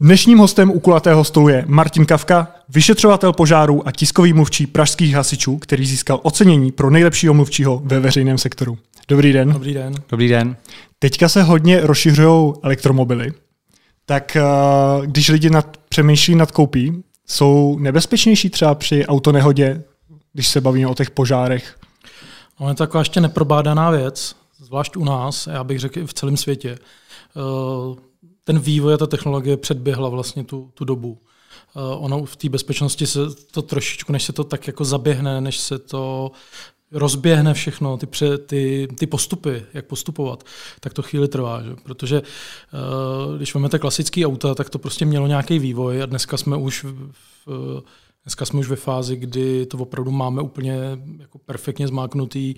Dnešním hostem u kulatého stolu je Martin Kavka, vyšetřovatel požáru a tiskový mluvčí pražských hasičů, který získal ocenění pro nejlepšího mluvčího ve veřejném sektoru. Dobrý den. Dobrý den. Dobrý den. Teďka se hodně rozšiřují elektromobily. Tak eh, když lidi nad, přemýšlí nad koupí, jsou nebezpečnější třeba při autonehodě, když se bavíme o těch požárech? No, je to taková ještě neprobádaná věc, zvlášť u nás, já bych řekl i v celém světě. Eh, ten vývoj a ta technologie předběhla vlastně tu, tu dobu. Uh, ono v té bezpečnosti se to trošičku, než se to tak jako zaběhne, než se to rozběhne všechno, ty, pře, ty, ty postupy, jak postupovat, tak to chvíli trvá. Že? Protože uh, když máme klasické auta, tak to prostě mělo nějaký vývoj a dneska jsme už v, v, Dneska jsme už ve fázi, kdy to opravdu máme úplně jako perfektně zmáknutý.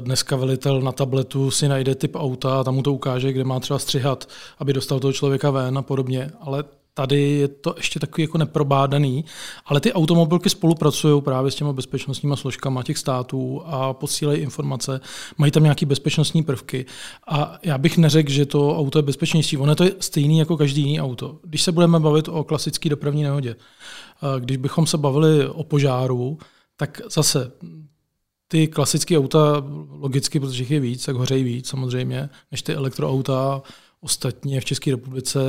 Dneska velitel na tabletu si najde typ auta a tam mu to ukáže, kde má třeba střihat, aby dostal toho člověka ven a podobně. Ale tady je to ještě takový jako neprobádaný, ale ty automobilky spolupracují právě s těma bezpečnostníma složkama těch států a posílají informace, mají tam nějaké bezpečnostní prvky a já bych neřekl, že to auto je bezpečnější. Ono to je stejný jako každý jiný auto. Když se budeme bavit o klasické dopravní nehodě, když bychom se bavili o požáru, tak zase ty klasické auta, logicky, protože jich je víc, tak hořejí víc samozřejmě, než ty elektroauta. Ostatně v České republice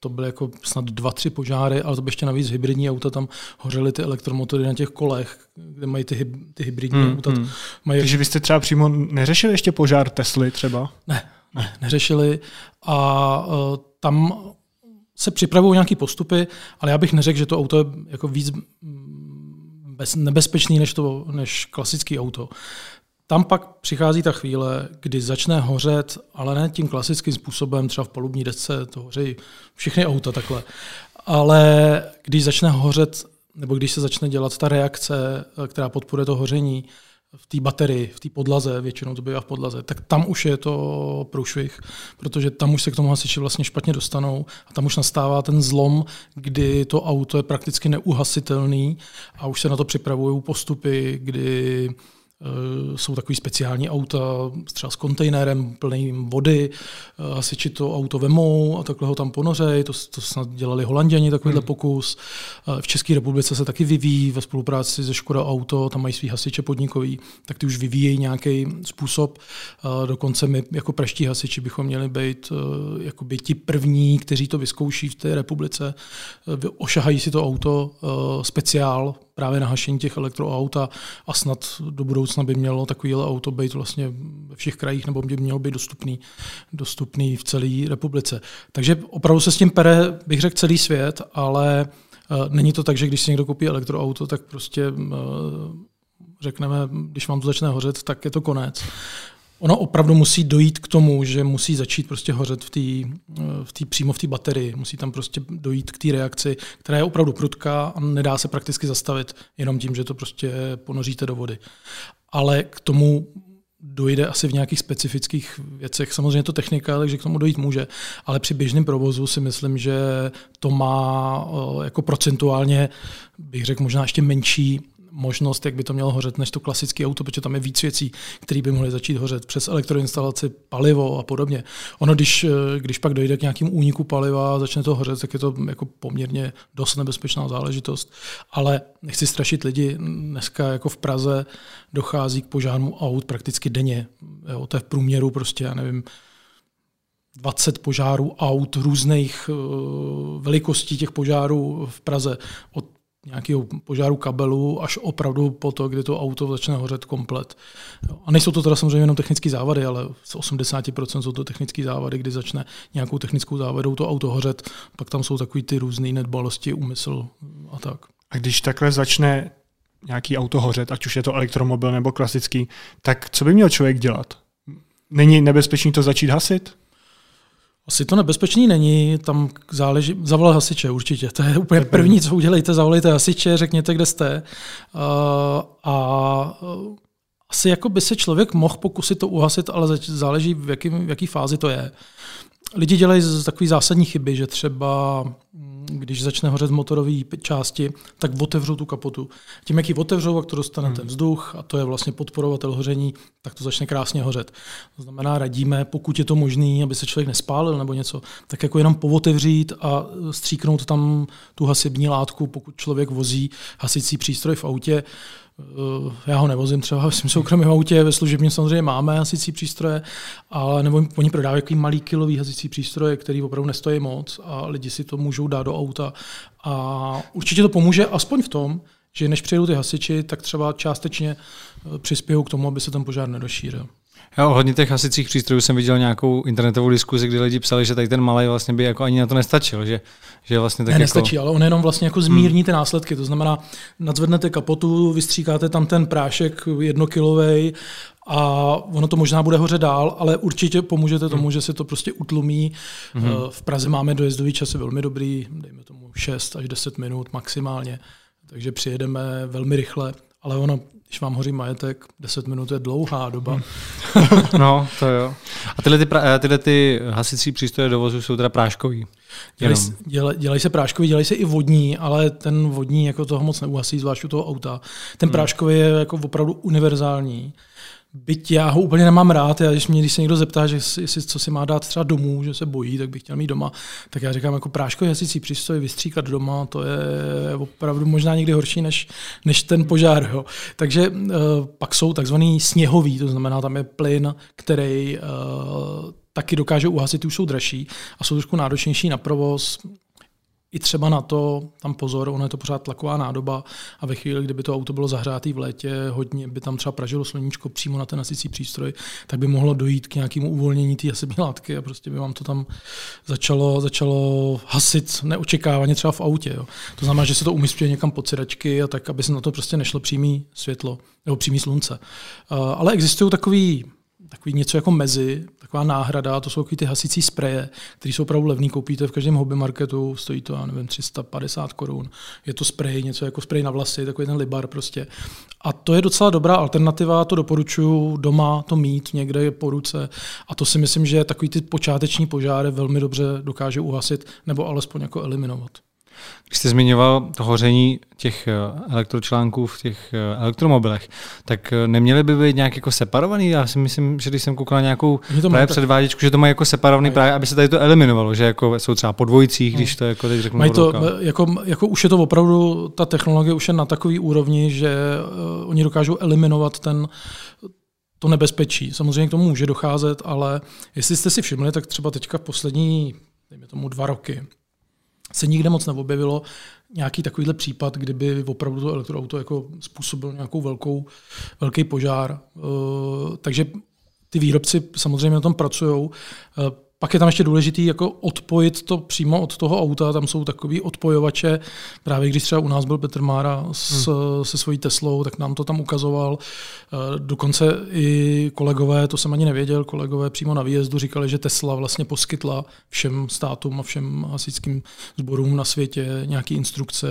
to byly jako snad dva, tři požáry, ale to by ještě navíc hybridní auta, tam hořely ty elektromotory na těch kolech, kde mají ty, ty hybridní hmm, auta. Hmm. Mají... Takže vy jste třeba přímo neřešili ještě požár Tesly třeba? Ne, ne neřešili a uh, tam se připravují nějaké postupy, ale já bych neřekl, že to auto je jako víc mm, bez, nebezpečný než, to, než klasický auto. Tam pak přichází ta chvíle, kdy začne hořet, ale ne tím klasickým způsobem, třeba v palubní desce to hoří všechny auta takhle, ale když začne hořet, nebo když se začne dělat ta reakce, která podporuje to hoření, v té baterii, v té podlaze, většinou to bývá v podlaze, tak tam už je to průšvih, protože tam už se k tomu hasiči vlastně špatně dostanou a tam už nastává ten zlom, kdy to auto je prakticky neuhasitelný a už se na to připravují postupy, kdy jsou takový speciální auta, třeba s kontejnerem plným vody, eh, hasiči to auto vemou a takhle ho tam ponořej, to, to snad dělali holanděni, takovýhle hmm. pokus. Eh, v České republice se taky vyvíjí ve spolupráci se Škoda Auto, tam mají svý hasiče podnikový, tak ty už vyvíjejí nějaký způsob. Dokonce my jako praští hasiči bychom měli být jako by ti první, kteří to vyzkouší v té republice, ošahají si to auto speciál právě na hašení těch elektroauta a snad do budoucna by mělo takovýhle auto být vlastně ve všech krajích nebo by mělo být dostupný, dostupný v celé republice. Takže opravdu se s tím pere, bych řekl, celý svět, ale uh, není to tak, že když si někdo koupí elektroauto, tak prostě uh, řekneme, když vám to začne hořet, tak je to konec ono opravdu musí dojít k tomu, že musí začít prostě hořet v té v tý, přímo v té baterii. Musí tam prostě dojít k té reakci, která je opravdu prudká a nedá se prakticky zastavit jenom tím, že to prostě ponoříte do vody. Ale k tomu dojde asi v nějakých specifických věcech. Samozřejmě je to technika, takže k tomu dojít může, ale při běžném provozu si myslím, že to má jako procentuálně, bych řekl, možná ještě menší možnost, jak by to mělo hořet, než to klasické auto, protože tam je víc věcí, které by mohly začít hořet přes elektroinstalaci, palivo a podobně. Ono, když, eh, když pak dojde k nějakému úniku paliva a začne to hořet, tak je to jako poměrně dost nebezpečná záležitost. Ale nechci strašit lidi, dneska jako v Praze dochází k požárům aut prakticky denně. Jo, to je v průměru prostě, já nevím, 20 požárů aut různých uh, velikostí těch požárů v Praze. Od nějakého požáru kabelu až opravdu po to, kdy to auto začne hořet komplet. A nejsou to teda samozřejmě jenom technické závady, ale z 80% jsou to technické závady, kdy začne nějakou technickou závadou to auto hořet, pak tam jsou takový ty různé nedbalosti, úmysl a tak. A když takhle začne nějaký auto hořet, ať už je to elektromobil nebo klasický, tak co by měl člověk dělat? Není nebezpečný to začít hasit? Asi to nebezpečný není, tam záleží, zavolat hasiče určitě. To je úplně první, co udělejte, zavolejte hasiče, řekněte, kde jste. Uh, a uh, asi jako by se člověk mohl pokusit to uhasit, ale záleží, v jaký, v jaký fázi to je. Lidi dělají takové zásadní chyby, že třeba, když začne hořet motorové části, tak otevřou tu kapotu. Tím, jak ji otevřou, jak to dostane hmm. ten vzduch, a to je vlastně podporovatel hoření, tak to začne krásně hořet. To znamená, radíme, pokud je to možné, aby se člověk nespálil nebo něco, tak jako jenom povotevřít a stříknout tam tu hasební látku, pokud člověk vozí hasicí přístroj v autě, já ho nevozím třeba v svém soukromém autě, ve služebním samozřejmě máme hasicí přístroje, ale nebo oni prodávají takový malý kilový hasicí přístroje, který opravdu nestojí moc a lidi si to můžou dát do auta. A určitě to pomůže aspoň v tom, že než přijedou ty hasiči, tak třeba částečně eh, přispějou k tomu, aby se ten požár nedošířil. Já hodně těch hasicích přístrojů jsem viděl nějakou internetovou diskuzi, kdy lidi psali, že tady ten malý vlastně by jako ani na to nestačil, že, že vlastně tak ne, jako... nestačí, ale on jenom vlastně jako zmírní hmm. ty následky, to znamená, nadzvednete kapotu, vystříkáte tam ten prášek jednokilovej a ono to možná bude hoře dál, ale určitě pomůžete tomu, hmm. že se to prostě utlumí. Hmm. Eh, v Praze máme dojezdový časy velmi dobrý, dejme tomu 6 až 10 minut maximálně, takže přijedeme velmi rychle, ale ono když vám hoří majetek, 10 minut je dlouhá doba. no, to jo. A tyhle ty, pra, tyhle ty hasicí přístroje do vozu jsou teda práškový? Dělají, dělaj, dělají se práškový, dělají se i vodní, ale ten vodní jako toho moc neuhasí, zvlášť u toho auta. Ten hmm. práškový je jako opravdu univerzální. Byť já ho úplně nemám rád, já, když mě když se někdo zeptá, že jestli, co si má dát třeba domů, že se bojí, tak bych chtěl mít doma, tak já říkám, jako práškový hasící přístroj vystříkat doma, to je opravdu možná někdy horší než, než ten požár. Jo. Takže uh, pak jsou takzvaný sněhový, to znamená, tam je plyn, který uh, taky dokáže uhasit, už jsou dražší a jsou trošku náročnější na provoz i třeba na to, tam pozor, ono je to pořád tlaková nádoba a ve chvíli, kdyby to auto bylo zahřátý v létě, hodně by tam třeba pražilo sluníčko přímo na ten nasicí přístroj, tak by mohlo dojít k nějakému uvolnění té hasební látky a prostě by vám to tam začalo, začalo hasit neočekávaně třeba v autě. Jo. To znamená, že se to umístuje někam pod sedačky a tak, aby se na to prostě nešlo přímý světlo nebo přímý slunce. Ale existují takový takový něco jako mezi, taková náhrada, to jsou takový ty hasicí spreje, které jsou opravdu levný, koupíte v každém hobby marketu, stojí to, já nevím, 350 korun. Je to sprej, něco jako sprej na vlasy, takový ten libar prostě. A to je docela dobrá alternativa, to doporučuji doma to mít někde je po ruce. A to si myslím, že takový ty počáteční požáry velmi dobře dokáže uhasit nebo alespoň jako eliminovat. Když jste zmiňoval to hoření těch eh, elektročlánků v těch eh, elektromobilech, tak eh, neměly by být nějak jako separovaný? Já si myslím, že když jsem koukal na nějakou to právě předváděčku, že to mají jako separovaný právě, aby se tady to eliminovalo, že jako jsou třeba po dvojicích, když to jako teď řeknu. Mají to, jako, jako, už je to opravdu, ta technologie už je na takový úrovni, že uh, oni dokážou eliminovat ten to nebezpečí. Samozřejmě k tomu může docházet, ale jestli jste si všimli, tak třeba teďka v poslední, dejme tomu dva roky, se nikde moc neobjevilo nějaký takovýhle případ, kdyby opravdu to elektroauto jako způsobil nějakou velkou, velký požár. Uh, takže ty výrobci samozřejmě na tom pracují. Pak je tam ještě důležitý jako odpojit to přímo od toho auta, tam jsou takový odpojovače, právě když třeba u nás byl Petr Mára s, hmm. se svojí Teslou, tak nám to tam ukazoval. Eh, dokonce i kolegové, to jsem ani nevěděl, kolegové přímo na výjezdu říkali, že Tesla vlastně poskytla všem státům a všem hasičským sborům na světě nějaké instrukce,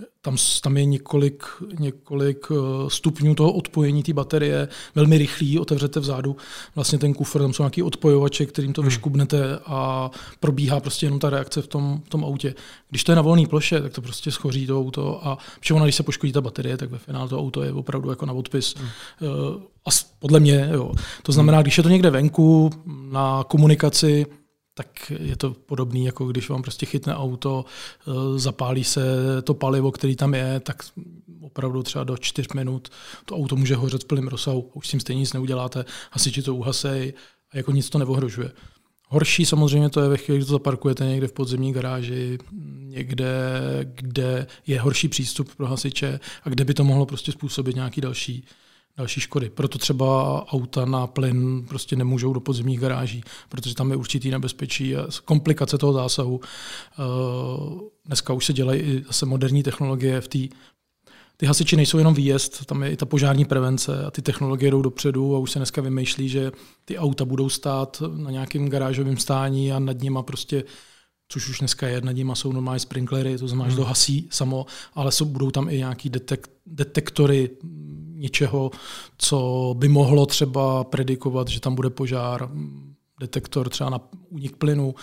eh, tam, tam je několik, několik eh, stupňů toho odpojení té baterie, velmi rychlý, otevřete vzadu vlastně ten kufr, tam jsou nějaký odpojovače, kterým to hmm. vyškubnete a probíhá prostě jenom ta reakce v tom, v tom autě. Když to je na volné ploše, tak to prostě schoří to auto a protože když se poškodí ta baterie, tak ve finále to auto je opravdu jako na odpis. Hmm. Eh, a podle mě, jo. To znamená, když je to někde venku na komunikaci, tak je to podobné, jako když vám prostě chytne auto, eh, zapálí se to palivo, který tam je, tak opravdu třeba do čtyř minut to auto může hořet v plném rozsahu. Už s tím stejně nic neuděláte, hasiči to uhasej a jako nic to neohrožuje. Horší samozřejmě to je ve chvíli, kdy to zaparkujete někde v podzemní garáži, někde, kde je horší přístup pro hasiče a kde by to mohlo prostě způsobit nějaký další další škody. Proto třeba auta na plyn prostě nemůžou do podzemních garáží, protože tam je určitý nebezpečí a komplikace toho zásahu. Eh, dneska už se dělají i zase moderní technologie v té ty hasiči nejsou jenom výjezd, tam je i ta požární prevence a ty technologie jdou dopředu a už se dneska vymýšlí, že ty auta budou stát na nějakém garážovém stání a nad nima prostě což už dneska je, nad nima jsou normální sprinklery, to znamená, že to hmm. hasí samo, ale jsou, budou tam i nějaký detek, detektory něčeho, co by mohlo třeba predikovat, že tam bude požár, detektor třeba na únik plynu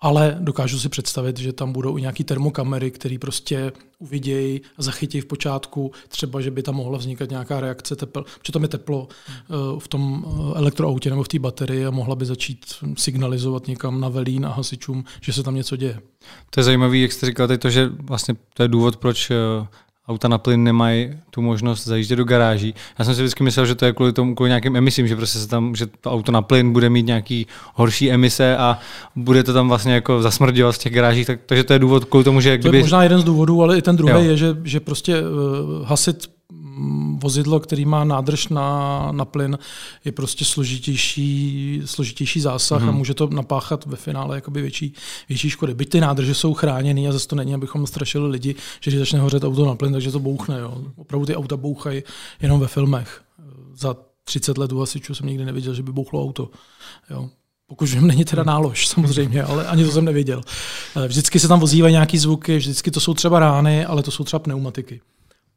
ale dokážu si představit, že tam budou i nějaké termokamery, které prostě uvidějí a zachytí v počátku, třeba, že by tam mohla vznikat nějaká reakce tepel, protože tam je teplo hmm. v tom eh, elektroautě nebo v té baterii a mohla by začít signalizovat někam na velín a hasičům, že se tam něco děje. To je zajímavé, jak jste říkal, to, že vlastně to je důvod, proč eh, auta na plyn nemají tu možnost zajíždět do garáží. Já jsem si vždycky myslel, že to je kvůli tomu, kvůli nějakým emisím, že prostě se tam, že to auto na plyn bude mít nějaký horší emise a bude to tam vlastně jako zasmrděvat v těch garážích, tak, takže to je důvod kvůli tomu, že kdyby... To je možná jeden z důvodů, ale i ten druhý jo. je, že, že prostě uh, hasit vozidlo, který má nádrž na, na plyn, je prostě složitější, složitější zásah mm. a mhm. může to napáchat ve finále jakoby větší, větší škody. Byť ty nádrže jsou chráněny a zase to není, abychom strašili lidi, že když začne hořet auto na plyn, takže to bouchne. Jo. Opravdu ty auta bouchají jenom ve filmech. Za 30 let u hasičů jsem nikdy neviděl, že by bouchlo auto. Jo. Pokud vím, není teda nálož samozřejmě, ale ani to jsem nevěděl. Vždycky se tam vozívají nějaký zvuky, vždycky to jsou třeba rány, ale to jsou třeba pneumatiky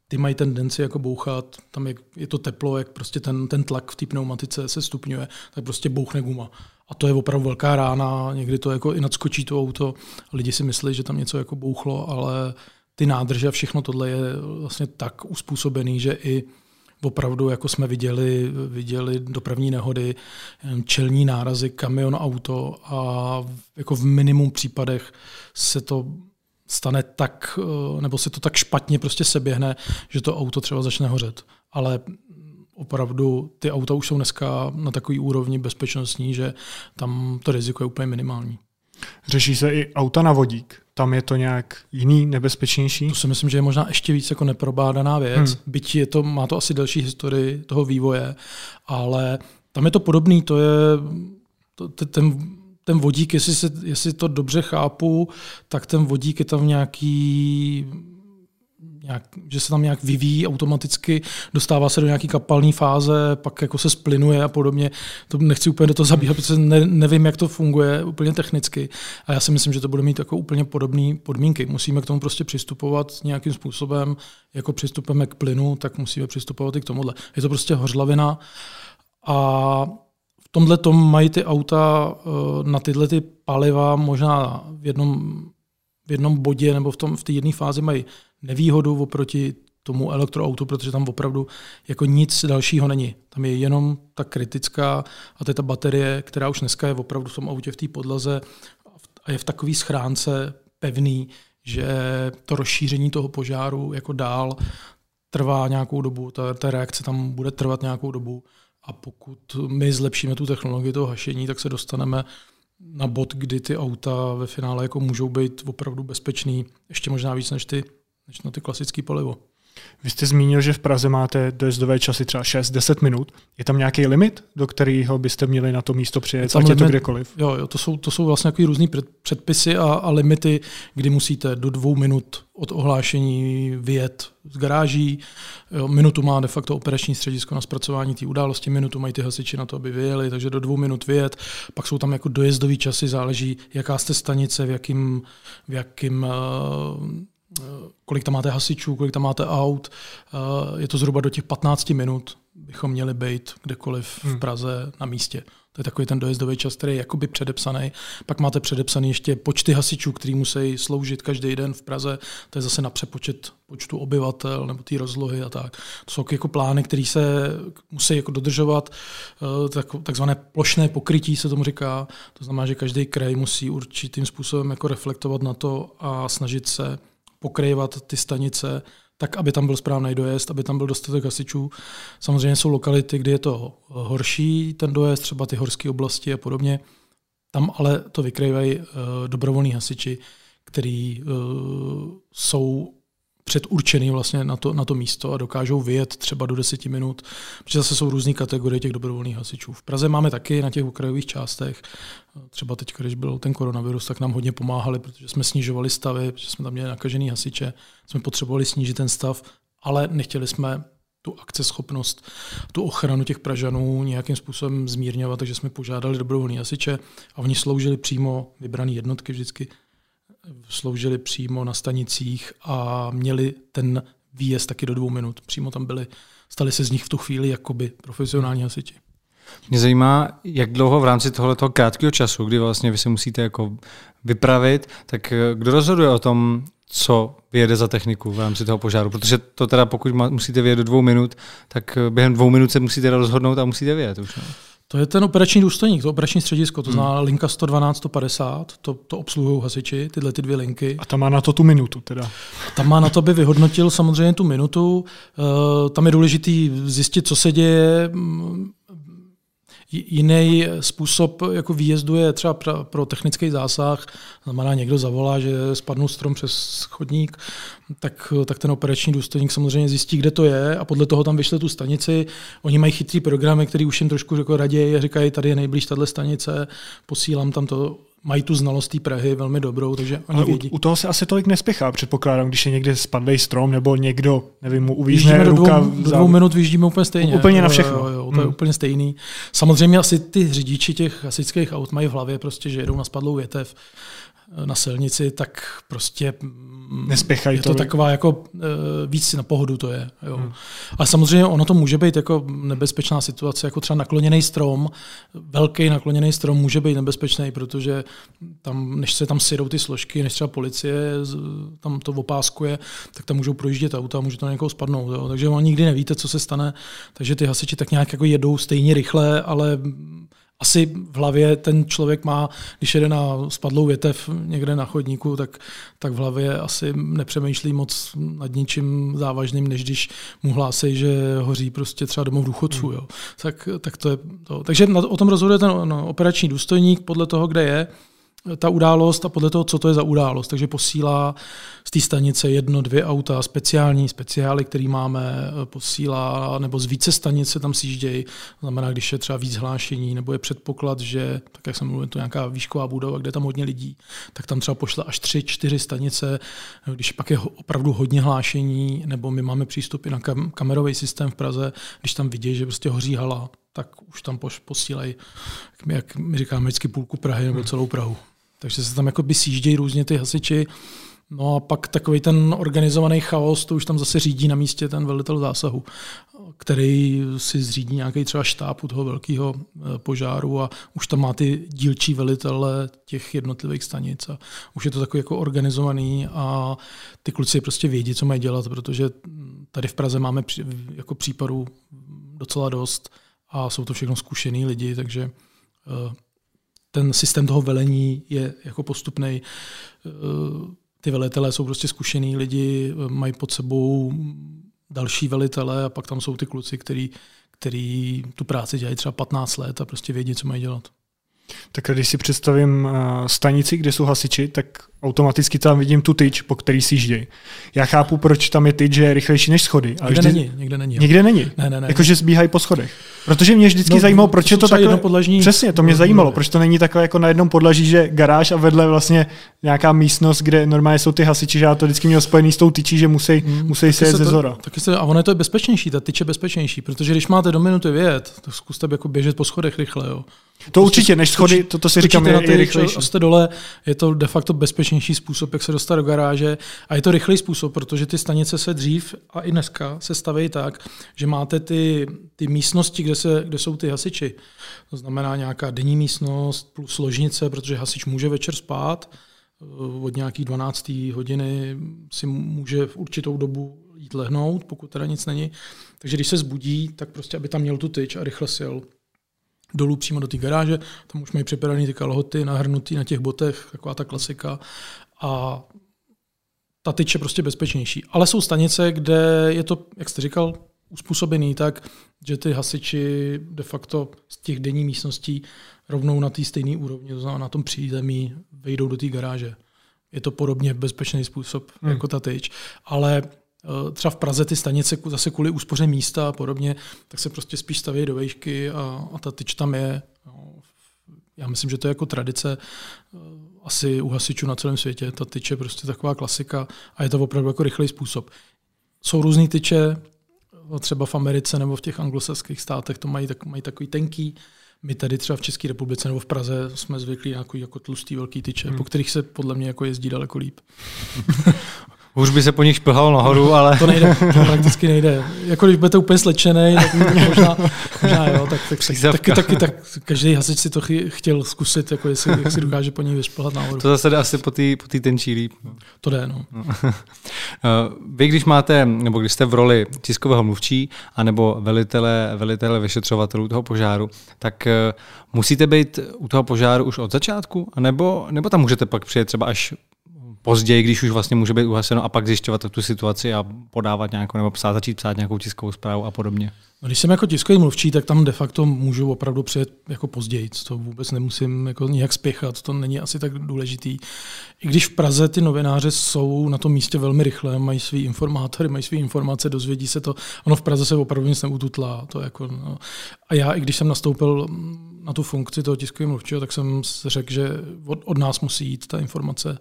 ty mají tendenci jako bouchat, tam je, je to teplo, jak prostě ten, ten tlak v té pneumatice se stupňuje, tak prostě bouchne guma. A to je opravdu velká rána, někdy to jako i nadskočí to auto. Lidi si myslí, že tam něco jako bouchlo, ale ty nádrže a všechno tohle je vlastně tak uspůsobený, že i opravdu, jako jsme viděli, viděli dopravní nehody, čelní nárazy, kamion, auto a jako v minimum případech se to stane tak, eh, nebo se to tak špatně prostě seběhne, že to auto třeba začne hořet. Ale opravdu ty auta už jsou dneska na takový úrovni bezpečnostní, že tam to riziko je úplně minimální. Řeší se i auta na vodík. Tam je to nějak jiný, nebezpečnější? To si myslím, že je možná ještě víc jako neprobádaná věc. Hmm. Byť je to, má to asi delší historii toho vývoje, ale tam je to podobný, to je to, ten ten vodík, jestli, se, jestli to dobře chápu, tak ten vodík je tam nějaký nějak, že se tam nějak vyvíjí automaticky, dostává se do nějaké kapalní fáze, pak jako se splinuje a podobně. To nechci úplně do toho zabíhat, protože ne, nevím, jak to funguje úplně technicky. A já si myslím, že to bude mít jako úplně podobné podmínky. Musíme k tomu prostě přistupovat nějakým způsobem, jako přistupujeme k plynu, tak musíme přistupovat i k tomuhle. Je to prostě hořlavina a tomhle tom mají ty auta eh, na tyhle ty paliva možná v jednom, v jednom bodě nebo v, tom, v té jedné fázi mají nevýhodu oproti tomu elektroautu, protože tam opravdu jako nic dalšího není. Tam je jenom ta kritická a to je ta baterie, která už dneska je opravdu v tom autě v té podlaze a je v takové schránce pevný, že to rozšíření toho požáru jako dál trvá nějakou dobu, ta, ta reakce tam bude trvat nějakou dobu a pokud my zlepšíme tu technologii toho hašení, tak se dostaneme na bod, kdy ty auta ve finále jako můžou být opravdu bezpečný, ještě možná víc než, ty, než na ty klasické palivo. Vy jste zmínil, že v Praze máte dojezdové časy třeba 6-10 minut. Je tam nějaký limit, do kterého byste měli na to místo přijet, ať je to kdekoliv? Jo, jo to, jsou, to jsou vlastně různý předpisy a, a limity, kdy musíte do dvou minut od ohlášení vyjet z garáží. Jo, minutu má de facto operační středisko na zpracování té události, minutu mají ty hasiči na to, aby vyjeli, takže do dvou minut vyjet. Pak jsou tam jako dojezdové časy, záleží, jaká jste stanice, v jakým, v jakým uh, kolik tam máte hasičů, kolik tam máte aut. Eh, je to zhruba do těch 15 minut, bychom měli být kdekoliv v hmm. Praze na místě. To je takový ten dojezdový čas, který je jakoby předepsaný. Pak máte předepsaný ještě počty hasičů, který musí sloužit každý den v Praze. To je zase na přepočet počtu obyvatel nebo té rozlohy a tak. To jsou jako plány, které se musí jako dodržovat. Eh, tak, takzvané plošné pokrytí se tomu říká. To znamená, že každý kraj musí určitým způsobem jako reflektovat na to a snažit se pokryvat ty stanice tak, aby tam byl správný dojezd, aby tam byl dostatek hasičů. Samozřejmě jsou lokality, kde je to horší, ten dojezd, třeba ty horské oblasti a podobně. Tam ale to vykrývají uh, dobrovolní hasiči, kteří uh, jsou předurčený vlastně na to, na to místo a dokážou vyjet třeba do deseti minut, protože zase jsou různé kategorie těch dobrovolných hasičů. V Praze máme taky na těch okrajových částech, třeba teď, když byl ten koronavirus, tak nám hodně pomáhali, protože jsme snižovali stavy, protože jsme tam měli nakažený hasiče, jsme potřebovali snížit ten stav, ale nechtěli jsme tu akceschopnost, tu ochranu těch Pražanů nějakým způsobem zmírňovat, takže jsme požádali dobrovolní hasiče a oni sloužili přímo vybrané jednotky vždycky sloužili přímo na stanicích a měli ten výjezd taky do dvou minut. Přímo tam byli, stali se z nich v tu chvíli jakoby profesionální hasiči. Mě zajímá, jak dlouho v rámci tohoto krátkého času, kdy vlastně vy se musíte jako vypravit, tak eh, kdo rozhoduje o tom, co vyjede za techniku v rámci toho požáru, protože to teda pokud musíte vyjet do dvou minut, tak eh, během dvou minut se musíte rozhodnout a musíte vyjet už. Ne? To je ten operační důstojník, to operační středisko, to hmm. zná hmm. linka 112, 150, to, to obsluhují hasiči, tyhle ty dvě linky. A tam má na to tu minutu teda. Tam má na to, aby vyhodnotil samozřejmě tu minutu. Uh, tam je důležitý zjistit, co se děje, Jiný způsob jako výjezdu je třeba pro technický zásah, znamená někdo zavolá, že spadnul strom přes chodník, tak, tak ten operační důstojník samozřejmě zjistí, kde to je a podle toho tam vyšle tu stanici. Oni mají chytrý programy, který už jim trošku jako raději říkají, tady je nejblíž tahle stanice, posílám tam to mají tu znalost té Prahy velmi dobrou, takže oni Ale vědí. U, u toho se asi tolik nespěchá, předpokládám, když je někde spadlý strom nebo někdo, nevím, mu uvízne do ruka. Dvou, do dvou minut vyjíždíme úplně stejně. Úplně na všechno. Jo, jo, jo, to hmm. je úplně stejný. Samozřejmě asi ty řidiči těch hasičských aut mají v hlavě prostě, že jedou na spadlou větev na silnici, tak prostě mm, Nespěchají je to, to taková jako e, víc na pohodu to je. Jo. Hmm. Ale samozřejmě ono to může být jako nebezpečná situace, jako třeba nakloněný strom, velký nakloněný strom může být nebezpečný, protože tam, než se tam sjedou ty složky, než třeba policie tam to opáskuje, tak tam můžou projíždět auta a může to na někoho spadnout. Jo. Takže on nikdy nevíte, co se stane, takže ty hasiči tak nějak jako jedou stejně rychle, ale asi v hlavě ten člověk má, když jede na spadlou větev někde na chodníku, tak, tak v hlavě asi nepřemýšlí moc nad ničím závažným, než když mu hlásí, že hoří prostě třeba domov důchodců. Hmm. Jo. Tak, tak to je to. Takže o tom rozhoduje ten no, operační důstojník podle toho, kde je ta událost a podle toho, co to je za událost. Takže posílá z té stanice jedno, dvě auta, speciální speciály, který máme, posílá, nebo z více stanice tam sjíždějí. Znamená, když je třeba víc hlášení, nebo je předpoklad, že, tak jak jsem mluvil, to nějaká výšková budova, kde je tam hodně lidí, tak tam třeba pošle až tři, čtyři stanice. Když pak je opravdu hodně hlášení, nebo my máme přístup i na kam- kamerový systém v Praze, když tam vidí, že prostě hoří hala, tak už tam posílají, jak my říkáme, vždycky půlku Prahy nebo celou Prahu. Takže se tam jako by sjíždějí různě ty hasiči. No a pak takový ten organizovaný chaos, to už tam zase řídí na místě ten velitel zásahu, který si zřídí nějaký třeba štáb u toho velkého eh, požáru a už tam má ty dílčí velitele těch jednotlivých stanic a už je to takový jako organizovaný a ty kluci prostě vědí, co mají dělat, protože tady v Praze máme jako případů docela dost a jsou to všechno zkušený lidi, takže eh, ten systém toho velení je jako postupný. Eh, ty velitelé jsou prostě zkušený lidi, mají pod sebou další velitele a pak tam jsou ty kluci, který, který tu práci dělají třeba 15 let a prostě vědí, co mají dělat. Tak když si představím eh, stanici, kde jsou hasiči, tak automaticky tam vidím tu tyč, po který si jíždějí. Já chápu, proč tam je tyč, že je rychlejší než schody. Ale někde vždy... není, někde není. Jo. Někde není. Ne, ne, ne. Jakože zbíhají po schodech. Protože mě vždycky no, zajímalo, proč to je to takhle. Podlažní... Přesně, to mě no, zajímalo, proč to není takhle jako na jednom podlaží, že garáž a vedle vlastně nějaká místnost, kde normálně jsou ty hasiči, že já to vždycky měl spojený s tou tyčí, že musí, hmm, musí se jet ze zora. Taky se, a ono je to bezpečnější, ta tyč je bezpečnější, protože když máte do minuty vět, tak zkuste jako běžet po schodech rychle. Jo. To prostě určitě, než schody, to, to si říkám, je, je rychlejší. Jste dole, je to de facto bezpečnější způsob, jak se dostat do garáže a je to rychlý způsob, protože ty stanice se dřív a i dneska se staví tak, že máte ty, ty místnosti, kde, se, kde jsou ty hasiči. To znamená nějaká denní místnost plus ložnice, protože hasič může večer spát, eh, od nějakých 12. hodiny si může v určitou dobu jít lehnout, pokud teda nic není. Takže když se zbudí, tak prostě, aby tam měl tu tyč a rychle sil dolů přímo do té garáže, tam už mají připravené ty kalhoty, nahrnutý na těch botech, taková ta klasika. A ta tyč je prostě bezpečnější. Ale jsou stanice, kde je to, jak jste říkal, uspůsobený tak, že ty hasiči de facto z těch denní místností rovnou na té stejné úrovni, to znamená na tom přízemí, vejdou do té garáže. Je to podobně bezpečný způsob hmm. jako ta tyč. Ale třeba v Praze ty stanice zase kvůli úspoře místa a podobně, tak se prostě spíš staví do vejšky a, a ta tyč tam je. No, já myslím, že to je jako tradice eh, asi u hasičů na celém světě. Ta tyč je prostě taková klasika a je to opravdu jako rychlý způsob. Jsou různé tyče, eh, třeba v Americe nebo v těch anglosaských státech to mají, tak, mají takový tenký. My tady třeba v České republice nebo v Praze jsme zvyklí na jako tlustý velký tyče, hmm. po kterých se podle mě jako jezdí daleko líp. Už by se po nich šplhal nahoru, ale... to nejde, to prakticky nejde. Jako když budete úplně slečený, tak, možná, možná jo, tak, tak, tak, taky, taky, tak každý hasič si to chtěl zkusit, jako jestli, jak si dokáže po ní vyšplhat nahoru. To zase jde asi po té po tenčí líp. To jde, no. no. Vy, když máte, nebo když jste v roli tiskového mluvčí, anebo velitele, velitele vyšetřovatelů toho požáru, tak eh, musíte být u toho požáru už od začátku, nebo, nebo tam můžete pak přijet třeba až později, když už vlastně může být uhaseno a pak zjišťovat tu situaci a podávat nějakou, nebo psát, začít psát nějakou tiskovou zprávu a podobně. No, když jsem jako tiskový mluvčí, tak tam de facto můžu opravdu přijet jako později. To vůbec nemusím jako nějak spěchat, to není asi tak důležitý. I když v Praze ty novináři jsou na tom místě velmi rychle, mají svý informátory, mají své informace, dozvědí se to. Ono v Praze se opravdu nic neututlá. To jako, no. A já, i když jsem nastoupil na tu funkci toho tiskového mluvčího, tak jsem řekl, že od, od nás musí jít ta informace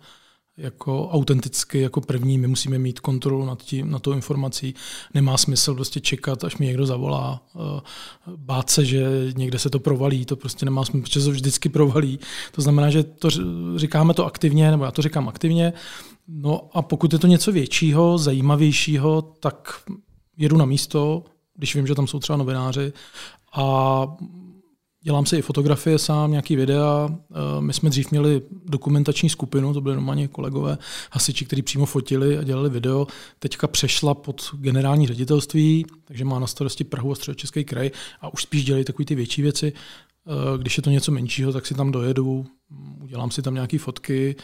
jako autenticky, jako první, my musíme mít kontrolu nad, tím, nad tou informací. Nemá smysl prostě čekat, až mi někdo zavolá, eh, bát se, že někde se to provalí, to prostě nemá smysl, protože se vždycky provalí. To znamená, že to říkáme to aktivně, nebo já to říkám aktivně, no a pokud je to něco většího, zajímavějšího, tak jedu na místo, když vím, že tam jsou třeba novináři a Dělám si i fotografie sám, nějaký videa. Eh, my jsme dřív měli dokumentační skupinu, to byly normálně kolegové hasiči, kteří přímo fotili a dělali video. Teďka přešla pod generální ředitelství, takže má na starosti Prahu a středočeský kraj a už spíš dělají takové ty větší věci. Eh, když je to něco menšího, tak si tam dojedu, udělám si tam nějaké fotky,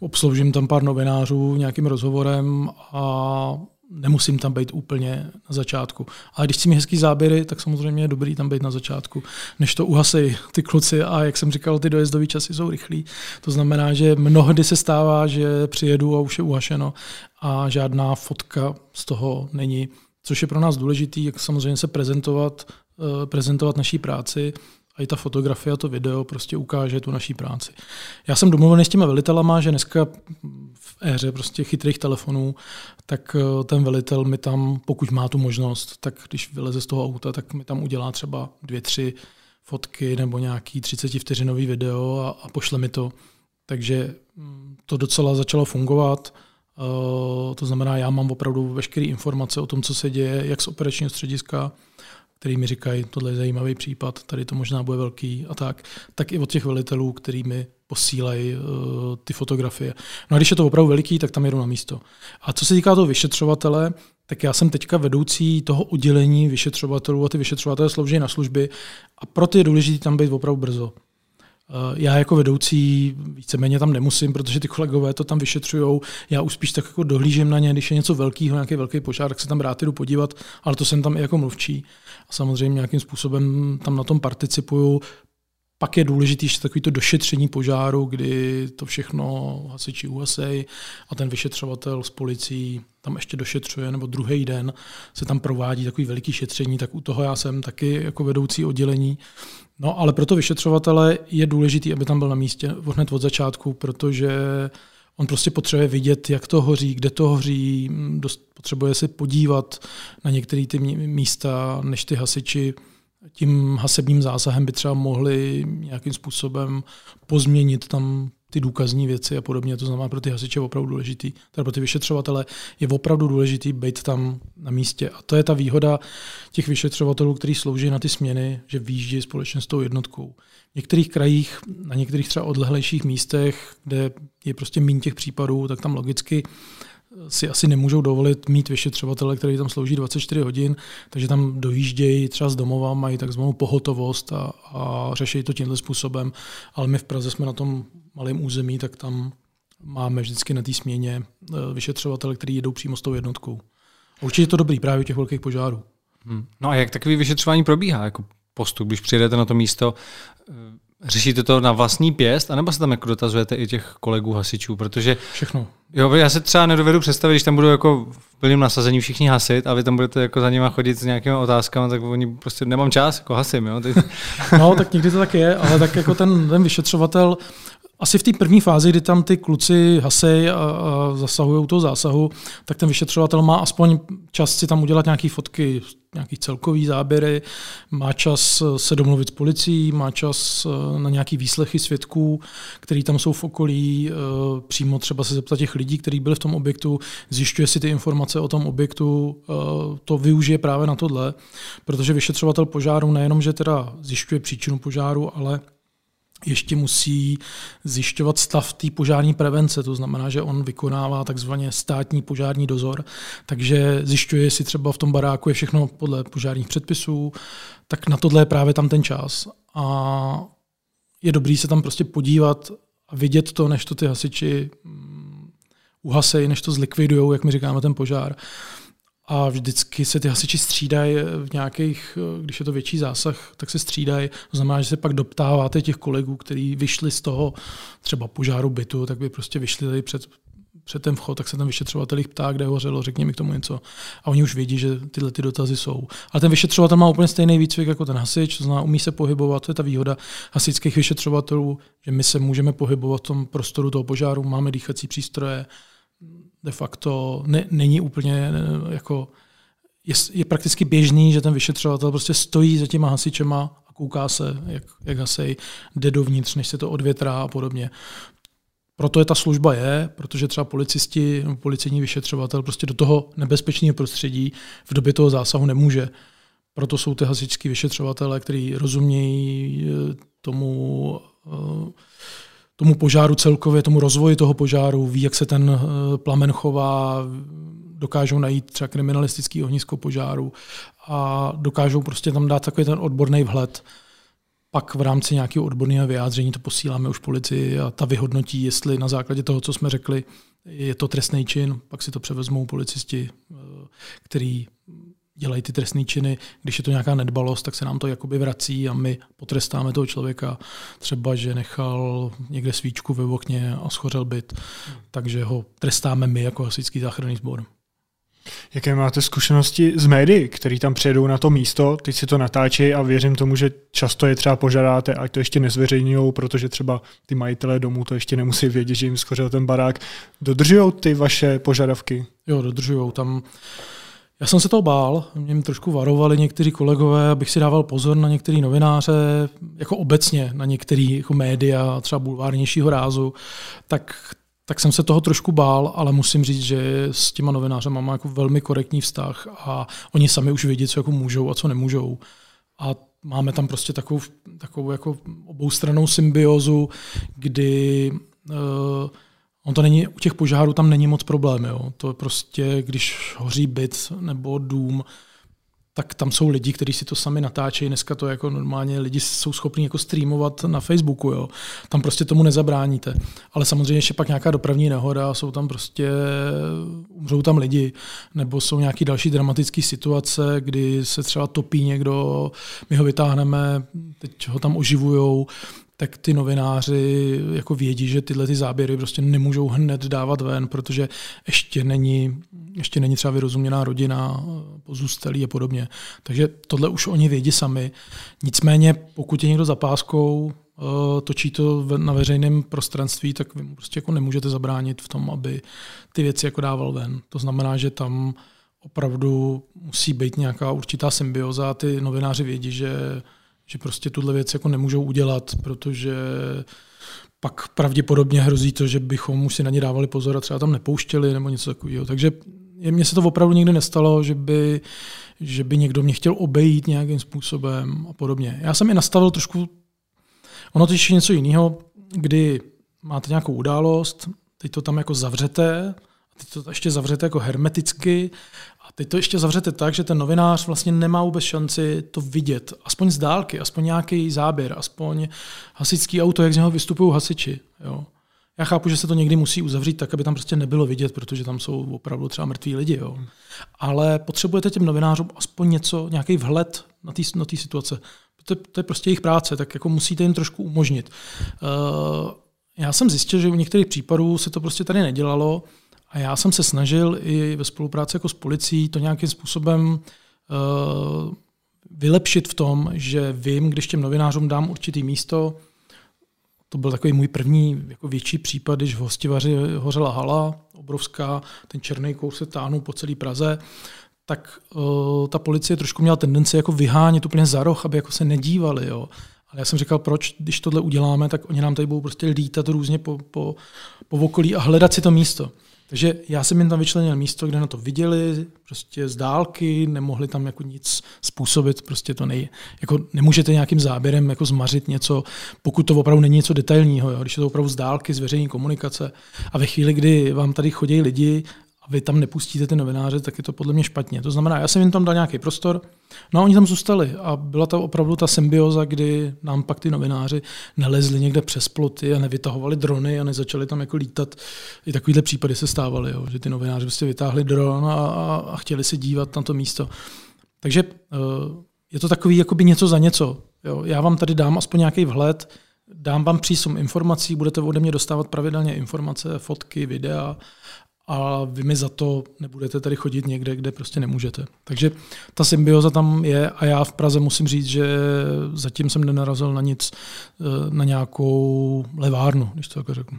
obsloužím tam pár novinářů nějakým rozhovorem a nemusím tam být úplně na začátku. Ale když chci mít hezký záběry, tak samozřejmě je dobrý tam být na začátku, než to uhasej ty kluci a jak jsem říkal, ty dojezdové časy jsou rychlí. To znamená, že mnohdy se stává, že přijedu a už je uhašeno a žádná fotka z toho není, což je pro nás důležitý, jak samozřejmě se prezentovat, eh, prezentovat naší práci, i ta fotografie a to video prostě ukáže tu naší práci. Já jsem domluvený s těma velitelama, že dneska v éře prostě chytrých telefonů, tak eh, ten velitel mi tam, pokud má tu možnost, tak když vyleze z toho auta, tak mi tam udělá třeba dvě, tři fotky nebo nějaký 30 vteřinový video a, a pošle mi to. Takže mm, to docela začalo fungovat. Uh, to znamená, já mám opravdu veškeré informace o tom, co se děje, jak z operačního střediska, který mi říkají, tohle je zajímavý případ, tady to možná bude velký a tak, tak i od těch velitelů, který mi posílají uh, ty fotografie. No a když je to opravdu veliký, tak tam jedu na místo. A co se týká toho vyšetřovatele, tak já jsem teďka vedoucí toho oddělení vyšetřovatelů a ty vyšetřovatelé slouží na služby a proto je důležité tam být opravdu brzo. Eh, já jako vedoucí víceméně tam nemusím, protože ty kolegové to tam vyšetřují. Já už spíš tak jako dohlížím na ně, když je něco velkého, nějaký velký požár, tak se tam rád jdu podívat, ale to jsem tam i jako mluvčí. Samozřejmě nějakým způsobem tam na tom participuju. Pak je důležité ještě takový to došetření požáru, kdy to všechno hasiči uhasej a ten vyšetřovatel s policií tam ještě došetřuje, nebo druhý den se tam provádí takový veliký šetření, tak u toho já jsem taky jako vedoucí oddělení. No ale pro to vyšetřovatele je důležité, aby tam byl na místě hned od začátku, protože on prostě potřebuje vidět, jak to hoří, kde to hoří, dost potřebuje se podívat na některé ty místa, než ty hasiči tím hasebním zásahem by třeba mohli nějakým způsobem pozměnit tam ty důkazní věci a podobně. To znamená, pro ty hasiče je opravdu důležitý, teda pro ty vyšetřovatele je opravdu důležitý být tam na místě. A to je ta výhoda těch vyšetřovatelů, kteří slouží na ty směny, že výjíždí společně s tou jednotkou. V některých krajích, na některých třeba odlehlejších místech, kde je prostě méně těch případů, tak tam logicky si asi nemůžou dovolit mít vyšetřovatele, který tam slouží 24 hodin, takže tam dojíždějí třeba z domova, mají takzvanou pohotovost a, a řeší to tímhle způsobem. Ale my v Praze jsme na tom malém území, tak tam máme vždycky na té směně eh, vyšetřovatele, který jedou přímo s tou jednotkou. A určitě je to dobrý právě u těch velkých požárů. Hmm. No a jak takový vyšetřování probíhá jako postup, když přijedete na to místo? Řešíte to na vlastní pěst, anebo se tam jako dotazujete i těch kolegů hasičů? Protože Všechno. Jo, já se třeba nedovedu představit, když tam budou jako v plném nasazení všichni hasit a vy tam budete jako za nima chodit s nějakými otázkami, tak oni prostě nemám čas, jako hasím. Jo? no, tak někdy to tak je, ale tak jako ten, ten vyšetřovatel asi v té první fázi, kdy tam ty kluci hasej a, a zasahují toho zásahu, tak ten vyšetřovatel má aspoň čas si tam udělat nějaké fotky, nějaký celkový záběry, má čas se domluvit s policií, má čas eh, na nějaký výslechy svědků, který tam jsou v okolí, eh, přímo třeba se zeptat těch lidí, kteří byli v tom objektu, zjišťuje si ty informace o tom objektu, eh, to využije právě na tohle, protože vyšetřovatel požáru nejenom, že teda zjišťuje příčinu požáru, ale ještě musí zjišťovat stav té požární prevence, to znamená, že on vykonává takzvaně státní požární dozor, takže zjišťuje, jestli třeba v tom baráku je všechno podle požárních předpisů, tak na tohle je právě tam ten čas. A je dobrý se tam prostě podívat a vidět to, než to ty hasiči mm, uhasejí, než to zlikvidují, jak my říkáme, ten požár a vždycky se ty hasiči střídají v nějakých, když je to větší zásah, tak se střídají. To znamená, že se pak doptáváte těch kolegů, kteří vyšli z toho třeba požáru bytu, tak by prostě vyšli tady před, před ten vchod, tak se ten vyšetřovatel jich ptá, kde hořelo, řekni mi k tomu něco. A oni už vědí, že tyhle ty dotazy jsou. Ale ten vyšetřovatel má úplně stejný výcvik jako ten hasič, to znamená, umí se pohybovat, to je ta výhoda hasičských vyšetřovatelů, že my se můžeme pohybovat v tom prostoru toho požáru, máme dýchací přístroje, de facto ne, není úplně jako je, je prakticky běžný, že ten vyšetřovatel prostě stojí za těma hasičema a kouká se, jak, jak hasej jde dovnitř, než se to odvětrá a podobně. Proto je ta služba je, protože třeba policisti nebo policejní vyšetřovatel prostě do toho nebezpečného prostředí v době toho zásahu nemůže. Proto jsou ty hasičský vyšetřovatele, kteří rozumějí eh, tomu uh, tomu požáru celkově, tomu rozvoji toho požáru, ví, jak se ten eh, plamen chová, dokážou najít třeba kriminalistický ohnisko požáru a dokážou prostě tam dát takový ten odborný vhled. Pak v rámci nějakého odborného vyjádření to posíláme už policii a ta vyhodnotí, jestli na základě toho, co jsme řekli, je to trestný čin, pak si to převezmou policisti, eh, který dělají ty trestné činy, když je to nějaká nedbalost, tak se nám to jakoby vrací a my potrestáme toho člověka, třeba, že nechal někde svíčku ve okně a schořel byt, takže ho trestáme my jako hasičský záchranný sbor. Jaké máte zkušenosti z médií, který tam přijedou na to místo, teď si to natáčí a věřím tomu, že často je třeba požadáte, ať to ještě nezveřejňují, protože třeba ty majitelé domů to ještě nemusí vědět, že jim schořel ten barák. Dodržují ty vaše požadavky? Jo, dodržují. Tam já jsem se toho bál, mě trošku varovali někteří kolegové, abych si dával pozor na některé novináře, jako obecně na některé jako média, třeba bulvárnějšího rázu, tak, tak jsem se toho trošku bál, ale musím říct, že s těma novináři mám jako velmi korektní vztah a oni sami už vědí, co jako můžou a co nemůžou. A máme tam prostě takovou, takovou jako oboustranou symbiozu, kdy uh, On to není, u těch požárů tam není moc problém. Jo. To je prostě, když hoří byt nebo dům, tak tam jsou lidi, kteří si to sami natáčejí. Dneska to jako normálně lidi jsou schopni jako streamovat na Facebooku. Jo. Tam prostě tomu nezabráníte. Ale samozřejmě ještě pak nějaká dopravní nehoda, jsou tam prostě, umřou tam lidi, nebo jsou nějaké další dramatické situace, kdy se třeba topí někdo, my ho vytáhneme, teď ho tam oživujou, tak ty novináři jako vědí, že tyhle ty záběry prostě nemůžou hned dávat ven, protože ještě není, ještě není třeba vyrozuměná rodina, pozůstalí a podobně. Takže tohle už oni vědí sami. Nicméně, pokud je někdo za páskou, eh, točí to na veřejném prostranství, tak vy mu prostě jako nemůžete zabránit v tom, aby ty věci jako dával ven. To znamená, že tam opravdu musí být nějaká určitá symbioza ty novináři vědí, že že prostě tuhle věc jako nemůžou udělat, protože pak pravděpodobně hrozí to, že bychom už si na ně dávali pozor a třeba tam nepouštěli nebo něco takového. Takže mně se to opravdu nikdy nestalo, že by, že by někdo mě chtěl obejít nějakým způsobem a podobně. Já jsem i nastavil trošku, ono to je něco jiného, kdy máte nějakou událost, teď to tam jako zavřete, teď to ještě zavřete jako hermeticky teď to ještě zavřete tak, že ten novinář vlastně nemá vůbec šanci to vidět, aspoň z dálky, aspoň nějaký záběr, aspoň hasičský auto, jak z něho vystupují hasiči. Jo. Já chápu, že se to někdy musí uzavřít tak, aby tam prostě nebylo vidět, protože tam jsou opravdu třeba mrtví lidi. Jo. Ale potřebujete těm novinářům aspoň něco, nějaký vhled na té na situace. To, to je prostě jejich práce, tak jako musíte jim trošku umožnit. Uh, já jsem zjistil, že u některých případů se to prostě tady nedělalo, a já jsem se snažil i ve spolupráci jako s policií to nějakým způsobem uh, vylepšit v tom, že vím, když těm novinářům dám určitý místo, to byl takový můj první jako větší případ, když v hostivaři hořela hala, obrovská, ten černý kous se táhnul po celé Praze, tak uh, ta policie trošku měla tendenci jako vyhánět úplně za roh, aby jako se nedívali. Jo. Ale já jsem říkal, proč, když tohle uděláme, tak oni nám tady budou prostě lítat různě po, po, po okolí a hledat si to místo. Takže já jsem jim tam vyčlenil místo, kde na to viděli, prostě z dálky, nemohli tam jako nic způsobit, prostě to nej, jako nemůžete nějakým záběrem jako zmařit něco, pokud to opravdu není něco detailního, jo, když je to opravdu z dálky, z veřejné komunikace. A ve chvíli, kdy vám tady chodí lidi a vy tam nepustíte ty novináře, tak je to podle mě špatně. To znamená, já jsem jim tam dal nějaký prostor, no a oni tam zůstali a byla to opravdu ta symbioza, kdy nám pak ty novináři nelezli někde přes ploty a nevytahovali drony a nezačali tam jako lítat. I takovýhle případy se stávaly, jo, že ty novináři prostě vytáhli dron a, a, a chtěli se dívat na to místo. Takže uh, je to takový jakoby něco za něco. Jo. Já vám tady dám aspoň nějaký vhled, dám vám přísum informací, budete ode mě dostávat pravidelně informace, fotky, videa a vy mi za to nebudete tady chodit někde, kde prostě nemůžete. Takže ta symbioza tam je a já v Praze musím říct, že zatím jsem nenarazil na nic, eh, na nějakou levárnu, když to tak řeknu.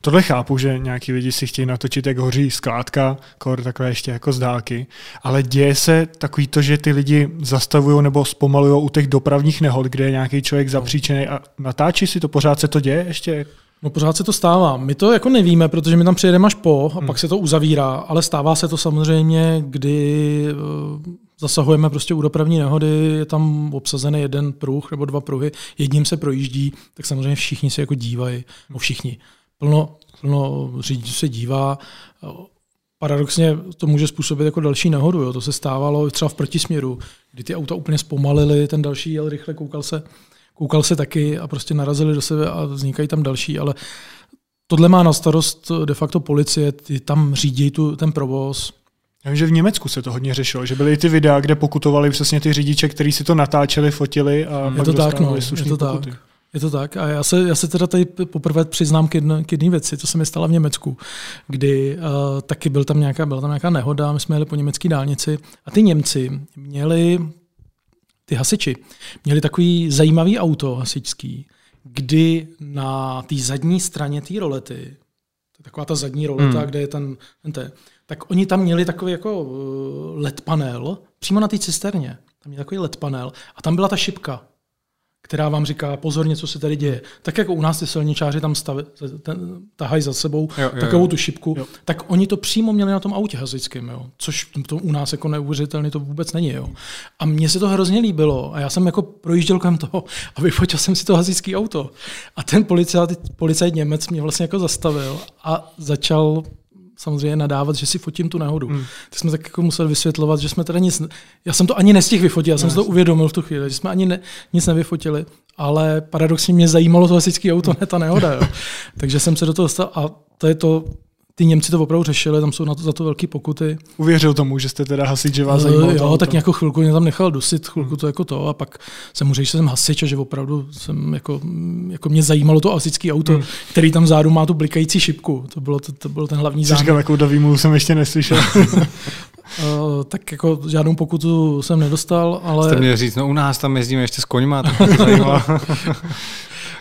Tohle chápu, že nějaký lidi si chtějí natočit, jak hoří skládka, kor takové ještě jako z dálky, ale děje se takový to, že ty lidi zastavují nebo zpomalují u těch dopravních nehod, kde je nějaký člověk zapříčený a natáčí si to, pořád se to děje ještě? No pořád se to stává. My to jako nevíme, protože my tam přijedeme až po a hmm. pak se to uzavírá, ale stává se to samozřejmě, kdy eh, zasahujeme prostě u dopravní nehody, je tam obsazený jeden pruh nebo dva pruhy, jedním se projíždí, tak samozřejmě všichni se jako dívají, no všichni. Plno, plno řidičů se dívá, paradoxně to může způsobit jako další nehodu. Jo. To se stávalo třeba v protisměru, kdy ty auta úplně zpomalily, ten další jel rychle, koukal se, koukal se taky a prostě narazili do sebe a vznikají tam další, ale tohle má na starost de facto policie, ty tam řídí tu, ten provoz, já vím, že v Německu se to hodně řešilo, že byly ty videa, kde pokutovali přesně ty řidiče, kteří si to natáčeli, fotili a je to tak, no, je to pokuty. tak. Je to tak. A já se, já se teda tady poprvé přiznám k jedné, k jedné věci, co se mi stalo v Německu, kdy uh, taky byl tam nějaká, byla tam nějaká nehoda, my jsme jeli po německé dálnici a ty Němci měli ty hasiči měli takový zajímavý auto hasičský, kdy na té zadní straně té rolety, to je taková ta zadní roleta, hmm. kde je ten, ten té, tak oni tam měli takový jako eh, LED panel přímo na té cisterně. Tam měli takový LED panel a tam byla ta šipka která vám říká, pozor, něco se tady děje. Tak jako u nás ty silničáři tam stav, ten, tahají za sebou jo, jo, takovou jo. tu šipku, jo. tak oni to přímo měli na tom autě hasičském, jo. což to u nás jako neuvěřitelný to vůbec není. Jo. A mně se to hrozně líbilo a já jsem jako projížděl kolem toho a vyfotil jsem si to hasičské auto. A ten policajt, policajt Němec mě vlastně jako zastavil a začal samozřejmě nadávat, že si fotím tu nehodu. Hmm. Ty jsme tak jako museli vysvětlovat, že jsme teda nic, já jsem to ani nestihl vyfotit, já jsem si to uvědomil v tu chvíli, že jsme ani ne, nic nevyfotili, ale paradoxně mě zajímalo to hasičské auto, ne ta nehoda. Jo. Takže jsem se do toho dostal a to je to, ty Němci to opravdu řešili, tam jsou na to, za to velké pokuty. Uvěřil tomu, že jste teda hasič, že vás eh, zajímalo Jo, tak nějakou chvilku mě tam nechal dusit, chvilku to jako to a pak jsem mu řekl, že jsem hasič a že opravdu jsem jako, jako mě zajímalo to hasičské auto, hmm. který tam zádu má tu blikající šipku. To bylo, to, to bylo ten hlavní zájem. Říkal, takovou davýmu jsem ještě neslyšel. Uh, tak jako žádnou pokutu jsem nedostal, ale... Jste měl říct, no u nás tam jezdíme ještě s koňma, tak to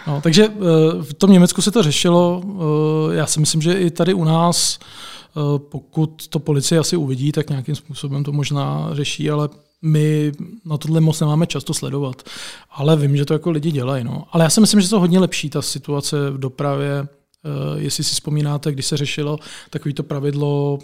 No, takže eh, v tom Německu se to řešilo. Eh, já si myslím, že i tady u nás, eh, pokud to policie asi uvidí, tak nějakým způsobem to možná řeší, ale my na tohle moc nemáme často sledovat. Ale vím, že to jako lidi dělají. No. Ale já si myslím, že to hodně lepší, ta situace v dopravě. Jestli si vzpomínáte, když se řešilo takovýto pravidlo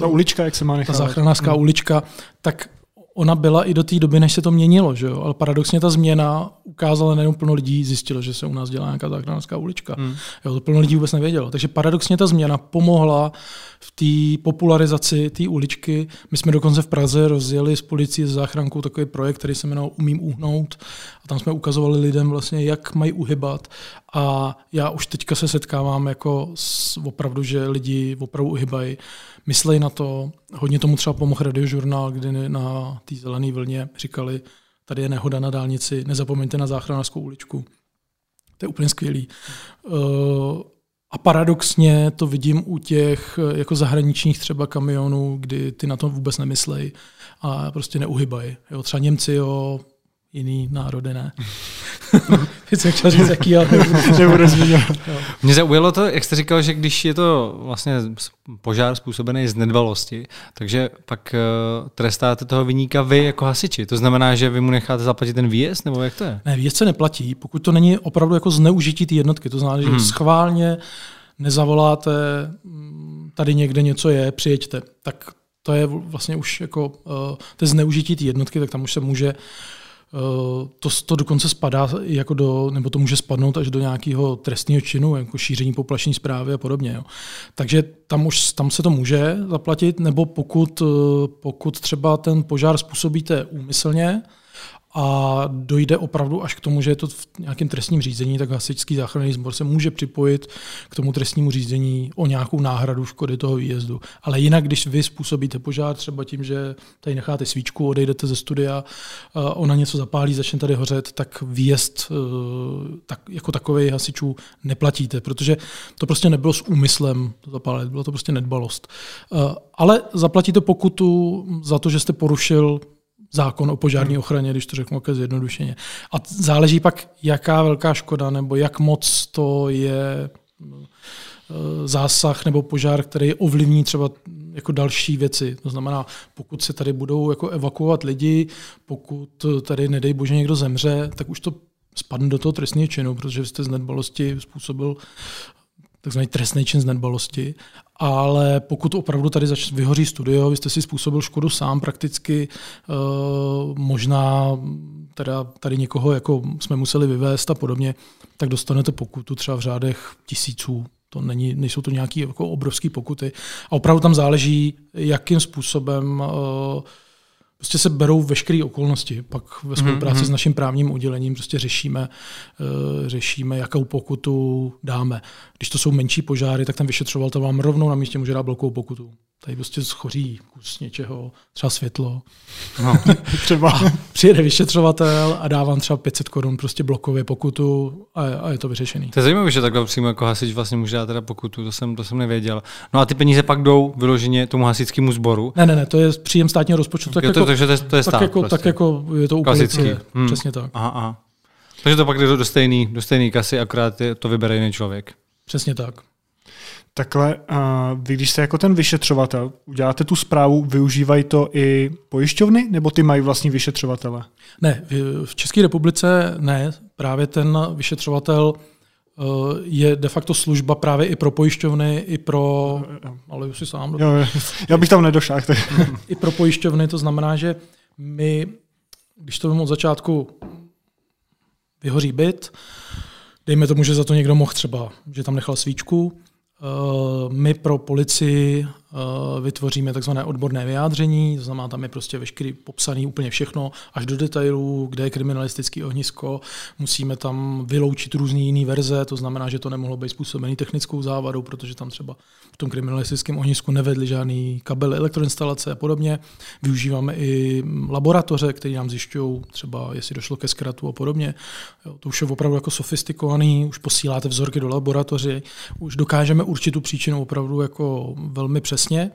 ta ulička, jak se má nechat. Ta záchranářská hmm. ulička, tak ona byla i do té doby, než se to měnilo, že jo? ale paradoxně ta změna ukázala nejenom plno lidí, zjistilo, že se u nás dělá nějaká záchranářská ulička. Hmm. Jo, to plno lidí vůbec nevědělo. Takže paradoxně ta změna pomohla v té popularizaci té uličky. My jsme dokonce v Praze rozjeli s policií s záchrankou takový projekt, který se jmenoval Umím uhnout a tam jsme ukazovali lidem vlastně, jak mají uhybat a já už teďka se setkávám jako s, opravdu, že lidi opravdu uhybají myslej na to. Hodně tomu třeba pomohl radiožurnál, kdy na té zelené vlně říkali, tady je nehoda na dálnici, nezapomeňte na záchranářskou uličku. To je úplně skvělý. Eh, a paradoxně to vidím u těch jako zahraničních třeba kamionů, kdy ty na to vůbec nemyslejí a prostě neuhybají. Jo, třeba Němci, jo, jiný národy ne. Chci chtěl říct, jaký, ale nebudu zmiňovat. Mě zaujalo to, jak jste říkal, že když je to vlastně požár způsobený z nedbalosti, takže pak uh, trestáte toho vyníka vy jako hasiči. To znamená, že vy mu necháte zaplatit ten výjezd, nebo jak to je? Ne, výjezd se neplatí, pokud to není opravdu jako zneužití té jednotky. To znamená, že hmm. schválně nezavoláte, mm, tady někde něco je, přijeďte. Tak to je vlastně už jako uh, to zneužití té jednotky, tak tam už se může to, to dokonce spadá jako do, nebo to může spadnout až do nějakého trestního činu, jako šíření poplašní zprávy a podobně. Jo. Takže tam už tam se to může zaplatit, nebo pokud, uh, pokud třeba ten požár způsobíte úmyslně, a dojde opravdu až k tomu, že je to v nějakém trestním řízení, tak hasičský záchranný sbor se může připojit k tomu trestnímu řízení o nějakou náhradu škody toho výjezdu. Ale jinak, když vy způsobíte požár třeba tím, že tady necháte svíčku, odejdete ze studia, ona něco zapálí, začne tady hořet, tak výjezd e, tak, jako takový hasičů neplatíte, protože to prostě nebylo s úmyslem zapálit, bylo to prostě nedbalost. E, ale zaplatíte pokutu za to, že jste porušil zákon o požární hmm. ochraně, když to řeknu ke zjednodušeně. A záleží pak, jaká velká škoda, nebo jak moc to je eh, zásah nebo požár, který ovlivní třeba jako další věci. To znamená, pokud se tady budou jako evakuovat lidi, pokud tady, nedej bože, někdo zemře, tak už to spadne do toho trestního činu, protože jste z nedbalosti způsobil takzvaný trestný čin z nedbalosti, ale pokud opravdu tady zač- vyhoří studio, vy jste si způsobil škodu sám prakticky, uh, možná teda tady někoho jako jsme museli vyvést a podobně, tak dostanete pokutu třeba v řádech tisíců. To není, nejsou to nějaké jako obrovské pokuty. A opravdu tam záleží, jakým způsobem uh, prostě se berou veškeré okolnosti. Pak ve spolupráci mm-hmm. s naším právním oddělením prostě řešíme, uh, řešíme, jakou pokutu dáme. Když to jsou menší požáry, tak ten vyšetřovatel vám rovnou na místě může dát blokovou pokutu. Tady prostě schoří kus něčeho, třeba světlo. No, třeba. A přijede vyšetřovatel a dá vám třeba 500 korun prostě blokově pokutu a, a je to vyřešený. To je zajímavé, že takhle přímo jako hasič vlastně může dát teda pokutu, to jsem, to jsem nevěděl. No a ty peníze pak jdou vyloženě tomu hasickému sboru? Ne, ne, ne, to je příjem státního rozpočtu. Tak, jo, to, jako, takže to, je, to je stát tak, jako, prostě. tak jako je to úplně hmm. přesně tak. Aha, aha. Takže to pak jde do stejné do stejný kasy, akorát to vybere jiný člověk. Přesně tak. Takhle, a vy když jste jako ten vyšetřovatel, uděláte tu zprávu, využívají to i pojišťovny, nebo ty mají vlastní vyšetřovatele? Ne, v České republice ne. Právě ten vyšetřovatel eh, je de facto služba právě i pro pojišťovny, i pro... Ale už si sám... Jo, já bych tam nedošel. I pro pojišťovny, to znamená, že my, když to od začátku vyhoří byt, dejme tomu, že za to někdo mohl třeba, že tam nechal svíčku, my pro policii Eh, vytvoříme takzvané odborné vyjádření, to znamená, tam je prostě veškerý popsaný úplně všechno, až do detailů, kde je kriminalistický ohnisko. Musíme tam vyloučit různé jiné verze, to znamená, že to nemohlo být způsobený technickou závadou, protože tam třeba v tom kriminalistickém ohnisku nevedli žádný kabel elektroinstalace a podobně. Využíváme i laboratoře, které nám zjišťují třeba, jestli došlo ke zkratu a podobně. Jo, to už je opravdu jako sofistikovaný, už posíláte vzorky do laboratoře, už dokážeme určitou příčinu opravdu jako velmi přesně přesně.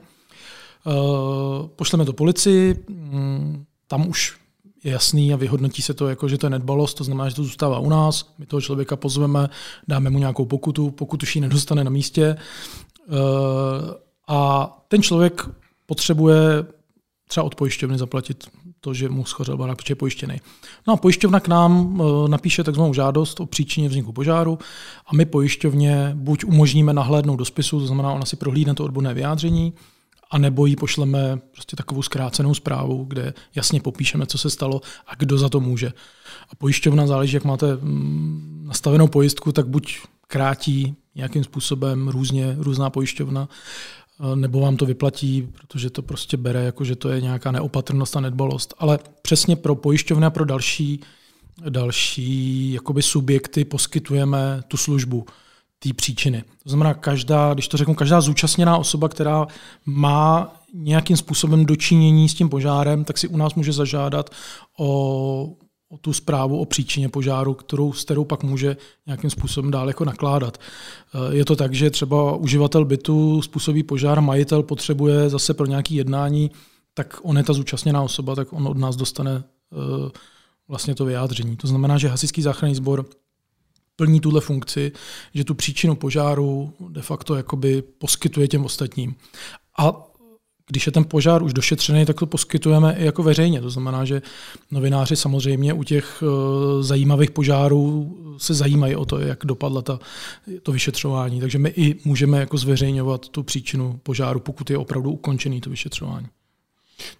Eh, pošleme to policii, mm, tam už je jasný a vyhodnotí se to jako, že to je nedbalost, to znamená, že to zůstává u nás, my toho člověka pozveme, dáme mu nějakou pokutu, pokud už ji nedostane na místě. Eh, a ten člověk potřebuje třeba od pojišťovny zaplatit to, že mu schořel barák, protože je pojištěný. No a pojišťovna k nám eh, napíše takzvanou žádost o příčině vzniku požáru a my pojišťovně buď umožníme nahlédnout do spisu, to znamená, ona si prohlídne to odborné vyjádření, a nebo jí pošleme prostě takovou zkrácenou zprávu, kde jasně popíšeme, co se stalo a kdo za to může. A pojišťovna záleží, jak máte mm, nastavenou pojistku, tak buď krátí nějakým způsobem různě, různá pojišťovna, nebo vám to vyplatí, protože to prostě bere, jako že to je nějaká neopatrnost a nedbalost. Ale přesně pro pojišťovny a pro další, další jakoby subjekty poskytujeme tu službu té příčiny. To znamená, každá, když to řeknu, každá zúčastněná osoba, která má nějakým způsobem dočinění s tím požárem, tak si u nás může zažádat o o tu zprávu o příčině požáru, kterou, s kterou pak může nějakým způsobem dál jako nakládat. Eh, je to tak, že třeba uživatel bytu způsobí požár, majitel potřebuje zase pro nějaké jednání, tak on je ta zúčastněná osoba, tak on od nás dostane eh, vlastně to vyjádření. To znamená, že hasičský záchranný sbor plní tuhle funkci, že tu příčinu požáru de facto jakoby poskytuje těm ostatním. A když je ten požár už došetřený, tak to poskytujeme i jako veřejně. To znamená, že novináři samozřejmě u těch uh, zajímavých požárů se zajímají o to, jak dopadla ta, to vyšetřování. Takže my i můžeme jako zveřejňovat tu příčinu požáru, pokud je opravdu ukončený to vyšetřování.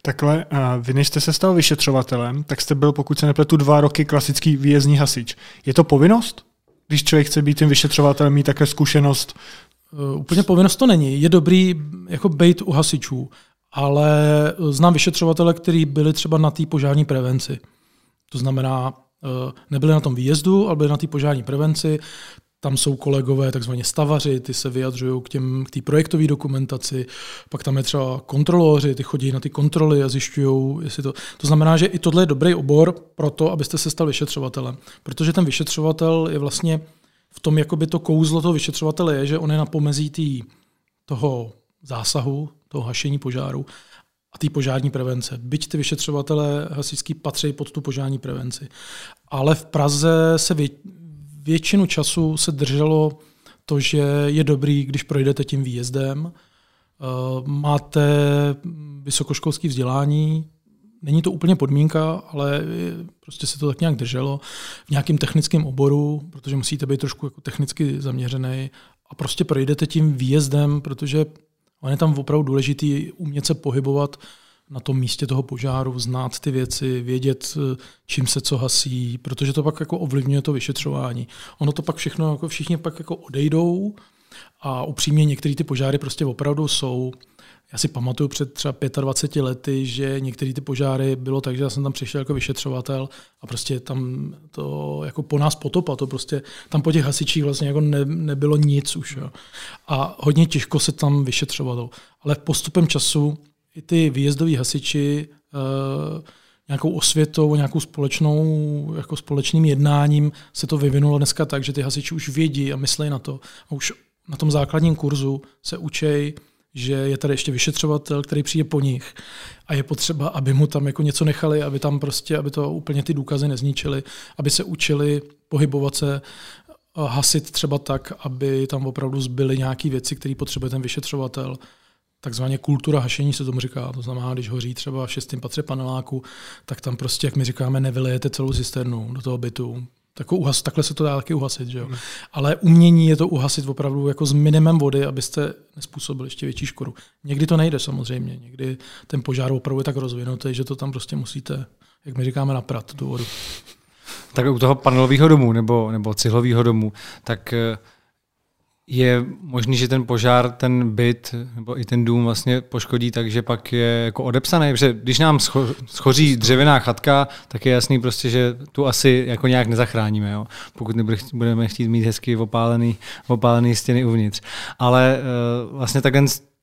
Takhle, vy než jste se stal vyšetřovatelem, tak jste byl, pokud se nepletu, dva roky klasický výjezdní hasič. Je to povinnost? Když člověk chce být tím vyšetřovatelem, mít také zkušenost úplně povinnost to není. Je dobrý jako být u hasičů, ale znám vyšetřovatele, kteří byli třeba na té požární prevenci. To znamená, uh, nebyli na tom výjezdu, ale byli na té požární prevenci. Tam jsou kolegové, takzvaně stavaři, ty se vyjadřují k těm k té projektové dokumentaci, pak tam je třeba kontroloři, ty chodí na ty kontroly a zjišťují, jestli to. To znamená, že i tohle je dobrý obor pro to, abyste se stal vyšetřovatelem. Protože ten vyšetřovatel je vlastně v tom jakoby to kouzlo toho vyšetřovatele je, že on je na pomezí tý, toho zásahu, toho hašení požáru a té požární prevence. Byť ty vyšetřovatele hasičský patří pod tu požární prevenci. Ale v Praze se vě, většinu času se drželo to, že je dobrý, když projdete tím výjezdem, uh, máte vysokoškolské vzdělání, Není to úplně podmínka, ale prostě se to tak nějak drželo v nějakém technickém oboru, protože musíte být trošku jako technicky zaměřený a prostě projdete tím výjezdem, protože on je tam opravdu důležitý umět se pohybovat na tom místě toho požáru, znát ty věci, vědět, čím se co hasí, protože to pak jako ovlivňuje to vyšetřování. Ono to pak všechno, jako všichni pak jako odejdou a upřímně některé ty požáry prostě opravdu jsou já si pamatuju před třeba 25 lety, že některé ty požáry bylo tak, že já jsem tam přišel jako vyšetřovatel a prostě tam to jako po nás potopa, to prostě tam po těch hasičích vlastně jako ne, nebylo nic už. Jo. A hodně těžko se tam vyšetřovalo. Ale postupem času i ty výjezdoví hasiči uh, nějakou osvětou, nějakou společnou, jako společným jednáním se to vyvinulo dneska tak, že ty hasiči už vědí a myslí na to. A už na tom základním kurzu se učej že je tady ještě vyšetřovatel, který přijde po nich a je potřeba, aby mu tam jako něco nechali, aby tam prostě, aby to úplně ty důkazy nezničili, aby se učili pohybovat se, hasit třeba tak, aby tam opravdu zbyly nějaké věci, které potřebuje ten vyšetřovatel. Takzvaně kultura hašení se tomu říká. To znamená, když hoří třeba v šestém patře paneláku, tak tam prostě, jak my říkáme, nevylejete celou cisternu do toho bytu. Tak uhas, takhle se to dá taky uhasit. Že jo? Hmm. Ale umění je to uhasit opravdu jako s minimem vody, abyste nespůsobili ještě větší škodu. Někdy to nejde samozřejmě, někdy ten požár opravdu je tak rozvinutý, že to tam prostě musíte, jak my říkáme, naprat tu vodu. Tak u toho panelového domu nebo, nebo cihlového domu, tak eh, je možný, že ten požár, ten byt nebo i ten dům vlastně poškodí tak, že pak je jako odepsaný, protože když nám scho- schoří dřevěná chatka, tak je jasný prostě, že tu asi jako nějak nezachráníme, jo? pokud nebudeme chtít mít hezky opálený, opálený stěny uvnitř. Ale uh, vlastně tak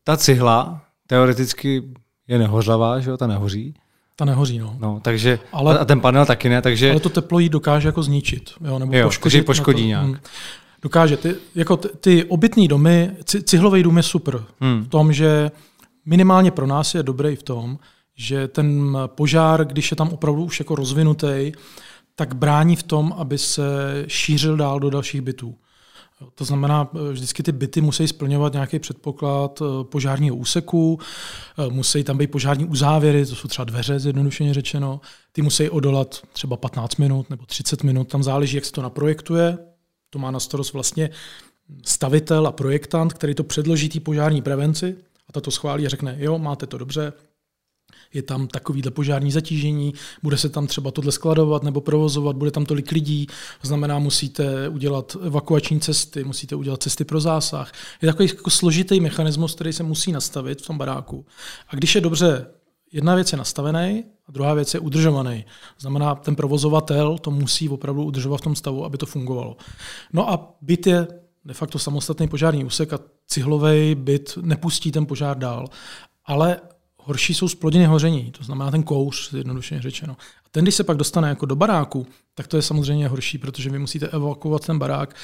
ta cihla teoreticky je nehořlavá, že jo, ta nehoří. Ta nehoří, no. no takže, ale, a ten panel taky ne, takže... Ale to teplo jí dokáže jako zničit, jo, nebo jo, poškodit. poškodí nějak. Hmm dokáže. Ty, jako ty, ty obytné domy, cihlový dům je super hmm. v tom, že minimálně pro nás je dobrý v tom, že ten požár, když je tam opravdu už jako rozvinutý, tak brání v tom, aby se šířil dál do dalších bytů. To znamená, vždycky ty byty musí splňovat nějaký předpoklad eh, požárního úseku, eh, musí tam být požární uzávěry, to jsou třeba dveře, zjednodušeně řečeno. Ty musí odolat třeba 15 minut nebo 30 minut, tam záleží, jak se to naprojektuje, to má na starost vlastně stavitel a projektant, který to předloží té požární prevenci a tato schválí a řekne, jo, máte to dobře, je tam takovýhle požární zatížení, bude se tam třeba tohle skladovat nebo provozovat, bude tam tolik lidí, to znamená, musíte udělat evakuační cesty, musíte udělat cesty pro zásah. Je takový jako složitý mechanismus, který se musí nastavit v tom baráku. A když je dobře jedna věc je nastavený a druhá věc je udržovaný. Znamená, ten provozovatel to musí opravdu udržovat v tom stavu, aby to fungovalo. No a byt je de facto samostatný požární úsek a cihlový byt nepustí ten požár dál. Ale horší jsou splodiny hoření, to znamená ten kouř, jednoduše řečeno. A ten, když se pak dostane jako do baráku, tak to je samozřejmě horší, protože vy musíte evakuovat ten barák,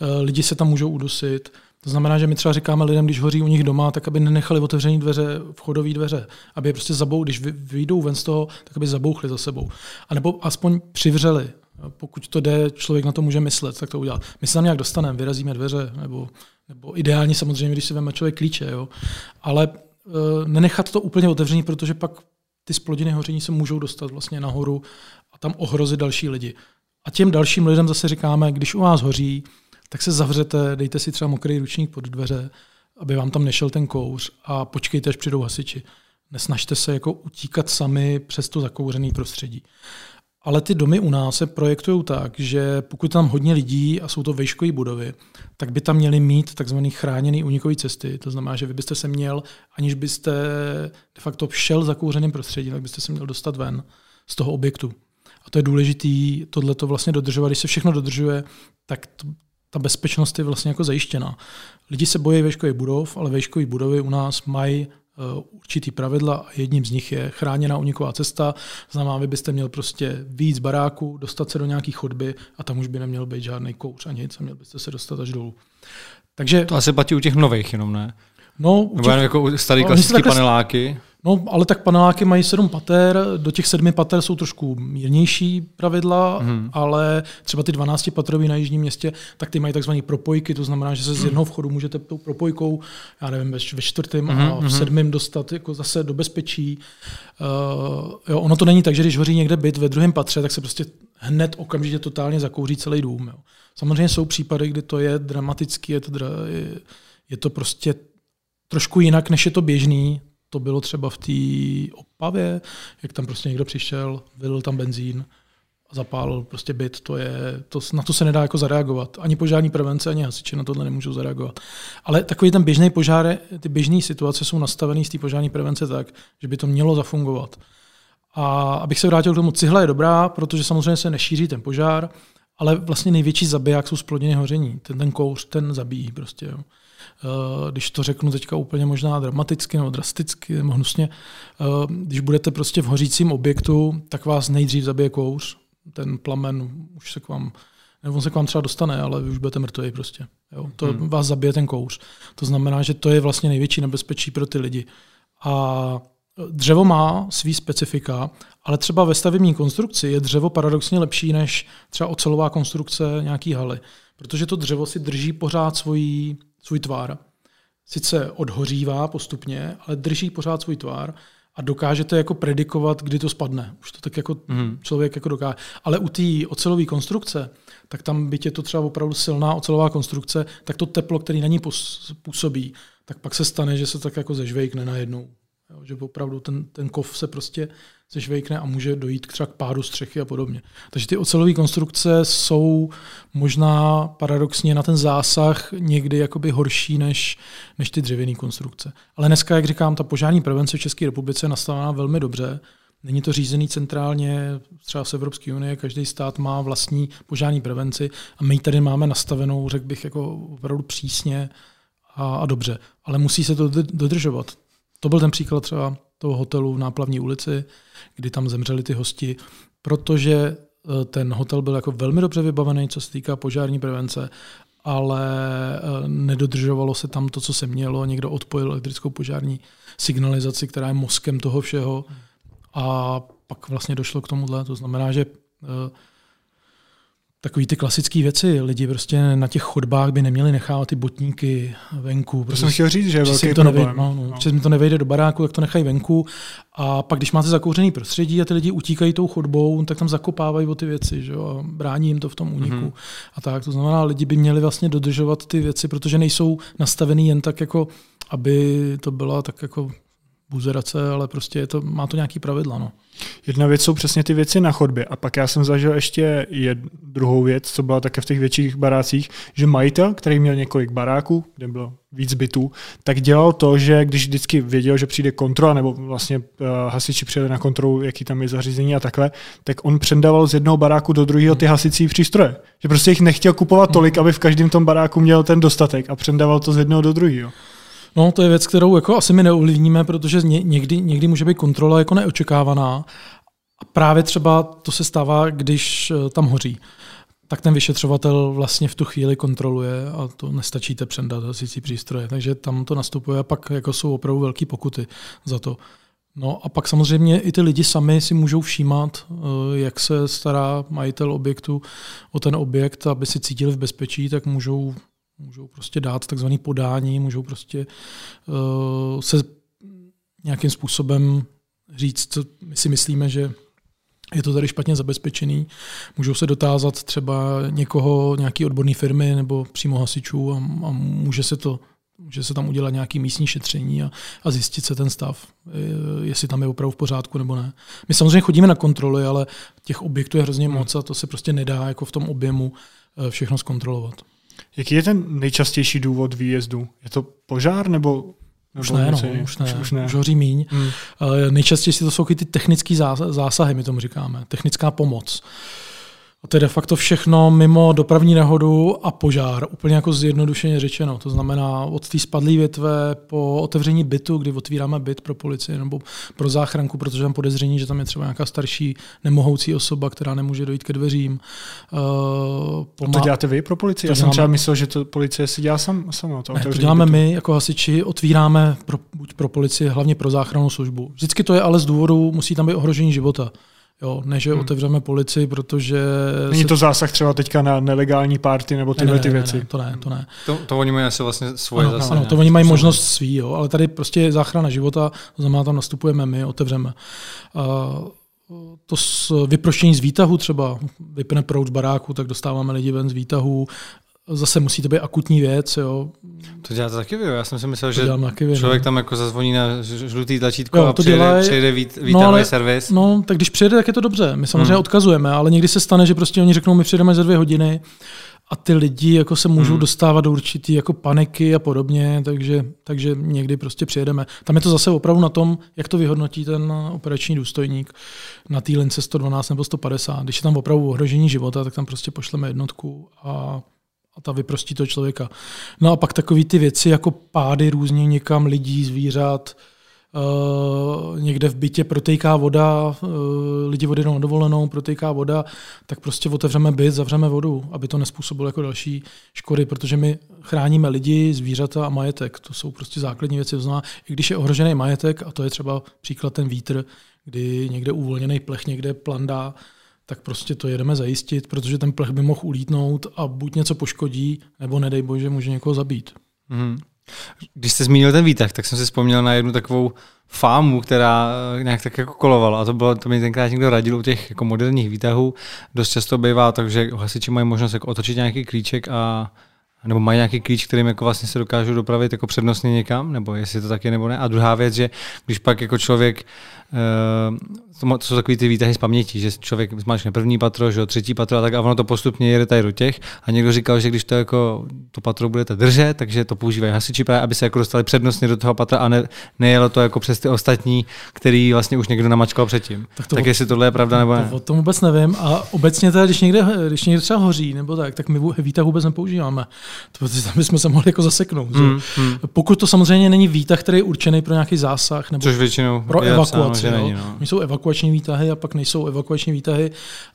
eh, lidi se tam můžou udusit, to znamená, že my třeba říkáme lidem, když hoří u nich doma, tak aby nenechali otevřené dveře, vchodové dveře, aby je prostě zabou, když vyjdou ven z toho, tak aby zabouchli za sebou. A nebo aspoň přivřeli. Pokud to jde, člověk na to může myslet, tak to udělá. My se tam nějak dostaneme, vyrazíme dveře, nebo, nebo ideálně samozřejmě, když si vezme člověk klíče. Jo. Ale nenechat to úplně otevřený, protože pak ty splodiny hoření se můžou dostat vlastně nahoru a tam ohrozit další lidi. A těm dalším lidem zase říkáme, když u vás hoří, tak se zavřete, dejte si třeba mokrý ručník pod dveře, aby vám tam nešel ten kouř a počkejte, až přijdou hasiči. Nesnažte se jako utíkat sami přes to zakouřený prostředí. Ale ty domy u nás se projektují tak, že pokud tam hodně lidí a jsou to vejškové budovy, tak by tam měli mít takzvaný chráněný unikový cesty. To znamená, že vy byste se měl, aniž byste de facto šel zakouřeným prostředí, tak byste se měl dostat ven z toho objektu. A to je důležité tohle to vlastně dodržovat. Když se všechno dodržuje, tak to, ta bezpečnost je vlastně jako zajištěná. Lidi se bojí vejškových budov, ale vejškové budovy u nás mají určitý pravidla a jedním z nich je chráněná uniková cesta. Znamená, vy byste měl prostě víc baráku, dostat se do nějaké chodby a tam už by neměl být žádný kouř a nic a měl byste se dostat až dolů. Takže, to asi platí u těch nových jenom, ne? No, Nebo těch, jako starý no, klasické paneláky? No, ale tak paneláky mají sedm pater, do těch sedmi pater jsou trošku mírnější pravidla, mm. ale třeba ty 12 patrový na jižním městě, tak ty mají takzvané propojky, to znamená, že se z jednoho vchodu můžete tou propojkou, já nevím, ve, čtvrtém mm. a v mhm. sedmém dostat jako zase do bezpečí. Uh, jo, ono to není tak, že když hoří někde byt ve druhém patře, tak se prostě hned okamžitě totálně zakouří celý dům. Jo. Samozřejmě jsou případy, kdy to je dramatický, je to, dra, je, je to prostě trošku jinak, než je to běžný. To bylo třeba v té Opavě, jak tam prostě někdo přišel, vylil tam benzín a zapálil prostě byt. To je, to, na to se nedá jako zareagovat. Ani požární prevence, ani hasiči na tohle nemůžou zareagovat. Ale takový ten běžný požár, ty běžné situace jsou nastavené z té požární prevence tak, že by to mělo zafungovat. A abych se vrátil k tomu, cihle je dobrá, protože samozřejmě se nešíří ten požár, ale vlastně největší zabiják jsou splodiny hoření. Ten, ten kouř, ten zabíjí prostě. Jo. Eh, když to řeknu teďka úplně možná dramaticky nebo drasticky nebo hnusně, eh, když budete prostě v hořícím objektu, tak vás nejdřív zabije kouř, ten plamen už se k vám, nebo on se k vám třeba dostane, ale vy už budete mrtví prostě. Jo? To hmm. vás zabije ten kouř. To znamená, že to je vlastně největší nebezpečí pro ty lidi. A dřevo má svý specifika, ale třeba ve stavební konstrukci je dřevo paradoxně lepší než třeba ocelová konstrukce nějaký haly, protože to dřevo si drží pořád svoji svůj tvar. Sice odhořívá postupně, ale drží pořád svůj tvar a dokážete jako predikovat, kdy to spadne. Už to tak jako mm. člověk jako dokáže. Ale u té ocelové konstrukce, tak tam byť je to třeba opravdu silná ocelová konstrukce, tak to teplo, který na ní působí, tak pak se stane, že se tak jako zežvejkne najednou. Jo, že opravdu ten, ten kov se prostě zežvejkne a může dojít třeba k pádu střechy a podobně. Takže ty ocelové konstrukce jsou možná paradoxně na ten zásah někdy jakoby horší než, než ty dřevěné konstrukce. Ale dneska, jak říkám, ta požární prevence v České republice je nastavená velmi dobře. Není to řízený centrálně, třeba z Evropské unie, každý stát má vlastní požární prevenci a my tady máme nastavenou, řekl bych, jako opravdu přísně a, a dobře. Ale musí se to dodržovat. To byl ten příklad třeba toho hotelu v Náplavní ulici, kdy tam zemřeli ty hosti, protože eh, ten hotel byl jako velmi dobře vybavený, co se týká požární prevence, ale eh, nedodržovalo se tam to, co se mělo. Někdo odpojil elektrickou požární signalizaci, která je mozkem toho všeho a pak vlastně došlo k tomuhle. To znamená, že eh, Takový ty klasické věci. Lidi prostě na těch chodbách by neměli nechávat ty botníky venku. To jsem chtěl říct, že je velký to nevejde, no, no. no. mi to nevejde do baráku, tak to nechají venku. A pak, když máte zakouřený prostředí a ty lidi utíkají tou chodbou, tak tam zakopávají o ty věci, že jo, a brání jim to v tom úniku. Mm-hmm. A tak, to znamená, lidi by měli vlastně dodržovat ty věci, protože nejsou nastavený jen tak jako aby to byla tak jako buzerace, ale prostě je to, má to nějaký pravidla. No. Jedna věc jsou přesně ty věci na chodbě. A pak já jsem zažil ještě jednu, druhou věc, co byla také v těch větších barácích, že majitel, který měl několik baráků, kde bylo víc bytů, tak dělal to, že když vždycky věděl, že přijde kontrola, nebo vlastně uh, hasiči přijeli na kontrolu, jaký tam je zařízení a takhle, tak on předával z jednoho baráku do druhého ty hasicí přístroje. Že prostě jich nechtěl kupovat tolik, aby v každém tom baráku měl ten dostatek a předával to z jednoho do druhého. No, to je věc, kterou jako asi my neovlivníme, protože někdy, někdy může být kontrola jako neočekávaná. A právě třeba to se stává, když eh, tam hoří tak ten vyšetřovatel vlastně v tu chvíli kontroluje a to nestačíte přendat hasicí přístroje. Takže tam to nastupuje a pak jako jsou opravdu velké pokuty za to. No a pak samozřejmě i ty lidi sami si můžou všímat, eh, jak se stará majitel objektu o ten objekt, aby si cítili v bezpečí, tak můžou, můžou prostě dát takzvané podání, můžou prostě uh, se nějakým způsobem říct, co my si myslíme, že je to tady špatně zabezpečený. Můžou se dotázat třeba někoho, nějaký odborné firmy nebo přímo hasičů a, a může se to Může se tam udělat nějaký místní šetření a, a zjistit se ten stav, jestli tam je opravdu v pořádku nebo ne. My samozřejmě chodíme na kontroly, ale těch objektů je hrozně hmm. moc a to se prostě nedá jako v tom objemu eh, všechno zkontrolovat. Jaký je ten nejčastější důvod výjezdu? Je to požár nebo už ne, no, už ne, už, ne. už hoří míň. Hmm. Nejčastěji to jsou ty technické zásahy, my tomu říkáme, technická pomoc. A to je de facto všechno mimo dopravní nehodu a požár, úplně jako zjednodušeně řečeno. To znamená od té spadlé větve po otevření bytu, kdy otvíráme byt pro policii nebo pro záchranku, protože tam podezření, že tam je třeba nějaká starší nemohoucí osoba, která nemůže dojít ke dveřím. Uh, pomá- to děláte vy pro policii? Já jsem třeba myslel, že to policie si dělá sam, sama. To, ne, to děláme bytu. my jako hasiči, otvíráme pro, buď pro policii, hlavně pro záchrannou službu. Vždycky to je ale z důvodu, musí tam být ohrožení života. Jo, než že hmm. otevřeme policii, protože... Není se... to zásah třeba teďka na nelegální party nebo tyhle ne, ne, ty věci? Ne, ne, to ne, to ne. To, to oni mají asi vlastně svoje ano, zásah. Ano, to oni mají možnost svý, jo, ale tady prostě je záchrana života, to znamená, tam nastupujeme my, otevřeme. Uh, to s vyproštění z výtahu třeba, vypne proud z baráku, tak dostáváme lidi ven z výtahu, zase musí to být akutní věc. Jo. To děláte taky vy, já jsem si myslel, že vy, člověk no. tam jako zazvoní na žlutý tlačítko jo, a to přijde, dělaj, přijde vít, no, ale, servis. No, tak když přijede, tak je to dobře. My samozřejmě hmm. odkazujeme, ale někdy se stane, že prostě oni řeknou, my přijdeme za dvě hodiny a ty lidi jako se můžou hmm. dostávat do určitý jako paniky a podobně, takže, takže někdy prostě přijedeme. Tam je to zase opravdu na tom, jak to vyhodnotí ten operační důstojník na té lince 112 nebo 150. Když je tam opravdu ohrožení života, tak tam prostě pošleme jednotku a a ta vyprostí toho člověka. No a pak takové ty věci jako pády různě někam lidí, zvířat, Uh, někde v bytě protejká voda, uh, lidi vody na dovolenou, protejká voda, tak prostě otevřeme byt, zavřeme vodu, aby to nespůsobilo jako další škody, protože my chráníme lidi, zvířata a majetek. To jsou prostě základní věci. To znamená, i když je ohrožený majetek, a to je třeba příklad ten vítr, kdy někde uvolněný plech někde plandá, tak prostě to jedeme zajistit, protože ten plech by mohl ulítnout a buď něco poškodí, nebo nedej bože, může někoho zabít. Mm. Když jste zmínil ten výtah, tak jsem si vzpomněl na jednu takovou fámu, která eh, nějak tak jako kolovala. A to bylo, to mi tenkrát někdo radil u těch jako moderních výtahů. Dost často bývá tak, že hasiči mají možnost jako otočit nějaký klíček a nebo mají nějaký klíč, kterým jako vlastně se dokážou dopravit jako přednostně někam, nebo jestli to taky nebo ne. A druhá věc, že když pak jako člověk to, to jsou takový ty výtahy z paměti, že člověk máš první patro, že třetí patro a tak a ono to postupně jede tady do těch. A někdo říkal, že když to jako to patro budete držet, takže to používají hasiči právě, aby se jako dostali přednostně do toho patra a ne, nejelo to jako přes ty ostatní, který vlastně už někdo namačkal předtím. Tak, to, tak jestli tohle je pravda nebo ne? To, o tom vůbec nevím. A obecně teda, když někde, když někde třeba hoří nebo tak, tak my výtah vůbec nepoužíváme. To, tam bychom se mohli jako zaseknout. Mm, mm. Pokud to samozřejmě není výtah, který je určený pro nějaký zásah nebo Což většinou pro evakuaci že není, no. Jsou evakuační výtahy a pak nejsou evakuační výtahy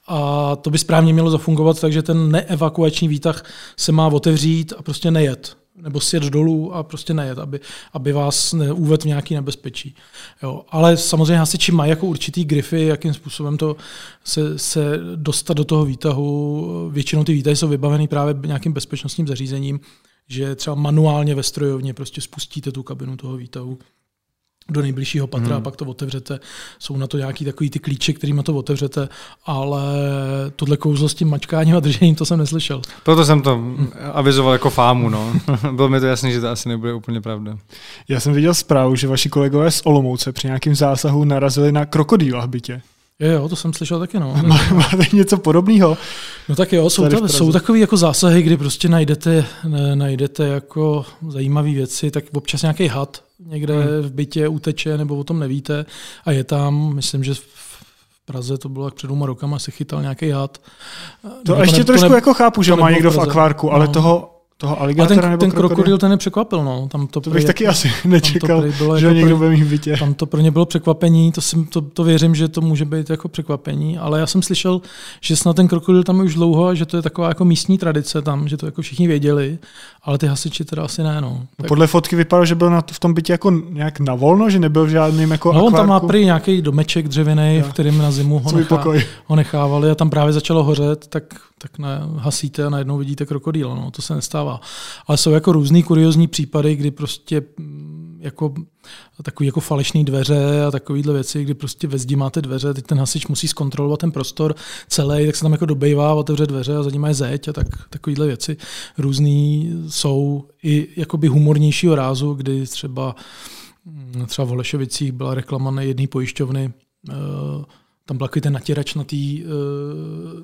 a to by správně mělo zafungovat, takže ten neevakuační výtah se má otevřít a prostě nejet nebo sjet dolů a prostě nejet, aby, aby vás neuvedl v nějaký nebezpečí. Jo. Ale samozřejmě hasiči mají jako určitý grify, jakým způsobem to se, se dostat do toho výtahu. Většinou ty výtahy jsou vybaveny právě nějakým bezpečnostním zařízením, že třeba manuálně ve strojovně prostě spustíte tu kabinu toho výtahu do nejbližšího patra hmm. a pak to otevřete. Jsou na to nějaký takový ty klíče, kterými to otevřete, ale tohle kouzlo s tím mačkáním a držením, to jsem neslyšel. Proto jsem to avizoval jako fámu, no. Bylo mi to jasné, že to asi nebude úplně pravda. Já jsem viděl zprávu, že vaši kolegové z Olomouce při nějakém zásahu narazili na krokodýla v bytě. Jo, jo, to jsem slyšel taky, no. Máte něco podobného? No tak jo, jsou, ta, jsou takové jako zásahy, kdy prostě najdete, ne, najdete jako zajímavé věci, tak občas nějaký had někde hmm. v bytě uteče nebo o tom nevíte a je tam, myslím, že v Praze to bylo jak před dvěma rokama, se chytal nějaký had. To nebo ještě to ne, trošku to ne, jako chápu, že to má někdo v akvárku, ale no. toho toho aligátora ten, nebo ten krokodil? krokodil ten je překvapil, no. Tam to, to bych taky asi nečekal, bylo že jako někdo bude mít bytě. Tam to pro ně bylo překvapení, to, jsem, to, to, věřím, že to může být jako překvapení, ale já jsem slyšel, že snad ten krokodil tam je už dlouho a že to je taková jako místní tradice tam, že to jako všichni věděli, ale ty hasiči teda asi ne, no. Tak... Podle fotky vypadalo, že byl na, v tom bytě jako nějak na volno, že nebyl v žádným jako No on tam má prý nějaký domeček dřevěný, v kterém na zimu ho, nechá, ho nechávali a tam právě začalo hořet, tak tak ne, hasíte a najednou vidíte krokodýla. No, to se nestává. Ale jsou jako různý kuriozní případy, kdy prostě mm, jako takový jako falešný dveře a takovýhle věci, kdy prostě ve zdi máte dveře, teď ten hasič musí zkontrolovat ten prostor celý, tak se tam jako dobejvá, otevře dveře a za ním je zeď a tak, takovýhle věci různý jsou i jakoby humornějšího rázu, kdy třeba třeba v Holešovicích byla reklama na jedné pojišťovny, uh, tam byl ten natěrač na té eh,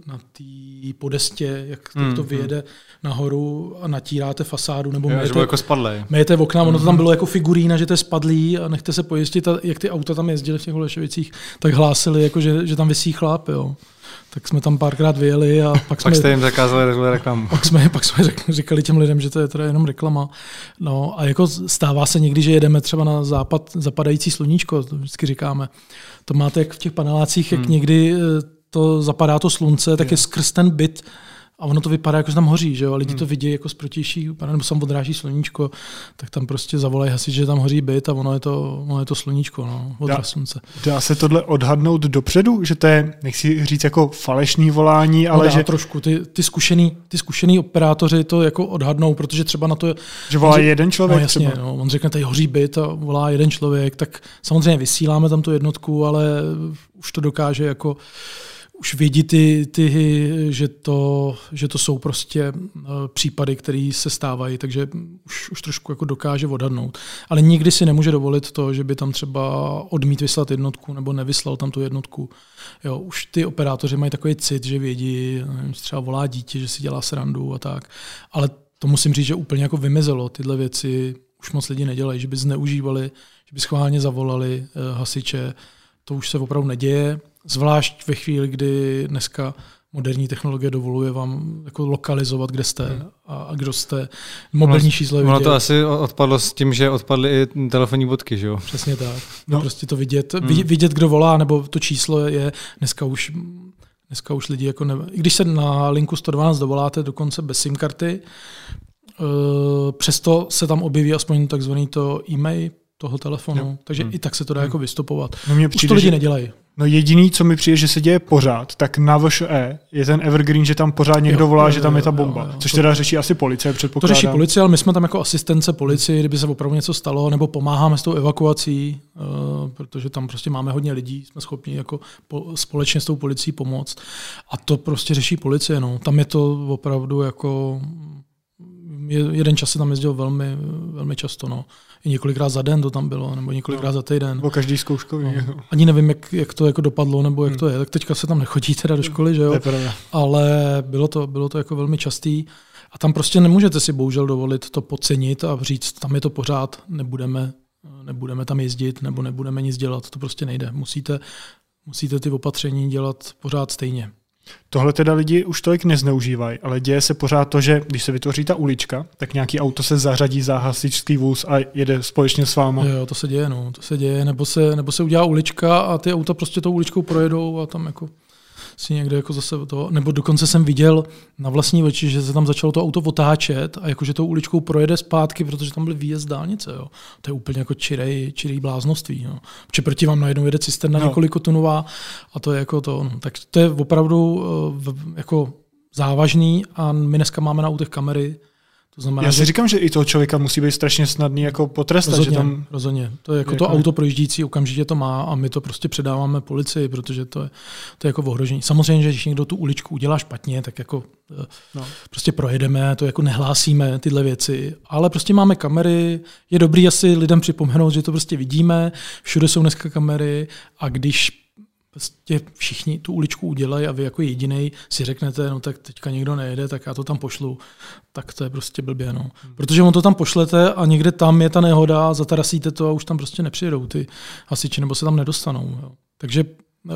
na tý podestě, jak mm, to hmm. vyjede mm. nahoru a natíráte fasádu, nebo jo, mějete, jako spadlej. mějete v okna, mm. ono to tam hmm. bylo jako figurína, že to je spadlý a nechte se pojistit, a jak ty auta tam jezdily v těch Holešovicích, tak hlásili, jako, že, že tam vysí chlap. Jo tak jsme tam párkrát vyjeli a pak jsme... pak jste jim zakázali reklamu. Pak jsme, pak jsme říkali těm lidem, že to je teda jenom reklama. No a jako stává se někdy, že jedeme třeba na západ, zapadající sluníčko, to vždycky říkáme. To máte jak v těch panelácích, jak hmm. někdy eh, to zapadá to slunce, tak je skrz ten byt a ono to vypadá, jako že tam hoří, že jo? A lidi hmm. to vidí jako z protější, nebo sam odráží sluníčko, tak tam prostě zavolají hasič, že tam hoří byt a ono je to, ono je to sluníčko, no, odraz dá, slunce. Dá se tohle odhadnout dopředu, že to je, nechci říct jako falešný volání, no ale no dá, že... trošku, ty, ty, zkušený, ty zkušený operátoři to jako odhadnou, protože třeba na to... Že volá že, jeden člověk no, jasně, třeba. No, on řekne, tady hoří byt a volá jeden člověk, tak samozřejmě vysíláme tam tu jednotku, ale už to dokáže jako už vědí ty, ty že, to, že to jsou prostě eh, případy, které se stávají, takže už, už trošku jako dokáže odhadnout. Ale nikdy si nemůže dovolit to, že by tam třeba odmít vyslat jednotku nebo nevyslal tam tu jednotku. Jo, už ty operátoři mají takový cit, že vědí, nevím, třeba volá dítě, že si dělá srandu a tak. Ale to musím říct, že úplně jako vymizelo. Tyhle věci už moc lidi nedělají, že by zneužívali, že by schválně zavolali uh, hasiče. To už se opravdu neděje. Zvlášť ve chvíli, kdy dneska moderní technologie dovoluje vám jako lokalizovat, kde jste hmm. a, a kdo jste. Mobilní číslo Ono to asi odpadlo s tím, že odpadly i telefonní bodky, že jo? Přesně tak. No. Prostě to vidět, hmm. vidět, kdo volá, nebo to číslo je dneska už Dneska už lidi jako ne... I když se na linku 112 dovoláte dokonce bez SIM karty, uh, přesto se tam objeví aspoň takzvaný to e-mail toho telefonu, jo. takže hmm. i tak se to dá hmm. jako vystupovat. No mě přijde, Už to lidi že... nedělají. No jediný, co mi přijde, že se děje pořád, tak na VŠE je ten evergreen, že tam pořád někdo jo, volá, jo, že tam je ta bomba. Jo, jo, což teda řeší asi policie, předpokládám. To řeší policie, ale my jsme tam jako asistence policii, kdyby se opravdu něco stalo, nebo pomáháme s tou evakuací, uh, protože tam prostě máme hodně lidí, jsme schopni jako po, společně s tou policií pomoct. A to prostě řeší policie. No. Tam je to opravdu jako jeden čas se tam jezdil velmi, velmi často. No. I několikrát za den to tam bylo, nebo několikrát no. za týden. Nebo každý zkouškový. No. Ani nevím, jak, jak, to jako dopadlo, nebo jak hmm. to je. Tak teďka se tam nechodí teda do školy, že jo? Ale bylo to, bylo to jako velmi častý. A tam prostě nemůžete si bohužel dovolit to podcenit a říct, tam je to pořád, nebudeme, nebudeme tam jezdit, nebo nebudeme nic dělat. To prostě nejde. Musíte, musíte ty opatření dělat pořád stejně. Tohle teda lidi už tolik nezneužívají, ale děje se pořád to, že když se vytvoří ta ulička, tak nějaký auto se zařadí za hasičský vůz a jede společně s váma. Jo, to se děje, no, to se děje, nebo se, nebo se udělá ulička a ty auta prostě tou uličkou projedou a tam jako si někde jako zase to, nebo dokonce jsem viděl na vlastní oči, že se tam začalo to auto otáčet a jakože tou uličkou projede zpátky, protože tam byl výjezd dálnice. Jo. To je úplně jako čirej, čirej bláznoství. Jo. Protože proti vám najednou jede cisterna no. několik tunová a to je jako to. No. Tak to je opravdu uh, jako závažný a my dneska máme na autech kamery, to znamená, Já si že... říkám, že i toho člověka musí být strašně snadný jako potrestat. Rozhodně, že tam... rozhodně. To je jako, jako to auto projíždící okamžitě to má a my to prostě předáváme policii, protože to je, to je jako ohrožení. Samozřejmě, že když někdo tu uličku udělá špatně, tak jako eh, no. prostě projedeme, to jako nehlásíme tyhle věci, ale prostě máme kamery, je dobrý asi lidem připomenout, že to prostě vidíme, všude jsou dneska kamery a když prostě všichni tu uličku udělají a vy jako jediný si řeknete, no tak teďka někdo nejede, tak já to tam pošlu, tak to je prostě blbě. No. Hmm. Protože on to tam pošlete a někde tam je ta nehoda, zatarasíte to a už tam prostě nepřijedou ty hasiči nebo se tam nedostanou. Jo. Takže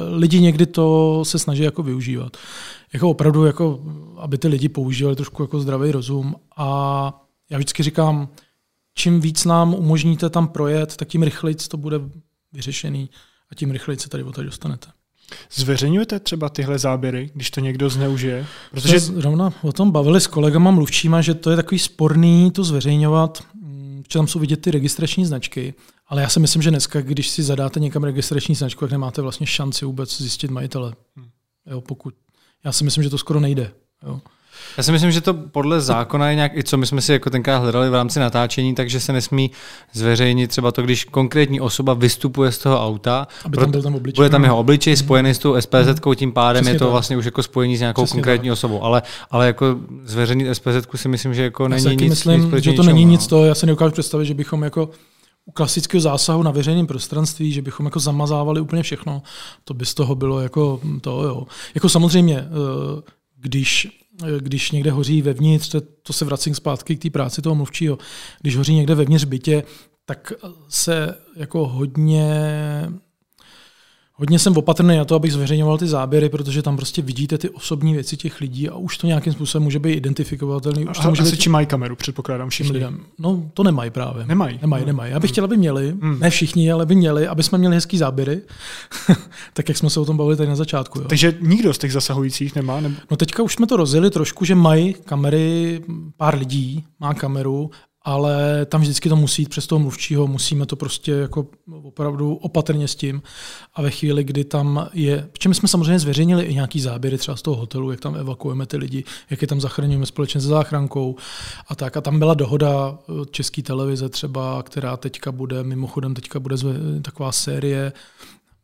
lidi někdy to se snaží jako využívat. Jako opravdu, jako, aby ty lidi používali trošku jako zdravý rozum. A já vždycky říkám, čím víc nám umožníte tam projet, tak tím rychleji to bude vyřešený a tím rychleji se tady o tady dostanete. Zveřejňujete třeba tyhle záběry, když to někdo zneužije? Protože zrovna o tom bavili s kolegama mluvčíma, že to je takový sporný to zveřejňovat, že tam jsou vidět ty registrační značky, ale já si myslím, že dneska, když si zadáte někam registrační značku, tak nemáte vlastně šanci vůbec zjistit majitele. Hmm. Jo, pokud. Já si myslím, že to skoro nejde. Jo. Já si myslím, že to podle zákona je nějak, i co my jsme si jako tenkrát hledali v rámci natáčení, takže se nesmí zveřejnit třeba to, když konkrétní osoba vystupuje z toho auta, Aby tam byl tam obličej. bude tam jeho obličej mm. spojený s tou SPZ, mm. tím pádem Přesně je to, to vlastně už jako spojení s nějakou Přesně konkrétní to. osobou. Ale, ale jako zveřejnit SPZ si myslím, že jako já není nic, myslím, nic že to není nic to, já se nedokážu představit, že bychom jako u klasického zásahu na veřejném prostranství, že bychom jako zamazávali úplně všechno, to by z toho bylo jako to, jo. Jako samozřejmě, eh, když když někde hoří vevnitř, to, to se vracím zpátky k té práci toho mluvčího, když hoří někde vevnitř bytě, tak se jako hodně Hodně jsem opatrný na to, abych zveřejňoval ty záběry, protože tam prostě vidíte ty osobní věci těch lidí a už to nějakým způsobem může být identifikovatelný. Už to může být... či mají kameru, předpokládám všichni. Lidem. No, to nemají právě. Nemají. Nemají, no. nemají. Já bych chtěl, aby měli, hmm. ne všichni, ale aby měli, aby jsme měli hezký záběry, tak jak jsme se o tom bavili tady na začátku. Jo. Takže nikdo z těch zasahujících nemá? Nebo... No teďka už jsme to rozjeli trošku, že mají kamery, pár lidí má kameru ale tam vždycky to musí jít přes toho mluvčího, musíme to prostě jako opravdu opatrně s tím. A ve chvíli, kdy tam je, čem jsme samozřejmě zveřejnili i nějaký záběry třeba z toho hotelu, jak tam evakuujeme ty lidi, jak je tam zachraňujeme společně se záchrankou a tak. A tam byla dohoda České televize třeba, která teďka bude, mimochodem teďka bude taková série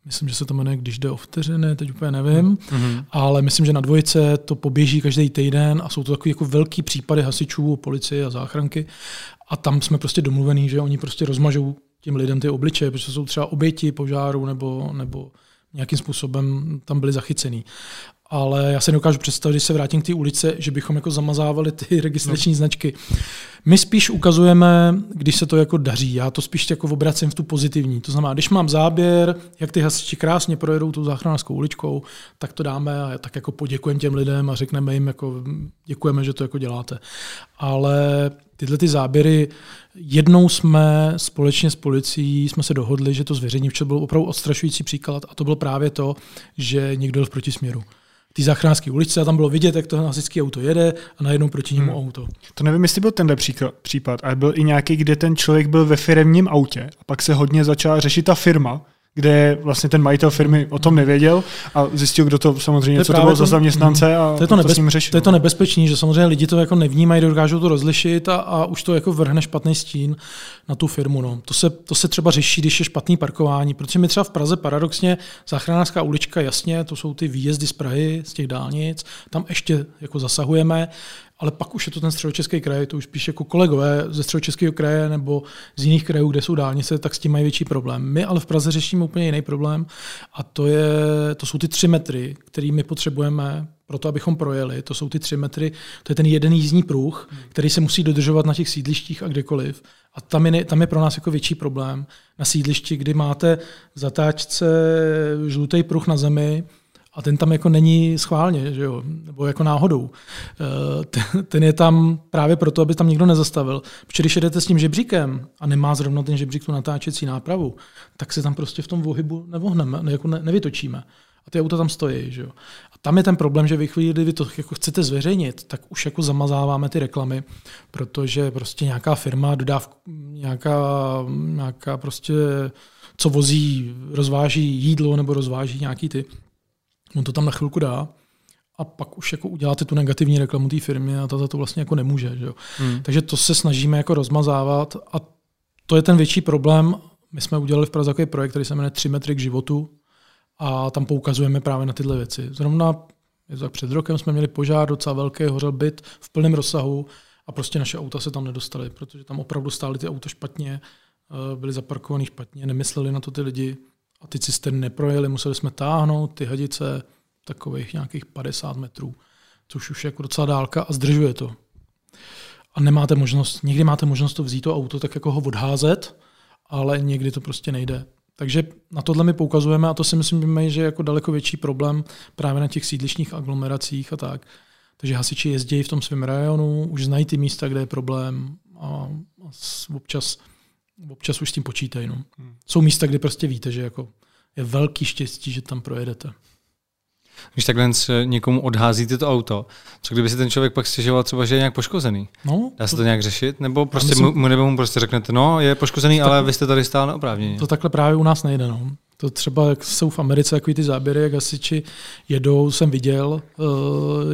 Myslím, že se to jmenuje Když jde o vteřiny, teď úplně nevím, mm-hmm. ale myslím, že na dvojice to poběží každý týden a jsou to takové jako velký případy hasičů, policie a záchranky a tam jsme prostě domluvení, že oni prostě rozmažou těm lidem ty obličeje, protože jsou třeba oběti požáru nebo, nebo nějakým způsobem tam byli zachycený ale já se dokážu představit, když se vrátím k té ulice, že bychom jako zamazávali ty registrační no. značky. My spíš ukazujeme, když se to jako daří, já to spíš jako obracím v tu pozitivní. To znamená, když mám záběr, jak ty hasiči krásně projedou tu záchranářskou uličkou, tak to dáme a tak jako poděkujeme těm lidem a řekneme jim, jako děkujeme, že to jako děláte. Ale tyhle ty záběry, jednou jsme společně s policií jsme se dohodli, že to zveřejní, včera byl opravdu odstrašující příklad a to bylo právě to, že někdo byl v protisměru ty záchranářské ulice a tam bylo vidět, jak to hasičské auto jede a najednou proti němu hmm. auto. To nevím, jestli byl tenhle případ, ale byl i nějaký, kde ten člověk byl ve firmním autě a pak se hodně začala řešit ta firma, kde vlastně ten majitel firmy o tom nevěděl a zjistil, kdo to samozřejmě, to co to bylo za zaměstnance a to je to, nebez, to s ním řešil. To je to nebezpečný, že samozřejmě lidi to jako nevnímají, dokážou to rozlišit a, a už to jako vrhne špatný stín na tu firmu. No. To, se, to se třeba řeší, když je špatný parkování, protože my třeba v Praze paradoxně záchranářská ulička, jasně, to jsou ty výjezdy z Prahy, z těch dálnic, tam ještě jako zasahujeme, ale pak už je to ten středočeský kraj, to už spíš jako kolegové ze středočeského kraje nebo z jiných krajů, kde jsou dálnice, tak s tím mají větší problém. My ale v Praze řešíme úplně jiný problém a to, je, to jsou ty tři metry, které my potřebujeme pro to, abychom projeli. To jsou ty tři metry, to je ten jeden jízdní pruh, který se musí dodržovat na těch sídlištích a kdekoliv. A tam je, tam je pro nás jako větší problém na sídlišti, kdy máte zatáčce žlutý pruh na zemi, a ten tam jako není schválně, že jo? nebo jako náhodou. Eh, ten je tam právě proto, aby tam nikdo nezastavil. Protože když jedete s tím žebříkem a nemá zrovna ten žebřík tu natáčecí nápravu, tak se tam prostě v tom vohybu nevohneme, jako ne, nevytočíme. A ty auta tam stojí. Že jo? A tam je ten problém, že vy chvíli, kdy vy to jako chcete zveřejnit, tak už jako zamazáváme ty reklamy, protože prostě nějaká firma dodá nějaká, nějaká prostě co vozí, rozváží jídlo nebo rozváží nějaký ty on to tam na chvilku dá a pak už jako uděláte tu negativní reklamu té firmy a ta za to vlastně jako nemůže. Že jo? Hmm. Takže to se snažíme jako rozmazávat a to je ten větší problém. My jsme udělali v Praze takový projekt, který se jmenuje 3 metry k životu a tam poukazujeme právě na tyhle věci. Zrovna je tak před rokem jsme měli požár, docela velký, hořel byt v plném rozsahu a prostě naše auta se tam nedostaly, protože tam opravdu stály ty auta špatně, eh, byly zaparkovaný špatně, nemysleli na to ty lidi a ty cisterny neprojeli, museli jsme táhnout ty hadice takových nějakých 50 metrů, což už je jako docela dálka a zdržuje to. A nemáte možnost, někdy máte možnost to vzít to auto, tak jako ho odházet, ale někdy to prostě nejde. Takže na tohle my poukazujeme a to si myslím, že je jako daleko větší problém právě na těch sídlišních aglomeracích a tak. Takže hasiči jezdí v tom svém rajonu, už znají ty místa, kde je problém a občas, občas už s tím počítají. No. Hmm. Jsou místa, kde prostě víte, že jako je velký štěstí, že tam projedete. Když takhle někomu odházíte to auto, co kdyby si ten člověk pak stěžoval třeba, že je nějak poškozený? No, Dá se to, to nějak řešit? Nebo prostě myslím, mu, nebo mu prostě řeknete, no, je poškozený, ale vy jste tady stál neoprávněně. To takhle právě u nás nejde. No. To třeba, jak jsou v Americe takový ty záběry, jak hasiči jedou, jsem viděl, uh,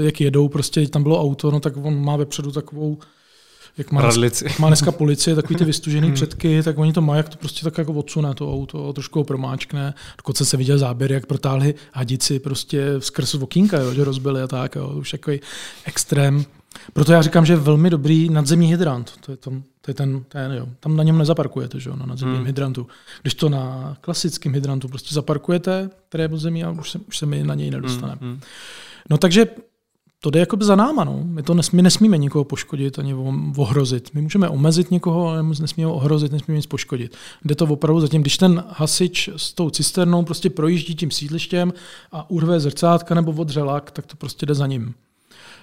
jak jedou, prostě tam bylo auto, no tak on má vepředu takovou jak má, dneska, jak má dneska policie takový ty vystužený hmm. předky, tak oni to mají, jak to prostě tak jako odsune to auto, trošku ho promáčkne. Dokonce se viděl záběr, jak protáhli hadici prostě skrz okýnka, jo, že rozbili a tak, jo, už takový extrém. Proto já říkám, že je velmi dobrý nadzemní hydrant. To je, tam, to je ten, ten jo. tam na něm nezaparkujete, že jo, na nadzemním hmm. hydrantu. Když to na klasickém hydrantu prostě zaparkujete, které je pod zemí a už se, už se mi na něj nedostaneme. Hmm. hmm. No takže to jde jakoby za náma. No. My, to nesmí, nesmíme nikoho poškodit ani ohrozit. My můžeme omezit někoho, ale nesmíme ho ohrozit, nesmíme nic poškodit. Jde to opravdu zatím, když ten hasič s tou cisternou prostě projíždí tím sídlištěm a urve zrcátka nebo odře lak, tak to prostě jde za ním.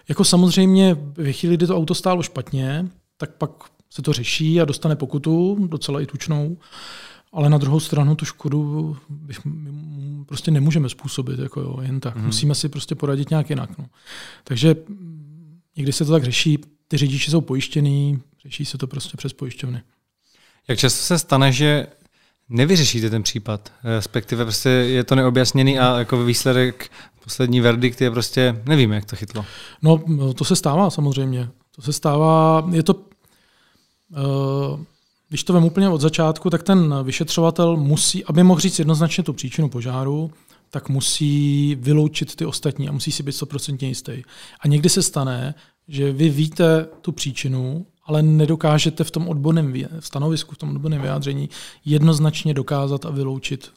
Jako samozřejmě ve chvíli, kdy to auto stálo špatně, tak pak se to řeší a dostane pokutu, docela i tučnou. Ale na druhou stranu tu škodu bych, my prostě nemůžeme způsobit jako jo, jen tak. Mm. Musíme si prostě poradit nějak jinak. No. Takže někdy se to tak řeší, ty řidiči jsou pojištěný, řeší se to prostě přes pojišťovny. Jak často se stane, že nevyřešíte ten případ, respektive prostě je to neobjasněný a jako výsledek, poslední verdikt je prostě, nevíme, jak to chytlo. No, to se stává samozřejmě. To se stává, je to, uh, když to vem úplně od začátku, tak ten vyšetřovatel musí, aby mohl říct jednoznačně tu příčinu požáru, tak musí vyloučit ty ostatní a musí si být 100% jistý. A někdy se stane, že vy víte tu příčinu, ale nedokážete v tom odborném stanovisku, v tom odborném vyjádření jednoznačně dokázat a vyloučit.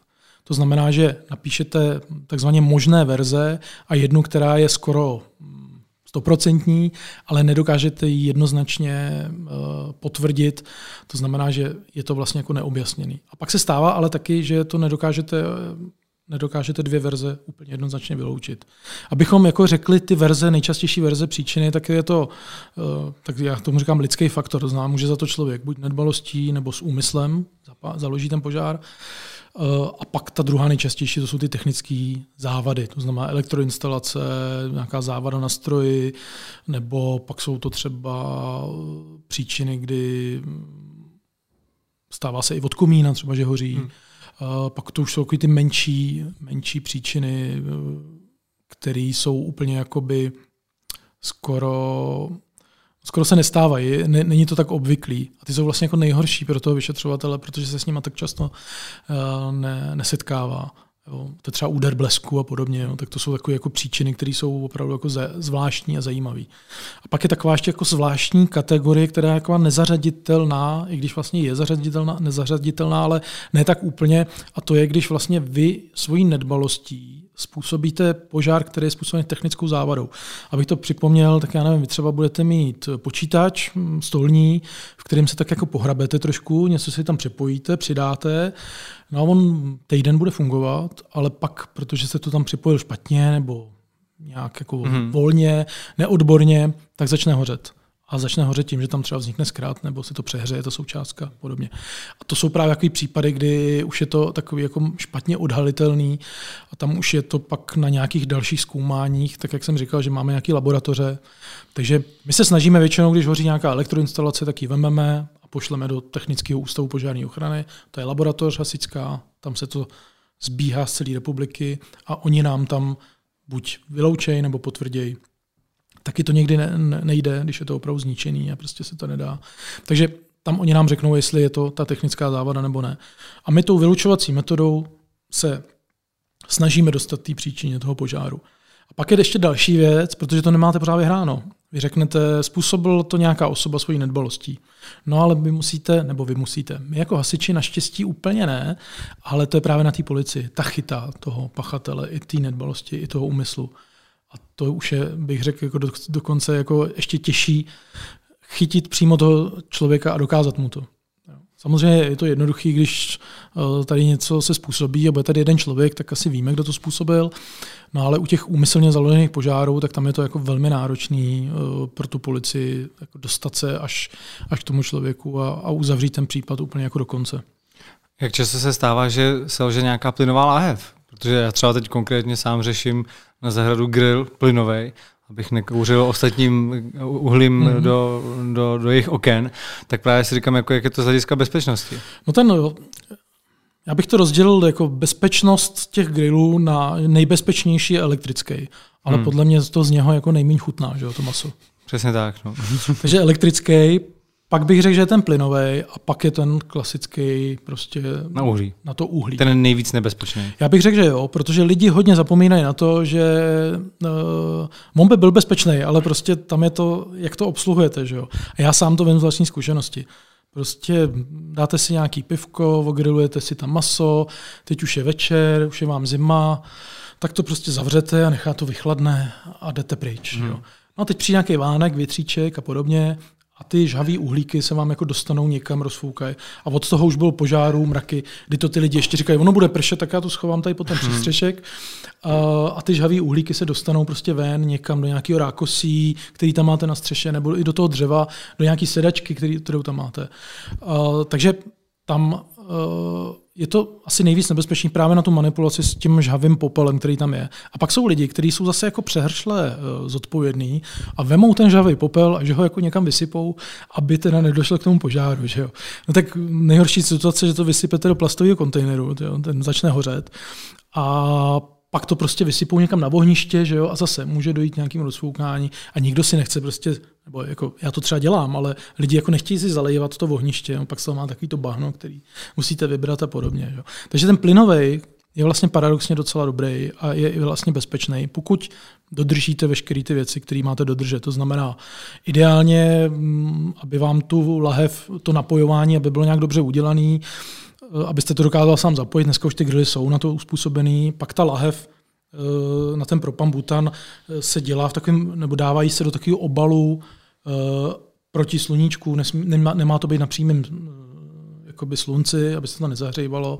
To znamená, že napíšete takzvaně možné verze a jednu, která je skoro stoprocentní, ale nedokážete ji jednoznačně uh, potvrdit. To znamená, že je to vlastně jako neobjasněný. A pak se stává ale taky, že to nedokážete nedokážete dvě verze úplně jednoznačně vyloučit. Abychom jako řekli ty verze, nejčastější verze příčiny, tak je to, uh, tak já tomu říkám lidský faktor, to znamená, může za to člověk buď nedbalostí nebo s úmyslem, založí ten požár, Eh, a pak ta druhá nejčastější, to jsou ty technické závady, to znamená elektroinstalace, nějaká závada na stroji, nebo pak jsou to třeba příčiny, kdy stává se i od komína, třeba že hoří. Hmm. Eh, pak to už jsou ty menší, menší příčiny, eh, které jsou úplně jakoby skoro skoro se nestávají, není to tak obvyklý. A ty jsou vlastně jako nejhorší pro toho vyšetřovatele, protože se s nimi tak často uh, ne, nesetkává. Jo. To je třeba úder blesku a podobně. Jo. Tak to jsou takové jako příčiny, které jsou opravdu jako zvláštní a zajímavé. A pak je taková ještě jako zvláštní kategorie, která je jako nezařaditelná, i když vlastně je zařaditelná, nezařaditelná, ale ne tak úplně. A to je, když vlastně vy svojí nedbalostí způsobíte požár, který je způsoben technickou závadou. Abych to připomněl, tak já nevím, vy třeba budete mít počítač hm, stolní, v kterém se tak jako pohrabete trošku, něco si tam přepojíte, přidáte, no a on týden bude fungovat, ale pak, protože se to tam připojil špatně nebo nějak jako mm-hmm. volně, neodborně, tak začne hořet a začne hořet tím, že tam třeba vznikne zkrát nebo se to přehřeje, ta součástka a podobně. A to jsou právě takový případy, kdy už je to takový jako špatně odhalitelný a tam už je to pak na nějakých dalších zkoumáních, tak jak jsem říkal, že máme nějaké laboratoře. Takže my se snažíme většinou, když hoří nějaká elektroinstalace, tak ji vememe a pošleme do Technického ústavu požární ochrany. To je laboratoř hasická, tam se to zbíhá z celé republiky a oni nám tam buď vyloučejí nebo potvrdějí taky to někdy ne, ne, nejde, když je to opravdu zničený a prostě se to nedá. Takže tam oni nám řeknou, jestli je to ta technická závada nebo ne. A my tou vylučovací metodou se snažíme dostat té příčině toho požáru. A pak je ještě další věc, protože to nemáte právě hráno. Vy řeknete, způsobil to nějaká osoba svojí nedbalostí. No ale vy musíte, nebo vy musíte. My jako hasiči naštěstí úplně ne, ale to je právě na té policii. Ta chytá toho pachatele, i té nedbalosti, i toho úmyslu. A to už je, bych řekl, jako do, dokonce jako ještě těžší chytit přímo toho člověka a dokázat mu to. Samozřejmě je to jednoduchý, když eh, tady něco se způsobí a bude tady jeden člověk, tak asi víme, kdo to způsobil. No ale u těch úmyslně založených požárů, tak tam je to jako velmi náročný eh, pro tu policii jako dostat se až, až k tomu člověku a, a uzavřít ten případ úplně jako do konce. Jak často se stává, že selže nějaká plynová láhev? Protože já třeba teď konkrétně sám řeším na zahradu grill plynový abych nekouřil ostatním uhlím mm-hmm. do, do, do jejich oken, tak právě si říkám, jako, jak je to z hlediska bezpečnosti. No ten, já bych to rozdělil jako bezpečnost těch grillů na nejbezpečnější elektrický. Ale hmm. podle mě to z něho jako nejméně chutná, že jo, to maso. Přesně tak. No. Takže elektrický, pak bych řekl, že je ten plynový a pak je ten klasický prostě na, uhlí. na to uhlí. Ten je nejvíc nebezpečný. Já bych řekl, že jo, protože lidi hodně zapomínají na to, že uh, MON by byl bezpečný, ale prostě tam je to, jak to obsluhujete. Že jo? A já sám to vím z vlastní zkušenosti. Prostě dáte si nějaký pivko, ogrilujete si tam maso, teď už je večer, už je vám zima, tak to prostě zavřete a nechá to vychladné a jdete pryč. Hmm. Jo. No a teď přijde nějaký vánek, větříček a podobně a ty žhavý uhlíky se vám jako dostanou někam, rozfoukají. A od toho už bylo požáru, mraky, kdy to ty lidi ještě říkají, ono bude pršet, tak já to schovám tady pod ten hmm. přístřešek. A, a ty žhavý uhlíky se dostanou prostě ven někam do nějakého rákosí, který tam máte na střeše, nebo i do toho dřeva, do nějaké sedačky, který, kterou tam máte. A, takže tam uh, je to asi nejvíc nebezpečný právě na tu manipulaci s tím žhavým popelem, který tam je. A pak jsou lidi, kteří jsou zase jako přehršle uh, zodpovědní a vemou ten žhavý popel a že ho jako někam vysypou, aby teda nedošlo k tomu požáru. Že jo? No tak nejhorší situace, že to vysypete do plastového kontejneru, jo? ten začne hořet. A pak to prostě vysypou někam na ohniště, že jo, a zase může dojít nějakým rozfoukání a nikdo si nechce prostě, nebo jako já to třeba dělám, ale lidi jako nechtějí si zalejvat to ohniště, jo, pak se má takový to bahno, který musíte vybrat a podobně. Jo. Takže ten plynový je vlastně paradoxně docela dobrý a je i vlastně bezpečný, pokud dodržíte veškeré ty věci, které máte dodržet. To znamená ideálně, mm, aby vám tu lahev, to napojování, aby bylo nějak dobře udělaný, Eh, abyste to dokázal sám zapojit. Dneska už ty grily jsou na to uspůsobený. Pak ta lahev eh, na ten propan butan eh, se dělá v takovém, nebo dávají se do takového obalu proti sluníčku. Nemá, nemá to být na přímém jakoby slunci, aby se to nezahřívalo.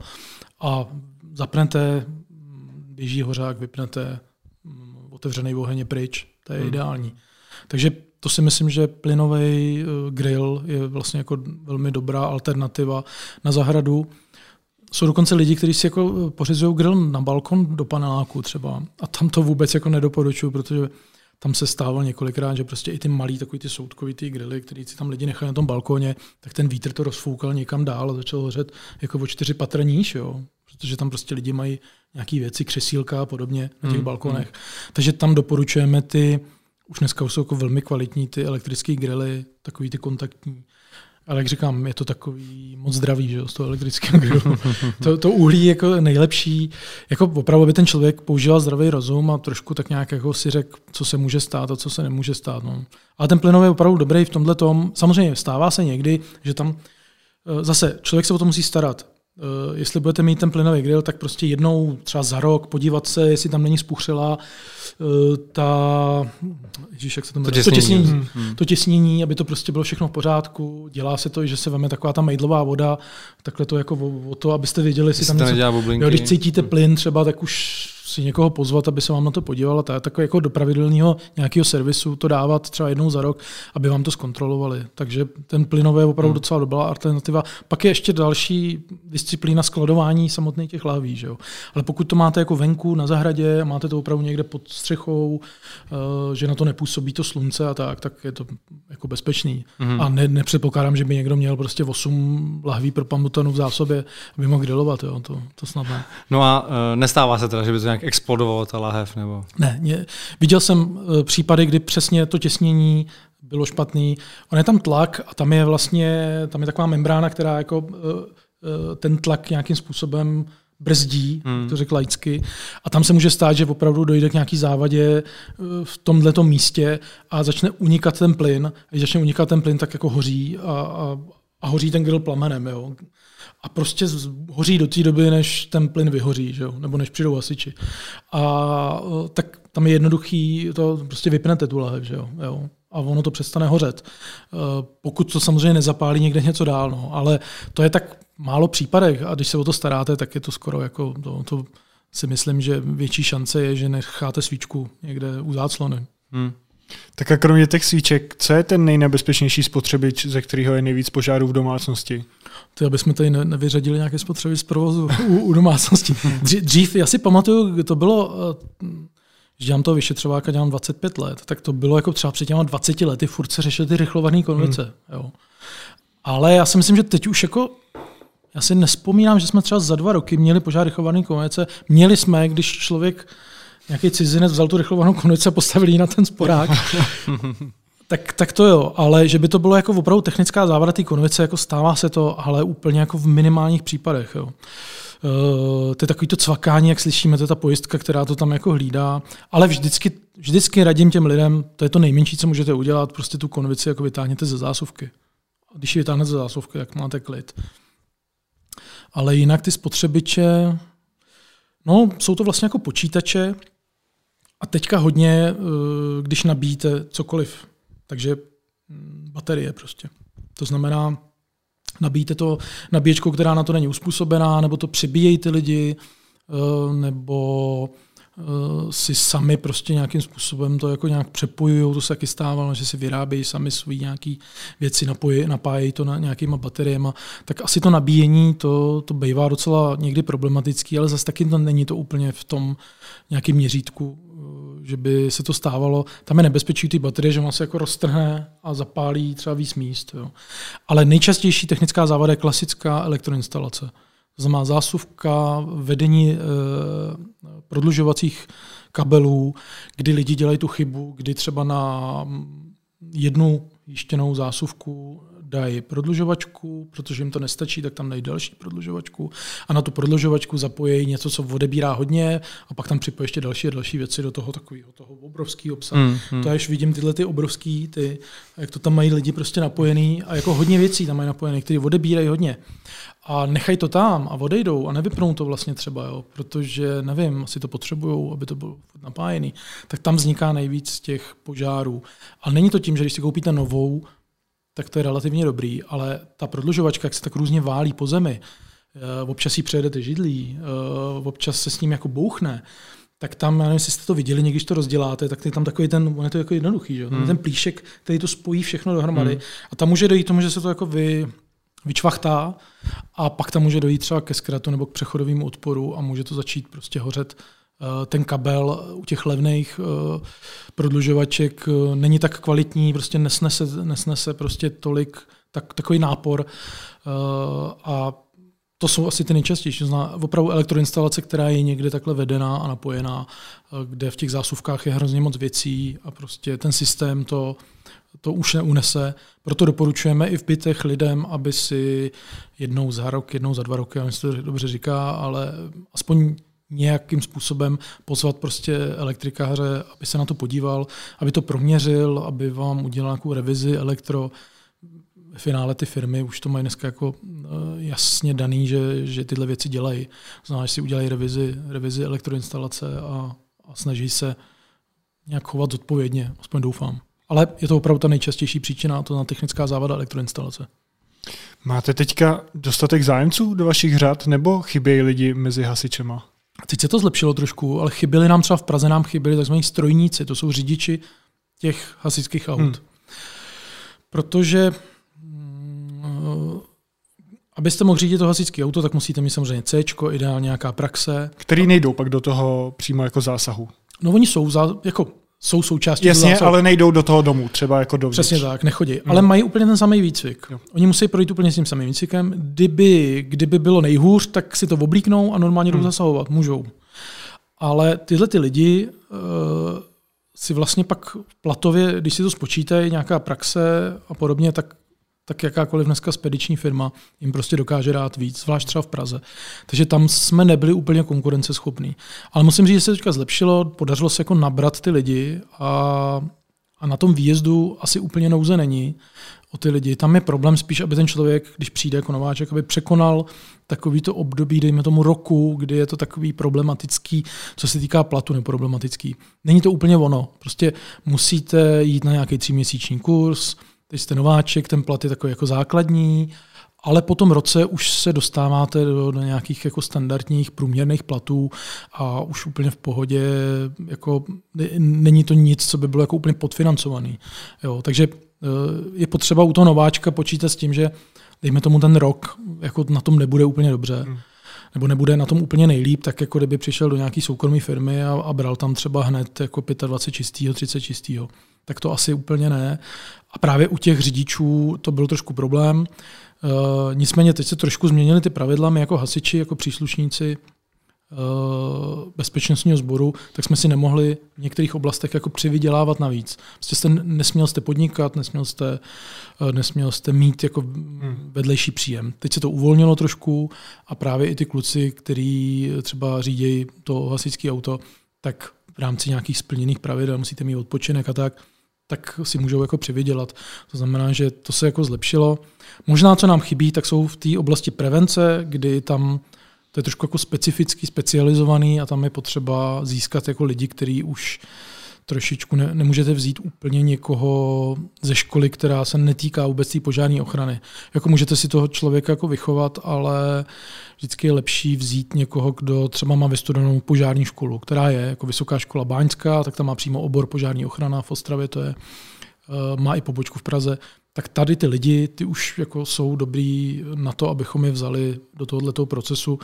A zapnete, běží hořák, vypnete, mm, otevřený oheň pryč. To je hmm. ideální. Takže to si myslím, že plynový grill je vlastně jako velmi dobrá alternativa na zahradu. Jsou dokonce lidi, kteří si jako eh, pořizují grill na balkon do paneláku třeba. A tam to vůbec jako nedoporučuju, protože tam se stávalo několikrát, že prostě i ty malý, takový ty soudkový ty grily, který si tam lidi nechali na tom balkoně, tak ten vítr to rozfoukal někam dál a začal hořet jako o čtyři patra níž, jo. Protože tam prostě lidi mají nějaké věci, křesílka a podobně na těch hmm, balkonech. Hmm. Takže tam doporučujeme ty, už dneska jsou jako velmi kvalitní ty elektrické grily, takový ty kontaktní, ale jak říkám, je to takový moc zdravý, že z toho elektrického grilu. to, to uhlí jako nejlepší, jako opravdu by ten člověk používal zdravý rozum a trošku tak nějak jako si řekl, co se může stát a co se nemůže stát. No. Ale ten plynový je opravdu dobrý v tomhle tom. Samozřejmě stává se někdy, že tam eh, zase člověk se o to musí starat. Eh, jestli budete mít ten plynový grill, tak prostě jednou třeba za rok podívat se, jestli tam není spuchřela eh, ta, ježiš, jak se to, to, těsnění. to těsnění. Hmm. hmm. To těsnění, aby to prostě bylo všechno v pořádku. Dělá se to, že se veme taková ta mejdlová voda, takhle to jako o, o to, abyste věděli, jestli, jestli tam něco, jo, když cítíte plyn třeba, tak už si někoho pozvat, aby se vám na to podíval a takové jako do pravidelného nějakého servisu to dávat třeba jednou za rok, aby vám to zkontrolovali. Takže ten plynový je opravdu hmm. docela dobrá alternativa. Pak je ještě další disciplína skladování samotných těch lahví. Že jo? Ale pokud to máte jako venku na zahradě, máte to opravdu někde pod střechou, uh, že na to nepůsobí to slunce a tak, tak je to jako bezpečný. Hmm. A ne, nepředpokládám, že by někdo měl prostě 8 lahví pro pamutanu v zásobě, aby mohl grilovat. Jo? To, to snad ne. No a uh, nestává se teda, že by to nějak nějak explodovalo ta lahev? Nebo? Ne, mě, viděl jsem uh, případy, kdy přesně to těsnění bylo špatný. On je tam tlak a tam je vlastně tam je taková membrána, která jako uh, uh, ten tlak nějakým způsobem brzdí, hmm. to řekl laicky. A tam se může stát, že opravdu dojde k nějaký závadě v tomto místě a začne unikat ten plyn. A když začne unikat ten plyn, tak jako hoří a, a, a hoří ten grill plamenem. Jo a prostě hoří do té doby, než ten plyn vyhoří, že jo? nebo než přijdou hasiči. A tak tam je jednoduchý, to prostě vypnete tu lahev, že jo? jo? a ono to přestane hořet. Eh, pokud to samozřejmě nezapálí někde něco dál, no. ale to je tak málo případech a když se o to staráte, tak je to skoro jako to, to si myslím, že větší šance je, že necháte svíčku někde u záclony. Hmm. Tak a kromě těch svíček, co je ten nejnebezpečnější spotřebič, ze kterého je nejvíc požárů v domácnosti? To aby jsme tady nevyřadili nějaké spotřeby z provozu u, u domácnosti. Dřív, já si pamatuju, to bylo, eh, že dělám toho vyšetřováka, dělám 25 let, tak to bylo jako třeba před těma 20 lety, furt se řešily ty rychlované konvice. Hmm. Jo. Ale já si myslím, že teď už jako já si nespomínám, že jsme třeba za dva roky měli požár rychlované konvice. Měli jsme, když člověk nějaký cizinec vzal tu rychlovanou konvici a postavil ji na ten sporák. tak, tak to jo, ale že by to bylo jako opravdu technická závada té konvice, jako stává se to, ale úplně jako v minimálních případech. Jo. Uh, to je takový to cvakání, jak slyšíme, to je ta pojistka, která to tam jako hlídá. Ale vždycky, vždycky radím těm lidem, to je to nejmenší, co můžete udělat, prostě tu konvici jako vytáhněte ze zásuvky. A když ji vytáhnete ze zásuvky, jak máte klid. Ale jinak ty spotřebiče, no, jsou to vlastně jako počítače, a teďka hodně, eh, když nabíjíte cokoliv, takže mm, baterie prostě. To znamená, nabíjíte to nabíječkou, která na to není uspůsobená, nebo to přibíjejí ty lidi, eh, nebo Eh, si sami prostě nějakým způsobem to jako nějak přepojují, to se taky stávalo, že si vyrábějí sami své nějaké věci, napojí, napájejí to na nějakýma bateriemi, tak asi to nabíjení, to, to bývá docela někdy problematický, ale zase taky to není to úplně v tom nějakém měřítku, že by se to stávalo. Tam je nebezpečí ty baterie, že on se jako roztrhne a zapálí třeba víc míst. Jo. Ale nejčastější technická závada je klasická elektroinstalace znamená zásuvka, vedení e, prodlužovacích kabelů, kdy lidi dělají tu chybu, kdy třeba na jednu jištěnou zásuvku dají prodlužovačku, protože jim to nestačí, tak tam dají další prodlužovačku a na tu prodlužovačku zapojí něco, co odebírá hodně a pak tam připojí ještě další a další věci do toho takového toho obrovského obsahu. Mm, mm. To až vidím tyhle ty obrovský, ty, jak to tam mají lidi prostě napojený a jako hodně věcí tam mají napojené, které odebírají hodně a nechají to tam a odejdou a nevypnou to vlastně třeba, jo, protože nevím, asi to potřebují, aby to bylo napájený, tak tam vzniká nejvíc těch požárů. A není to tím, že když si koupíte novou, tak to je relativně dobrý, ale ta prodlužovačka, jak se tak různě válí po zemi, eh, občas ji přejedete židlí, eh, občas se s ním jako bouchne, tak tam, já nevím, jestli jste to viděli, když to rozděláte, tak je tam takový ten, on je to jako jednoduchý, že? Hmm. ten plíšek, který to spojí všechno dohromady. Hmm. A tam může dojít tomu, že se to jako vy, vyčvachtá a pak tam může dojít třeba ke zkratu nebo k přechodovému odporu a může to začít prostě hořet. Eh, ten kabel u těch levných eh, prodlužovaček eh, není tak kvalitní, prostě nesnese, nesnese prostě tolik, tak, takový nápor a to jsou asi ty nejčastější. Opravdu elektroinstalace, která je někde takhle vedená a napojená, kde v těch zásuvkách je hrozně moc věcí a prostě ten systém to to už neunese. Proto doporučujeme i v bytech lidem, aby si jednou za rok, jednou za dva roky, já myslím, to dobře říká, ale aspoň nějakým způsobem pozvat prostě elektrikáře, aby se na to podíval, aby to proměřil, aby vám udělal nějakou revizi elektro. V finále ty firmy už to mají dneska jako eh, jasně daný, že, že tyhle věci dělají. Znamená, že si udělají revizi, revizi elektroinstalace a, a snaží se nějak chovat zodpovědně, aspoň doufám. Ale je to opravdu ta nejčastější příčina, to na technická závada elektroinstalace. Máte teďka dostatek zájemců do vašich řad nebo chybějí lidi mezi hasičema? Teď se to zlepšilo trošku, ale chyběli nám třeba v Praze, nám chyběli takzvaní strojníci, to jsou řidiči těch hasičských aut. Hmm. Protože mm, abyste mohli řídit to hasičské auto, tak musíte mít samozřejmě C, ideálně nějaká praxe. Který nejdou pak do toho přímo jako zásahu? No oni jsou, za, jako jsou součástí Jasně, ale nejdou do toho domu, třeba jako do Přesně tak, nechodí. Hmm. Ale mají úplně ten samý výcvik. Jo. Oni musí projít úplně s tím samým výcvikem. Kdyby, kdyby bylo nejhůř, tak si to oblíknou a normálně hmm. jdou zasahovat. Můžou. Ale tyhle ty lidi uh, si vlastně pak platově, když si to spočítají, nějaká praxe a podobně, tak tak jakákoliv dneska spediční firma jim prostě dokáže dát víc, zvlášť třeba v Praze. Takže tam jsme nebyli úplně konkurenceschopní. Ale musím říct, že se teďka zlepšilo, podařilo se jako nabrat ty lidi a, a na tom výjezdu asi úplně nouze není. o ty lidi. Tam je problém spíš, aby ten člověk, když přijde jako nováček, aby překonal takový to období, dejme tomu roku, kdy je to takový problematický, co se týká platu neproblematický. Není to úplně ono. Prostě musíte jít na nějaký tříměsíční kurz, teď jste nováček, ten plat je takový jako základní, ale po tom roce už se dostáváte do, do nějakých jako standardních průměrných platů a už úplně v pohodě, jako není to nic, co by bylo jako úplně podfinancovaný. Jo, takže eh, je potřeba u toho nováčka počítat s tím, že dejme tomu ten rok, jako na tom nebude úplně dobře. Hmm nebo nebude na tom úplně nejlíp, tak jako kdyby přišel do nějaké soukromé firmy a, a bral tam třeba hned jako 25 čistého, 30 čistého. Tak to asi úplně ne. A právě u těch řidičů to byl trošku problém. Uh, nicméně teď se trošku změnily ty pravidla. My jako hasiči, jako příslušníci bezpečnostního sboru, tak jsme si nemohli v některých oblastech jako přivydělávat navíc. Prostě jste, nesměl jste podnikat, nesměl jste, uh, nesměl jste mít jako hmm. vedlejší příjem. Teď se to uvolnilo trošku a právě i ty kluci, kteří třeba řídějí to hasičské auto, tak v rámci nějakých splněných pravidel musíte mít odpočinek a tak, tak si můžou jako přivydělat. To znamená, že to se jako zlepšilo. Možná, co nám chybí, tak jsou v té oblasti prevence, kdy tam to je trošku jako specifický, specializovaný a tam je potřeba získat jako lidi, kteří už trošičku ne, nemůžete vzít úplně někoho ze školy, která se netýká vůbec té požární ochrany. Jako můžete si toho člověka jako vychovat, ale vždycky je lepší vzít někoho, kdo třeba má vystudovanou požární školu, která je jako Vysoká škola Báňská, tak tam má přímo obor požární ochrana v Ostravě, to je, eh, má i pobočku v Praze. Tak tady ty lidi, ty už jako jsou dobrý na to, abychom je vzali do tohoto procesu.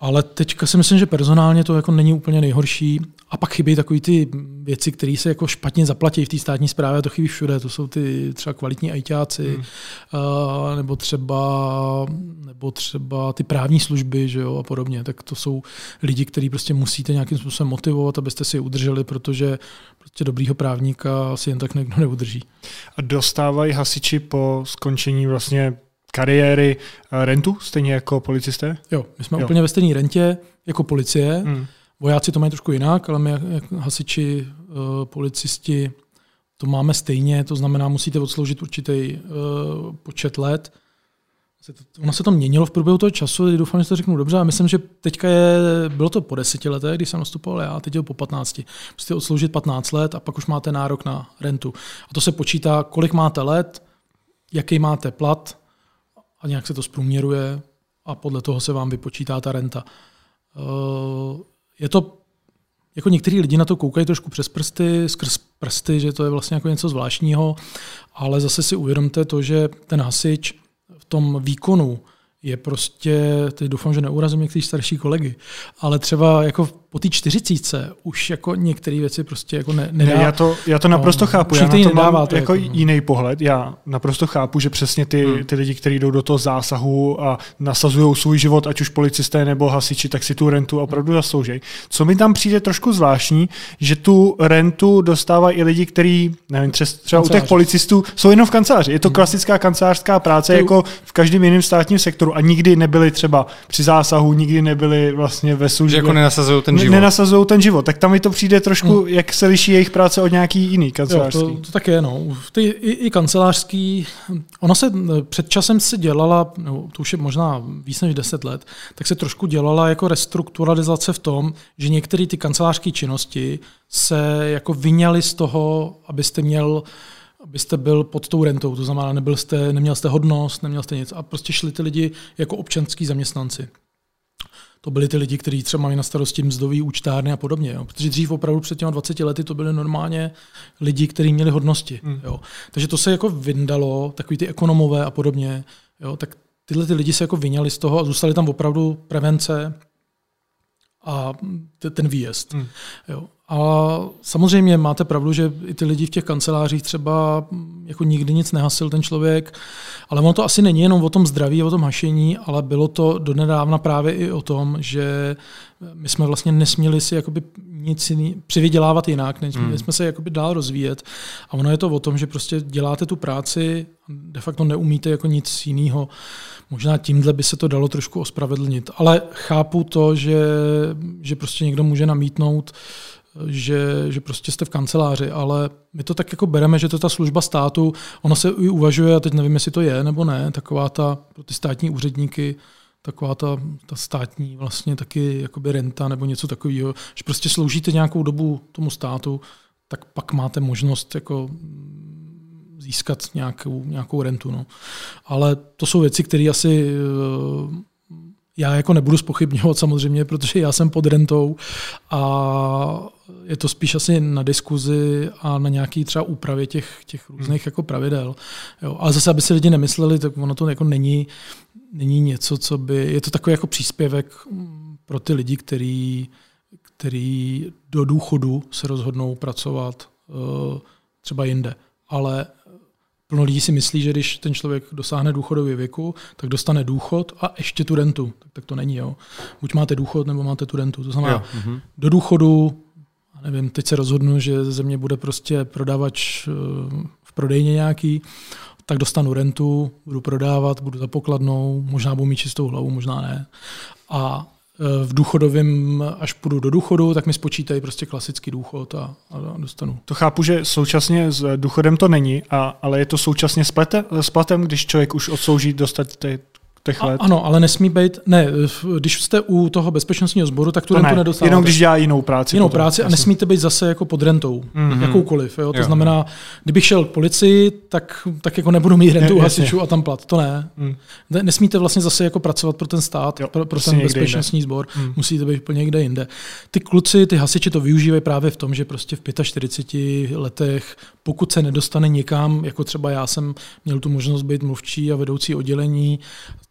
Ale teďka si myslím, že personálně to jako není úplně nejhorší. A pak chybí takové ty věci, které se jako špatně zaplatí v té státní správě, a to chybí všude. To jsou ty třeba kvalitní ajťáci, hmm. uh, nebo, třeba, nebo třeba ty právní služby že jo, a podobně. Tak to jsou lidi, kteří prostě musíte nějakým způsobem motivovat, abyste si je udrželi, protože prostě dobrýho právníka si jen tak někdo neudrží. A dostávají hasiči po skončení vlastně kariéry eh, rentu, stejně jako policisté? Jo, my jsme jo. úplně ve stejné rentě jako policie. Hmm. Vojáci to mají trošku jinak, ale my hasiči, eh, policisti to máme stejně, to znamená, musíte odsloužit určitý eh, počet let. Ono se to měnilo v průběhu toho času, doufám, že to řeknu dobře, a myslím, že teďka je, bylo to po deseti letech, když jsem nastupoval já, teď je po 15. Musíte odsloužit 15 let a pak už máte nárok na rentu. A to se počítá, kolik máte let, jaký máte plat a nějak se to zprůměruje a podle toho se vám vypočítá ta renta. Je to, jako některý lidi na to koukají trošku přes prsty, skrz prsty, že to je vlastně jako něco zvláštního, ale zase si uvědomte to, že ten hasič v tom výkonu je prostě, teď doufám, že neurazím některý starší kolegy, ale třeba jako po té čtyřicíce už jako některé věci prostě jako ne, nedá. Ne, já, to, já to naprosto no, chápu, já na to mám to jako, jako jiný pohled. Já naprosto chápu, že přesně ty, hmm. ty lidi, kteří jdou do toho zásahu a nasazují svůj život, ať už policisté nebo hasiči, tak si tu rentu opravdu zaslouží. Co mi tam přijde trošku zvláštní, že tu rentu dostávají i lidi, kteří, nevím, třeba u těch policistů, jsou jenom v kanceláři. Je to hmm. klasická kancelářská práce, to... jako v každém jiném státním sektoru a nikdy nebyli třeba při zásahu, nikdy nebyli vlastně ve službě. Že jako nenasazují ten život. Nenasazují ten život. Tak tam mi to přijde trošku, hmm. jak se liší jejich práce od nějaký jiný kancelářský. Jo, to, to tak je, no. Ty, i, i kancelářský, ono se před časem se dělala, no, to už je možná víc než 10 let, tak se trošku dělala jako restrukturalizace v tom, že některé ty kancelářské činnosti se jako vyňaly z toho, abyste měl abyste byl pod tou rentou, to znamená, nebyl jste, neměl jste hodnost, neměl jste nic a prostě šli ty lidi jako občanský zaměstnanci. To byli ty lidi, kteří třeba mají na starosti mzdový účtárny a podobně. Jo. Protože dřív opravdu před těmi 20 lety to byly normálně lidi, kteří měli hodnosti. Hmm. Jo. Takže to se jako vyndalo, takový ty ekonomové a podobně. Jo. Tak tyhle ty lidi se jako vyňali z toho a zůstali tam opravdu prevence a ten výjezd. Hmm. Jo. A samozřejmě máte pravdu, že i ty lidi v těch kancelářích třeba jako nikdy nic nehasil ten člověk, ale ono to asi není jenom o tom zdraví, o tom hašení, ale bylo to donedávna právě i o tom, že my jsme vlastně nesměli si jakoby nic jiný, přivydělávat jinak, nesměli hmm. jsme se jakoby dál rozvíjet. A ono je to o tom, že prostě děláte tu práci, de facto neumíte jako nic jiného. Možná tímhle by se to dalo trošku ospravedlnit. Ale chápu to, že, že prostě někdo může namítnout, že, že prostě jste v kanceláři, ale my to tak jako bereme, že to ta služba státu, ono se i uvažuje, a teď nevím, jestli to je nebo ne, taková ta pro ty státní úředníky, taková ta, ta státní vlastně taky jakoby renta nebo něco takového, že prostě sloužíte nějakou dobu tomu státu, tak pak máte možnost jako získat nějakou, nějakou rentu. No. Ale to jsou věci, které asi eh, já jako nebudu spochybňovat samozřejmě, protože já jsem pod rentou a je to spíš asi na diskuzi a na nějaký třeba úpravě těch, těch různých jako pravidel. Jo. Ale zase, aby si lidi nemysleli, tak ono to jako není, není něco, co by... Je to takový jako příspěvek pro ty lidi, který, který do důchodu se rozhodnou pracovat uh, třeba jinde. Ale Plno lidí si myslí, že když ten člověk dosáhne důchodový věku, tak dostane důchod a ještě tu rentu. Tak, tak to není. Jo. Buď máte důchod, nebo máte tu rentu. To znamená, jo. Mhm. do důchodu, nevím, teď se rozhodnu, že ze mě bude prostě prodavač eh, v prodejně nějaký, tak dostanu rentu, budu prodávat, budu za pokladnou, možná budu mít čistou hlavu, možná ne. A v důchodovém, až půjdu do důchodu, tak mi spočítají prostě klasický důchod a, a dostanu. To chápu, že současně s důchodem to není, a, ale je to současně s platem, když člověk už odslouží dostat ty, těch let. A, ano, ale nesmí být, ne, když jste u toho bezpečnostního sboru, tak tu to rentu ne, nedostáváte. Jenom když dělá jinou práci. Jinou potom, práci a nesmíte být zase jako pod rentou, mm-hmm. jakoukoliv. Jo? To jo. znamená, kdybych šel k policii, tak, tak jako nebudu mít rentu u hasičů a tam plat. To ne. Mm. Nesmíte vlastně zase jako pracovat pro ten stát, jo, pro, pro ten bezpečnostní sbor. Mm. Musíte být úplně někde jinde. Ty kluci, ty hasiči to využívají právě v tom, že prostě v 45 letech, pokud se nedostane někam, jako třeba já jsem měl tu možnost být mluvčí a vedoucí oddělení,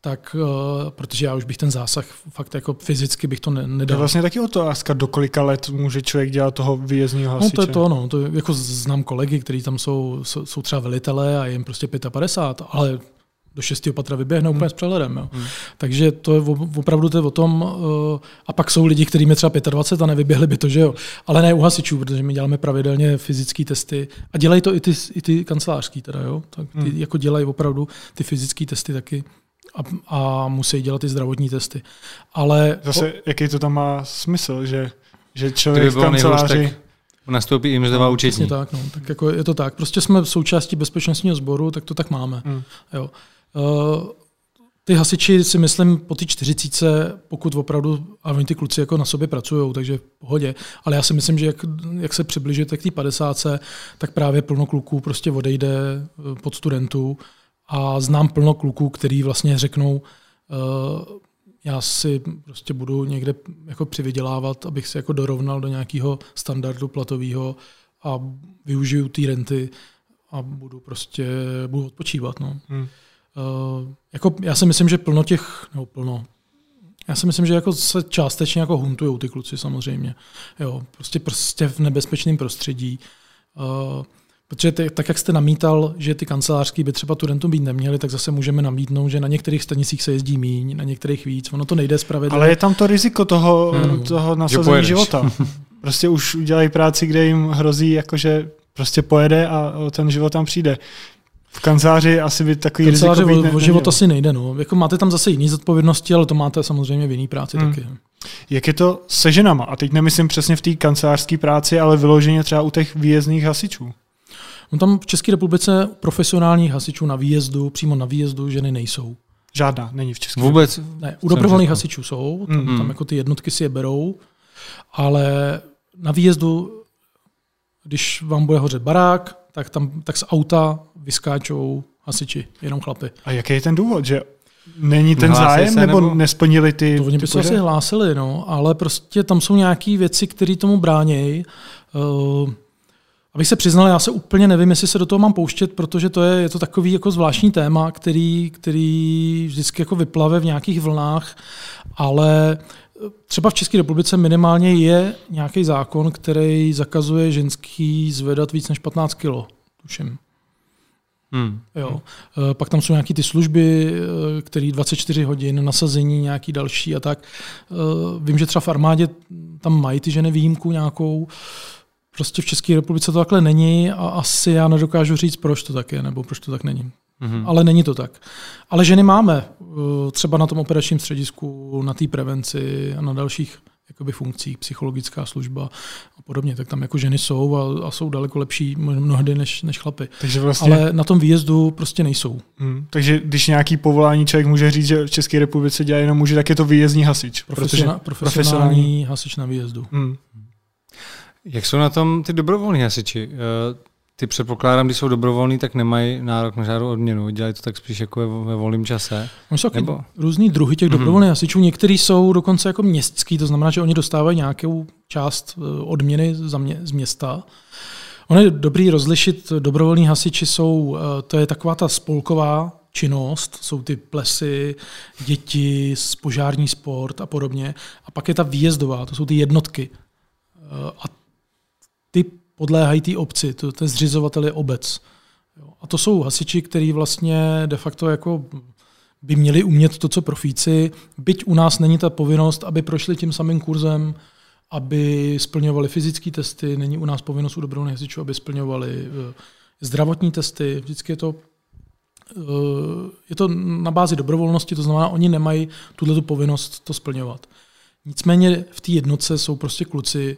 tak uh, protože já už bych ten zásah fakt jako fyzicky bych to ne, nedal. Je vlastně taky otázka, do kolika let může člověk dělat toho výjezdního hasiče. No to je to, no. To je, jako znám kolegy, kteří tam jsou, jsou, jsou třeba velitelé a je jim prostě 55, ale do šestého patra vyběhne hmm. úplně s přehledem. Jo. Hmm. Takže to je opravdu to je o tom, uh, a pak jsou lidi, kteří třeba 25 a nevyběhli by to, že jo. Ale ne u hasičů, protože my děláme pravidelně fyzické testy a dělají to i ty, i ty kancelářský teda, jo. Tak ty hmm. jako dělají opravdu ty fyzické testy taky a, a musí dělat ty zdravotní testy. Ale Zase, po... jaký to tam má smysl, že, že člověk v kanceláři... Nejhůř, nastoupí i mzdová no, účetní. tak, no. tak jako je to tak. Prostě jsme v součástí bezpečnostního sboru, tak to tak máme. Hmm. Jo. Uh, ty hasiči si myslím po ty čtyřicíce, pokud opravdu, a oni ty kluci jako na sobě pracují, takže v pohodě, ale já si myslím, že jak, jak se přibližujete k té padesátce, tak právě plno kluků prostě odejde eh, pod studentu a znám plno kluků, který vlastně řeknou, uh, já si prostě budu někde jako přivydělávat, abych se jako dorovnal do nějakého standardu platového a využiju ty renty a budu prostě budu odpočívat. No. Hmm. Uh, jako já si myslím, že plno těch, nebo plno, já si myslím, že jako se částečně jako huntují ty kluci samozřejmě. Jo, prostě, prostě v nebezpečném prostředí. Uh, Protože ty, tak, jak jste namítal, že ty kancelářský by třeba tu rentu být neměli, tak zase můžeme namítnout, že na některých stanicích se jezdí míň, na některých víc. Ono to nejde spravedlivě. Ale je tam to riziko toho, hmm. toho nasazení života. Prostě už udělají práci, kde jim hrozí, jakože prostě pojede a ten život tam přijde. V kanceláři asi by takový kanceláři riziko být o, o život asi nejde. No. Jako máte tam zase jiný zodpovědnosti, ale to máte samozřejmě v jiný práci hmm. taky. Jak je to se ženama? A teď nemyslím přesně v té kancelářské práci, ale vyloženě třeba u těch výjezdných hasičů. No tam v České republice profesionálních hasičů na výjezdu, přímo na výjezdu ženy nejsou. Žádná, není v České Vůbec? Ne, u dobrovolných hasičů jsou, tam, mm-hmm. tam jako ty jednotky si je berou, ale na výjezdu, když vám bude hořet barák, tak, tam, tak z auta vyskáčou hasiči, jenom chlapy. A jaký je ten důvod, že Není ten Hlásí zájem, se, nebo, nebo nesplnili ty... To oni by se asi hlásili, no, ale prostě tam jsou nějaké věci, které tomu bránějí. Uh, Abych se přiznal, já se úplně nevím, jestli se do toho mám pouštět, protože to je, je to takový jako zvláštní téma, který, který vždycky jako vyplave v nějakých vlnách, ale třeba v České republice minimálně je nějaký zákon, který zakazuje ženský zvedat víc než 15 kg, tuším. Hmm. Jo. E, pak tam jsou nějaké ty služby, e, které 24 hodin, nasazení nějaký další a tak. Vím, že třeba v armádě tam mají ty ženy výjimku nějakou, Prostě v České republice to takhle není a asi já nedokážu říct, proč to tak je, nebo proč to tak není. Mm-hmm. Ale není to tak. Ale ženy máme, uh, třeba na tom operačním středisku, na té prevenci a na dalších jakoby funkcích, psychologická služba a podobně, tak tam jako ženy jsou a, a jsou daleko lepší mnohdy než, než chlapy. Takže vlastně... Ale na tom výjezdu prostě nejsou. Hmm. Takže když nějaký povolání člověk může říct, že v České republice dělá jenom muži, tak je to výjezdní hasič. Profesionální, profesionální hasič na výjezdu. Hmm. Jak jsou na tom ty dobrovolní hasiči? Eh, ty předpokládám, když jsou dobrovolní, tak nemají nárok na žádnou odměnu. Dělají to tak spíš jako ve, volném čase. jsou Nebo? různý druhy těch mhm. dobrovolných mm-hmm. hasičů. Některý jsou dokonce jako městský, to znamená, že oni dostávají nějakou část eh, odměny za mě, z města. Ono je dobrý rozlišit, dobrovolní hasiči jsou, eh, to je taková ta spolková činnost, jsou ty plesy, děti, požární sport a podobně. A pak je ta výjezdová, to jsou ty jednotky. A ty podléhají té obci, to, ten zřizovatel je obec. A to jsou hasiči, kteří vlastně de facto jako by měli umět to, co profíci, byť u nás není ta povinnost, aby prošli tím samým kurzem, aby splňovali fyzické testy, není u nás povinnost u dobrovolných hasičů, aby splňovali eh, zdravotní testy, vždycky je to eh, je to na bázi dobrovolnosti, to znamená, oni nemají tuto povinnost to splňovat. Nicméně v té jednotce jsou prostě kluci,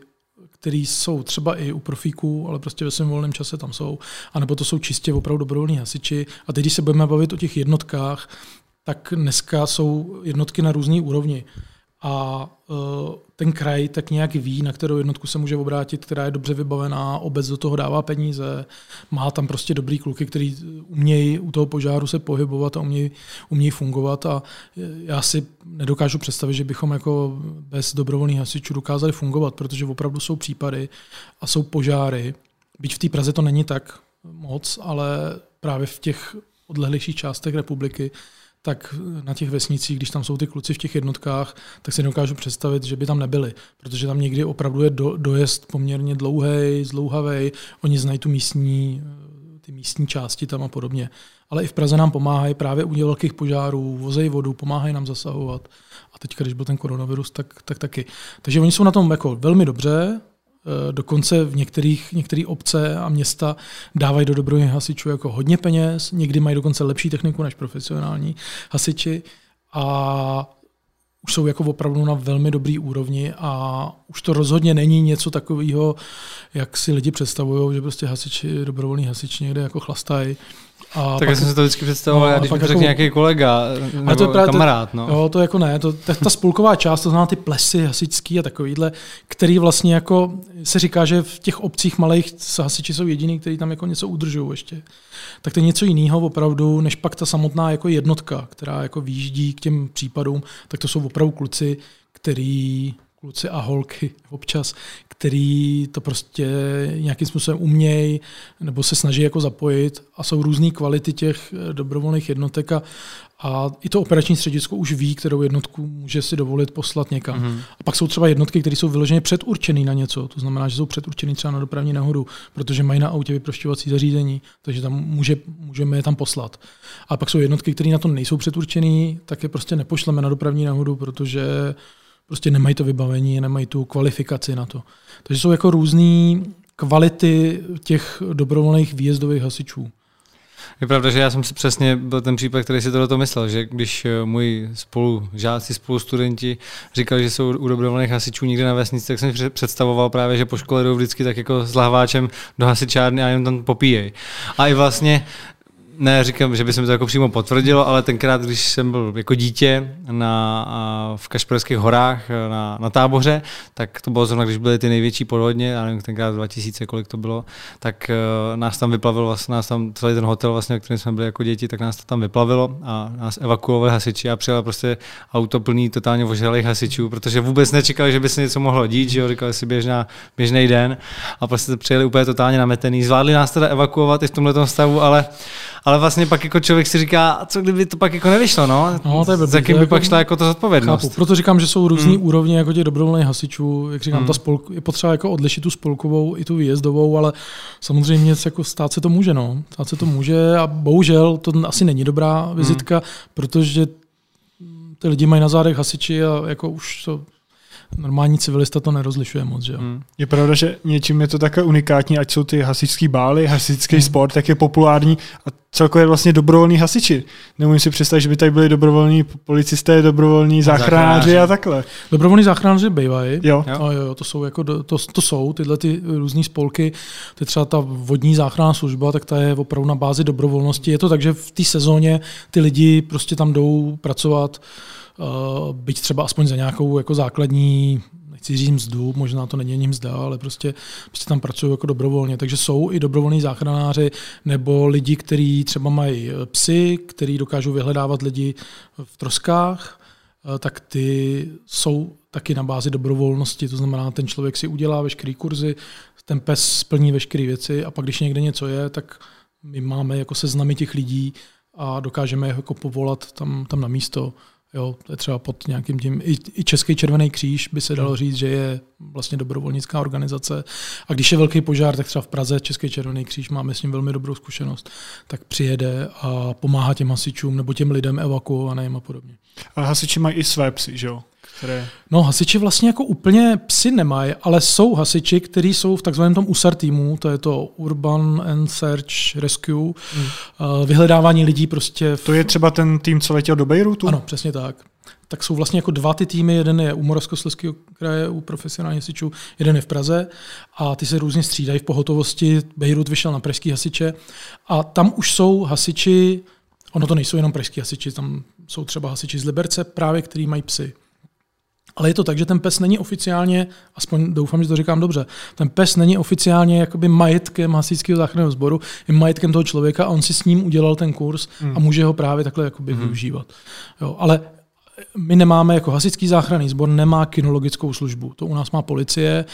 který jsou třeba i u profíků, ale prostě ve svém volném čase tam jsou, anebo to jsou čistě opravdu dobrovolní hasiči. A teď, když se budeme bavit o těch jednotkách, tak dneska jsou jednotky na různé úrovni. A uh, ten kraj tak nějak ví, na kterou jednotku se může obrátit, která je dobře vybavená, obec do toho dává peníze, má tam prostě dobrý kluky, který umějí u toho požáru se pohybovat a umějí, umějí fungovat a já si nedokážu představit, že bychom jako bez dobrovolných hasičů dokázali fungovat, protože opravdu jsou případy a jsou požáry, byť v té Praze to není tak moc, ale právě v těch odlehlejších částech republiky tak na těch vesnicích, když tam jsou ty kluci v těch jednotkách, tak si dokážu představit, že by tam nebyli, protože tam někdy opravdu je do, dojezd poměrně dlouhý, zlouhavý, oni znají tu místní, ty místní části tam a podobně. Ale i v Praze nám pomáhají právě u velkých požárů, vozejí vodu, pomáhají nám zasahovat. A teď, když byl ten koronavirus, tak, tak taky. Takže oni jsou na tom jako velmi dobře, dokonce v některých, některých obce a města dávají do dobrovolných hasičů jako hodně peněz, někdy mají dokonce lepší techniku než profesionální hasiči a už jsou jako opravdu na velmi dobrý úrovni a už to rozhodně není něco takového, jak si lidi představují, že prostě hasiči, dobrovolní hasiči někde jako chlastají a tak já jsem si to vždycky představoval, no, když mi to řekne jako, nějaký kolega nebo to je právě, kamarád. No. Jo, to jako ne, to, ta, ta spolková část, to znamená ty plesy hasičský a takovýhle, který vlastně jako se říká, že v těch obcích malých hasiči jsou jediný, kteří tam jako něco udržují ještě. Tak to je něco jiného opravdu, než pak ta samotná jako jednotka, která jako výjíždí k těm případům, tak to jsou opravdu kluci, který kluci a holky občas, který to prostě nějakým způsobem umějí nebo se snaží jako zapojit a jsou různé kvality těch eh, dobrovolných jednotek a, a i to operační středisko už ví, kterou jednotku může si dovolit poslat někam. Mm-hmm. A pak jsou třeba jednotky, které jsou vyloženě předurčené na něco. To znamená, že jsou předurčené třeba na dopravní nehodu, protože mají na autě vyprošťovací zařízení, takže tam může, můžeme je tam poslat. A pak jsou jednotky, které na to nejsou předurčené, tak je prostě nepošleme na dopravní nehodu, protože prostě nemají to vybavení, nemají tu kvalifikaci na to. Takže jsou jako různé kvality těch dobrovolných výjezdových hasičů. Je pravda, že já jsem si přesně byl ten případ, který si to do toho myslel, že když eh, moji spolu žáci, spolu studenti říkali, že jsou u dobrovolných hasičů někde na vesnici, tak jsem si představoval právě, že po škole jdou vždycky tak jako s lahváčem do hasičárny a jen tam popíjej. A i vlastně ne, říkám, že by se mi to jako přímo potvrdilo, ale tenkrát, když jsem byl jako dítě na, v Kašperských horách na, na táboře, tak to bylo zrovna, když byly ty největší podvodně, já nevím, tenkrát 2000, kolik to bylo, tak uh, nás tam vyplavil vlastně, nás tam celý ten hotel, vlastně, který jsme byli jako děti, tak nás to tam vyplavilo a nás evakuovali hasiči a přijela prostě auto plný totálně ožralých hasičů, protože vůbec nečekali, že by se něco mohlo dít, že jo, říkali si běžná, běžný den a prostě přijeli úplně totálně nametený. Zvládli nás teda evakuovat i v tomhle stavu, ale ale vlastně pak jako člověk si říká, a co kdyby to pak jako nevyšlo, no? no to je blbý, Za kým by jako, pak šla jako to zodpovědnost? Chápu. Proto říkám, že jsou různé hmm. úrovně jako těch dobrovolných hasičů. Jak říkám, hmm. ta spolk, je potřeba jako odlišit tu spolkovou i tu výjezdovou, ale samozřejmě jako stát se to může, no. Stát se to může a bohužel to asi není dobrá vizitka, hmm. protože ty lidi mají na zádech hasiči a jako už to normální civilista to nerozlišuje moc. Že? Hmm. Je pravda, že něčím je to také unikátní, ať jsou ty hasičský bály, hasičský hmm. sport, tak je populární a celkově vlastně dobrovolní hasiči. Nemůžu si představit, že by tady byli dobrovolní policisté, dobrovolní záchranáři a takhle. Dobrovolní záchranáři bývají. Jo. jo. jo, to jsou jako, to, to jsou tyhle ty různé spolky. Ty třeba ta vodní záchranná služba, tak ta je opravdu na bázi dobrovolnosti. Je to tak, že v té sezóně ty lidi prostě tam jdou pracovat, byť třeba aspoň za nějakou jako základní nechci říct mzdu, možná to není ani mzda, ale prostě, prostě tam pracují jako dobrovolně. Takže jsou i dobrovolní záchranáři nebo lidi, kteří třeba mají eh, psy, kteří dokážou vyhledávat lidi v troskách, eh, tak ty jsou taky na bázi dobrovolnosti, to znamená, ten člověk si udělá veškeré kurzy, ten pes splní veškeré věci a pak, když někde něco je, tak my máme jako seznamy těch lidí a dokážeme je jako povolat tam, tam na místo. Jo, to je třeba pod nějakým tím, i, i Český červený kříž by se dalo hmm. říct, že je vlastně dobrovolnická organizace. A když je velký požár, tak třeba v Praze Český červený kříž máme s ním velmi dobrou zkušenost, tak přijede a pomáhá těm hasičům nebo těm lidem evakuovaným a podobně. A hasiči mají i své psy, že jo? Které... No, hasiči vlastně jako úplně psy nemají, ale jsou hasiči, kteří jsou v takzvaném tom USAR týmu, to je to Urban and Search Rescue, hmm. vyhledávání lidí prostě. V... To je třeba ten tým, co letěl do Bejrutu? Ano, přesně tak. Tak jsou vlastně jako dva ty týmy, jeden je u Moravskoslezského kraje, u profesionálních hasičů, jeden je v Praze a ty se různě střídají v pohotovosti. Bejrut vyšel na pražský hasiče a tam už jsou hasiči, ono to nejsou jenom pražský hasiči, tam jsou třeba hasiči z Liberce právě, který mají psy. Ale je to tak, že ten pes není oficiálně, aspoň doufám, že to říkám dobře, ten pes není oficiálně jakoby majetkem hasičského záchranného sboru, je majetkem toho člověka a on si s ním udělal ten kurz mm. a hmm. může ho právě takhle jakoby mm. využívat. Jo, ale my nemáme jako hasičský záchranný sbor, nemá kinologickou službu. To u nás má policie,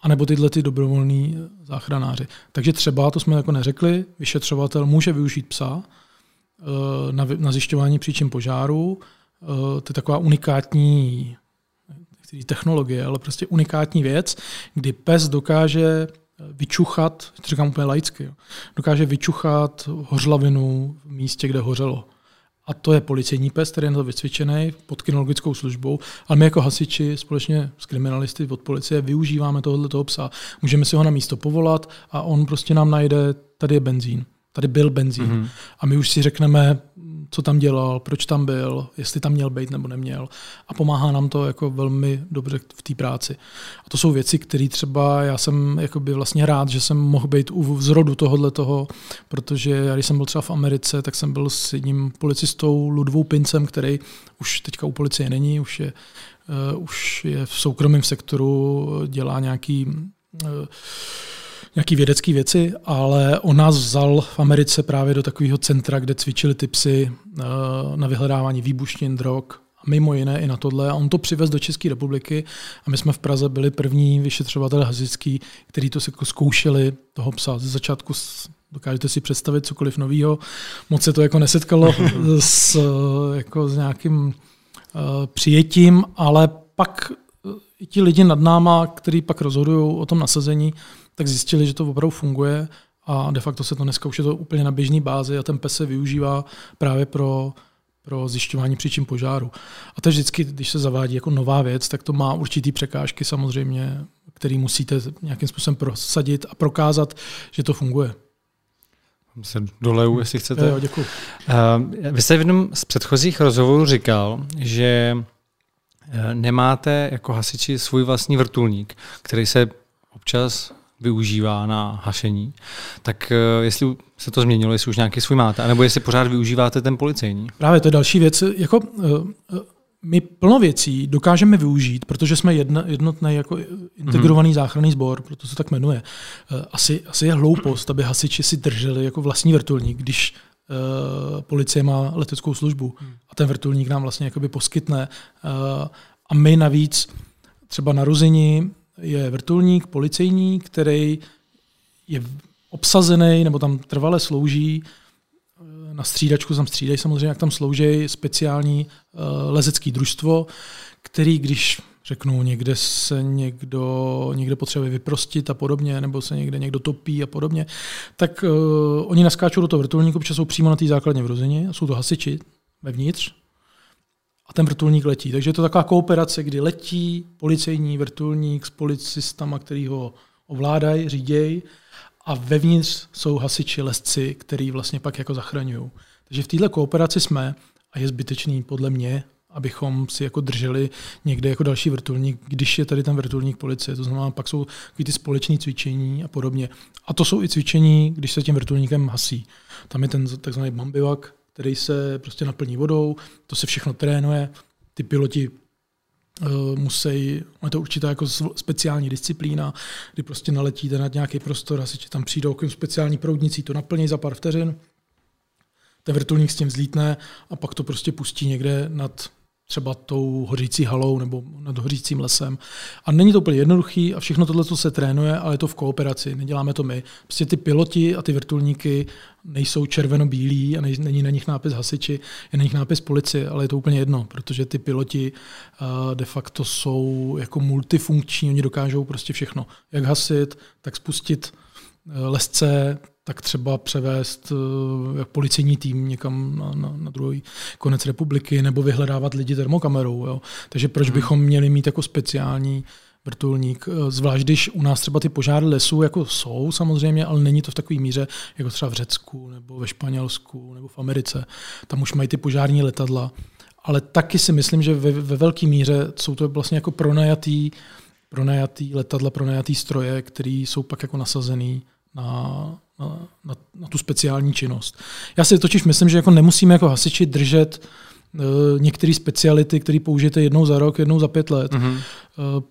anebo tyhle ty dobrovolní záchranáři. Takže třeba, to jsme jako neřekli, vyšetřovatel může využít psa eh, na, na zjišťování příčin požáru. Eh, to je taková unikátní technologie, ale prostě unikátní věc, kdy pes dokáže vyčuchat, říkám úplně laicky, dokáže vyčuchat hořlavinu v místě, kde hořelo. A to je policejní pes, který je na to vycvičený pod kinologickou službou, ale my jako hasiči společně s kriminalisty od policie využíváme tohoto toho psa. Můžeme si ho na místo povolat a on prostě nám najde, tady je benzín, tady byl benzín. Mm-hmm. A my už si řekneme, co tam dělal, proč tam byl, jestli tam měl být nebo neměl. A pomáhá nám to jako velmi dobře v té práci. A to jsou věci, které třeba já jsem vlastně rád, že jsem mohl být u zrodu tohohle toho, protože já, když jsem byl třeba v Americe, tak jsem byl s jedním policistou Ludvou Pincem, který už teďka u policie není, už je, uh, už je v soukromém sektoru, dělá nějaký uh, nějaký vědecké věci, ale on nás vzal v Americe právě do takového centra, kde cvičili ty psy eh, na vyhledávání výbušnin, drog, mimo jiné i na tohle. A on to přivez do České republiky a my jsme v Praze byli první vyšetřovatel hasičský, který to jako zkoušeli toho psa. Ze začátku dokážete si představit cokoliv nového. Moc se to jako nesetkalo s, jako s nějakým uh, přijetím, ale pak i ti lidi nad náma, kteří pak rozhodují o tom nasazení, tak zjistili, že to opravdu funguje a de facto se to dneska už je to úplně na běžné bázi a ten pes se využívá právě pro, pro zjišťování příčin požáru. A to je vždycky, když se zavádí jako nová věc, tak to má určitý překážky samozřejmě, který musíte nějakým způsobem prosadit a prokázat, že to funguje. Se doleju, jestli chcete. Jo, děkuji. Uh, vy jste v jednom z předchozích rozhovorů říkal, že eh, nemáte jako hasiči svůj vlastní vrtulník, který se občas využívá na hašení. Tak eh, jestli se to změnilo, jestli už nějaký svůj máte, nebo jestli pořád využíváte ten policejní? Právě to je další věc. Jako, eh, eh, my plno věcí dokážeme využít, protože jsme jedna, jednotný jako integrovaný mm-hmm. záchranný sbor, proto se tak jmenuje. Asi, asi je hloupost, aby hasiči si drželi jako vlastní vrtulník, když uh, policie má leteckou službu mm. a ten vrtulník nám vlastně jakoby poskytne. Uh, a my navíc třeba narození je vrtulník policejní, který je obsazený nebo tam trvale slouží eh, na střídačku, tam střídají samozřejmě, jak tam slouží speciální uh, lezecký družstvo, který, když řeknu, někde se někdo někde potřebuje vyprostit a podobně, nebo se někde někdo topí a podobně, tak uh, oni naskáčou do toho vrtulníku, protože jsou přímo na té základně vrozeně, jsou to hasiči vevnitř, a ten vrtulník letí. Takže je to taková kooperace, kdy letí policejní vrtulník s policistama, který ho ovládají, řídějí a vevnitř jsou hasiči, lesci, který vlastně pak jako zachraňují. Takže v této kooperaci jsme a je zbytečný podle mě, abychom si jako drželi někde jako další vrtulník, když je tady ten vrtulník policie. To znamená, pak jsou ty společné cvičení a podobně. A to jsou i cvičení, když se tím vrtulníkem hasí. Tam je ten takzvaný bambivak, který se prostě naplní vodou, to se všechno trénuje, ty piloti uh, musí, je to určitá jako speciální disciplína, kdy prostě naletíte nad nějaký prostor, asi tam přijdou k speciální proudnicí, to naplní za pár vteřin, ten vrtulník s tím vzlítne a pak to prostě pustí někde nad třeba tou hořící halou nebo nad hořícím lesem. A není to úplně jednoduchý a všechno tohle se trénuje, ale je to v kooperaci, neděláme to my. Prostě ty piloti a ty vrtulníky nejsou červeno-bílí a není na nich nápis hasiči, je na nich nápis policie, ale je to úplně jedno, protože ty piloti uh, de facto jsou jako multifunkční, oni dokážou prostě všechno. Jak hasit, tak spustit uh, lesce, tak třeba převést uh, policejní tým někam na, na, na druhý konec republiky nebo vyhledávat lidi termokamerou. Jo. Takže proč hmm. bychom měli mít jako speciální vrtulník, eh, zvlášť když u nás třeba ty požáry lesů jako jsou samozřejmě, ale není to v takové míře, jako třeba v Řecku nebo ve Španělsku nebo v Americe. Tam už mají ty požární letadla. Ale taky si myslím, že ve, ve velké míře jsou to vlastně jako pronajatý, pronajatý letadla, pronajatý stroje, které jsou pak jako nasazený na, na, na, na tu speciální činnost. Já si totiž myslím, že jako nemusíme jako hasiči držet uh, některé speciality, které použijete jednou za rok, jednou za pět let, mm-hmm. uh,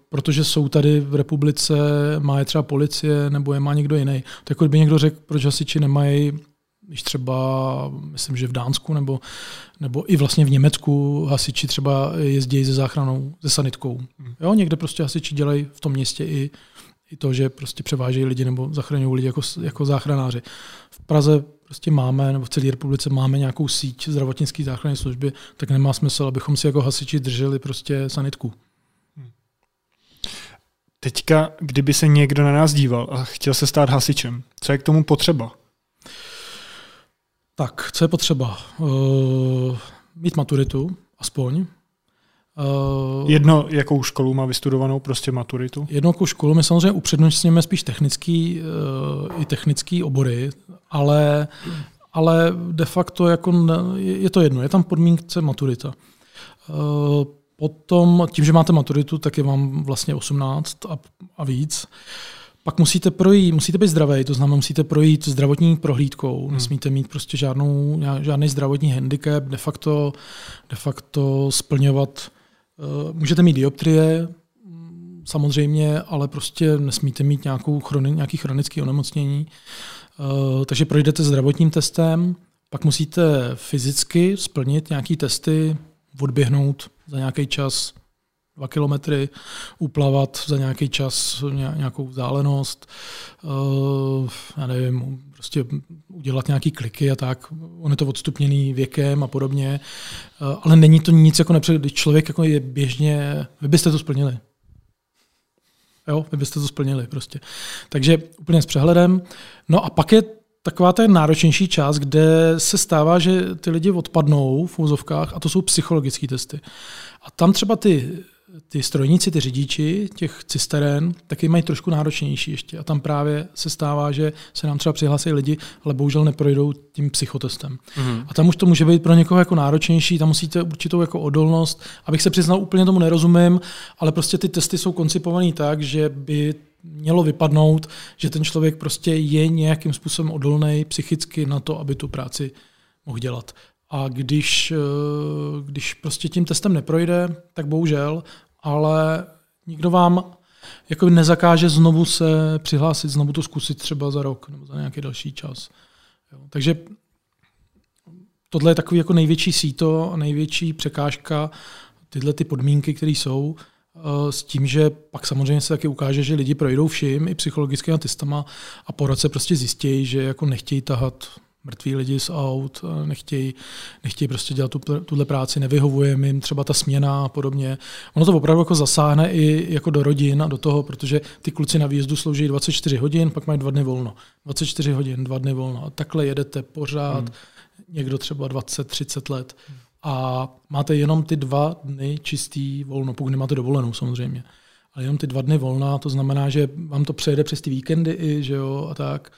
protože jsou tady v republice, má je třeba policie, nebo je má někdo jiný. Tak jako by někdo řekl, proč hasiči nemají když třeba, myslím, že v Dánsku nebo, nebo i vlastně v Německu hasiči třeba jezdí se záchranou, se sanitkou. Mhm. Jo, někde prostě hasiči dělají v tom městě i i to, že prostě převážejí lidi nebo zachraňují lidi jako, jako záchranáři. V Praze prostě máme, nebo v celé republice máme nějakou síť zdravotnické záchranné služby, tak nemá smysl, abychom si jako hasiči drželi prostě sanitku. Teďka, kdyby se někdo na nás díval a chtěl se stát hasičem, co je k tomu potřeba? Tak, co je potřeba? Uh, mít maturitu, aspoň, Uh, Jedno, jakou školu má vystudovanou, prostě maturitu? Jedno, jakou školu, my samozřejmě upřednostňujeme spíš technický, uh, i technický obory, ale, ale de facto jako je to jedno, je tam podmínce maturita. Uh, potom, tím, že máte maturitu, tak je vám vlastně 18 a, a víc. Pak musíte projít, musíte být zdravý, to znamená, musíte projít zdravotní prohlídkou, hmm. nesmíte mít prostě žádnou, žádný zdravotní handicap, de facto, de facto splňovat můžete mít dioptrie, mm, samozřejmě, ale prostě nesmíte mít nějakou chroni, nějaký chronický onemocnění. Eh, takže projdete zdravotním testem, pak musíte fyzicky splnit nějaké testy, odběhnout za nějaký čas dva kilometry, uplavat za nějaký čas nějakou vzdálenost, uh, já nevím, prostě udělat nějaký kliky a tak. On je to odstupněný věkem a podobně, uh, ale není to nic jako nepřed, když člověk jako je běžně, vy byste to splnili. Jo, vy byste to splnili prostě. Takže úplně s přehledem. No a pak je taková ta náročnější část, kde se stává, že ty lidi odpadnou v úzovkách a to jsou psychologické testy. A tam třeba ty ty strojníci, ty řidiči těch cisteren, taky mají trošku náročnější ještě. A tam právě se stává, že se nám třeba přihlásí lidi, ale bohužel neprojdou tím psychotestem. Mm. A tam už to může být pro někoho jako náročnější, tam musíte určitou jako odolnost. Abych se přiznal, úplně tomu nerozumím, ale prostě ty testy jsou koncipované tak, že by mělo vypadnout, že ten člověk prostě je nějakým způsobem odolný psychicky na to, aby tu práci mohl dělat. A když, eh, když prostě tím testem neprojde, tak bohužel, ale nikdo vám jako nezakáže znovu se přihlásit, znovu to zkusit třeba za rok nebo za nějaký další čas. Jo. Takže tohle je takový jako největší síto největší překážka, tyhle ty podmínky, které jsou, eh, s tím, že pak samozřejmě se taky ukáže, že lidi projdou vším, i psychologickými testama a po roce prostě zjistí, že jako nechtějí tahat mrtví lidi z aut, nechtějí, nechtějí prostě dělat tu, tuhle práci, nevyhovuje jim třeba ta směna a podobně. Ono to opravdu jako zasáhne i jako do rodin a do toho, protože ty kluci na výjezdu slouží 24 hodin, pak mají dva dny volno. 24 hodin, dva dny volno. A takhle jedete pořád, hmm. někdo třeba 20-30 let. A máte jenom ty dva dny čistý volno, pokud nemáte dovolenou samozřejmě. ale jenom ty dva dny volna, to znamená, že vám to přejede přes ty víkendy i, že jo, a tak.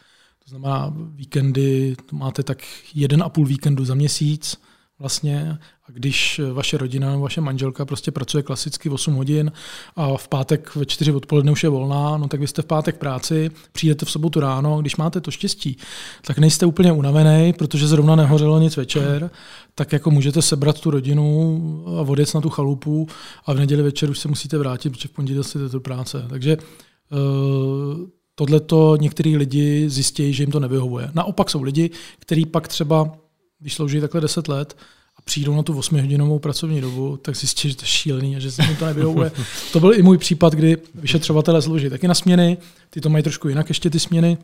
To znamená, víkendy, to máte tak jeden a půl víkendu za měsíc, vlastně a když vaše rodina nebo vaše manželka prostě pracuje klasicky 8 hodin a v pátek ve 4 odpoledne už je volná, no tak vy jste v pátek práci, přijdete v sobotu ráno, když máte to štěstí, tak nejste úplně unavený, protože zrovna nehořelo nic večer, tak jako můžete sebrat tu rodinu a vodec na tu chalupu a v neděli večer už se musíte vrátit, protože v pondělí jste do práce. Takže uh, tohle to některý lidi zjistí, že jim to nevyhovuje. Naopak jsou lidi, kteří pak třeba, když slouží takhle 10 let, a přijdou na tu 8-hodinovou pracovní dobu, tak zjistí, že to je šílený a že se jim to nevyhovuje. to byl i můj případ, kdy vyšetřovatelé slouží taky na směny, ty to mají trošku jinak ještě ty směny.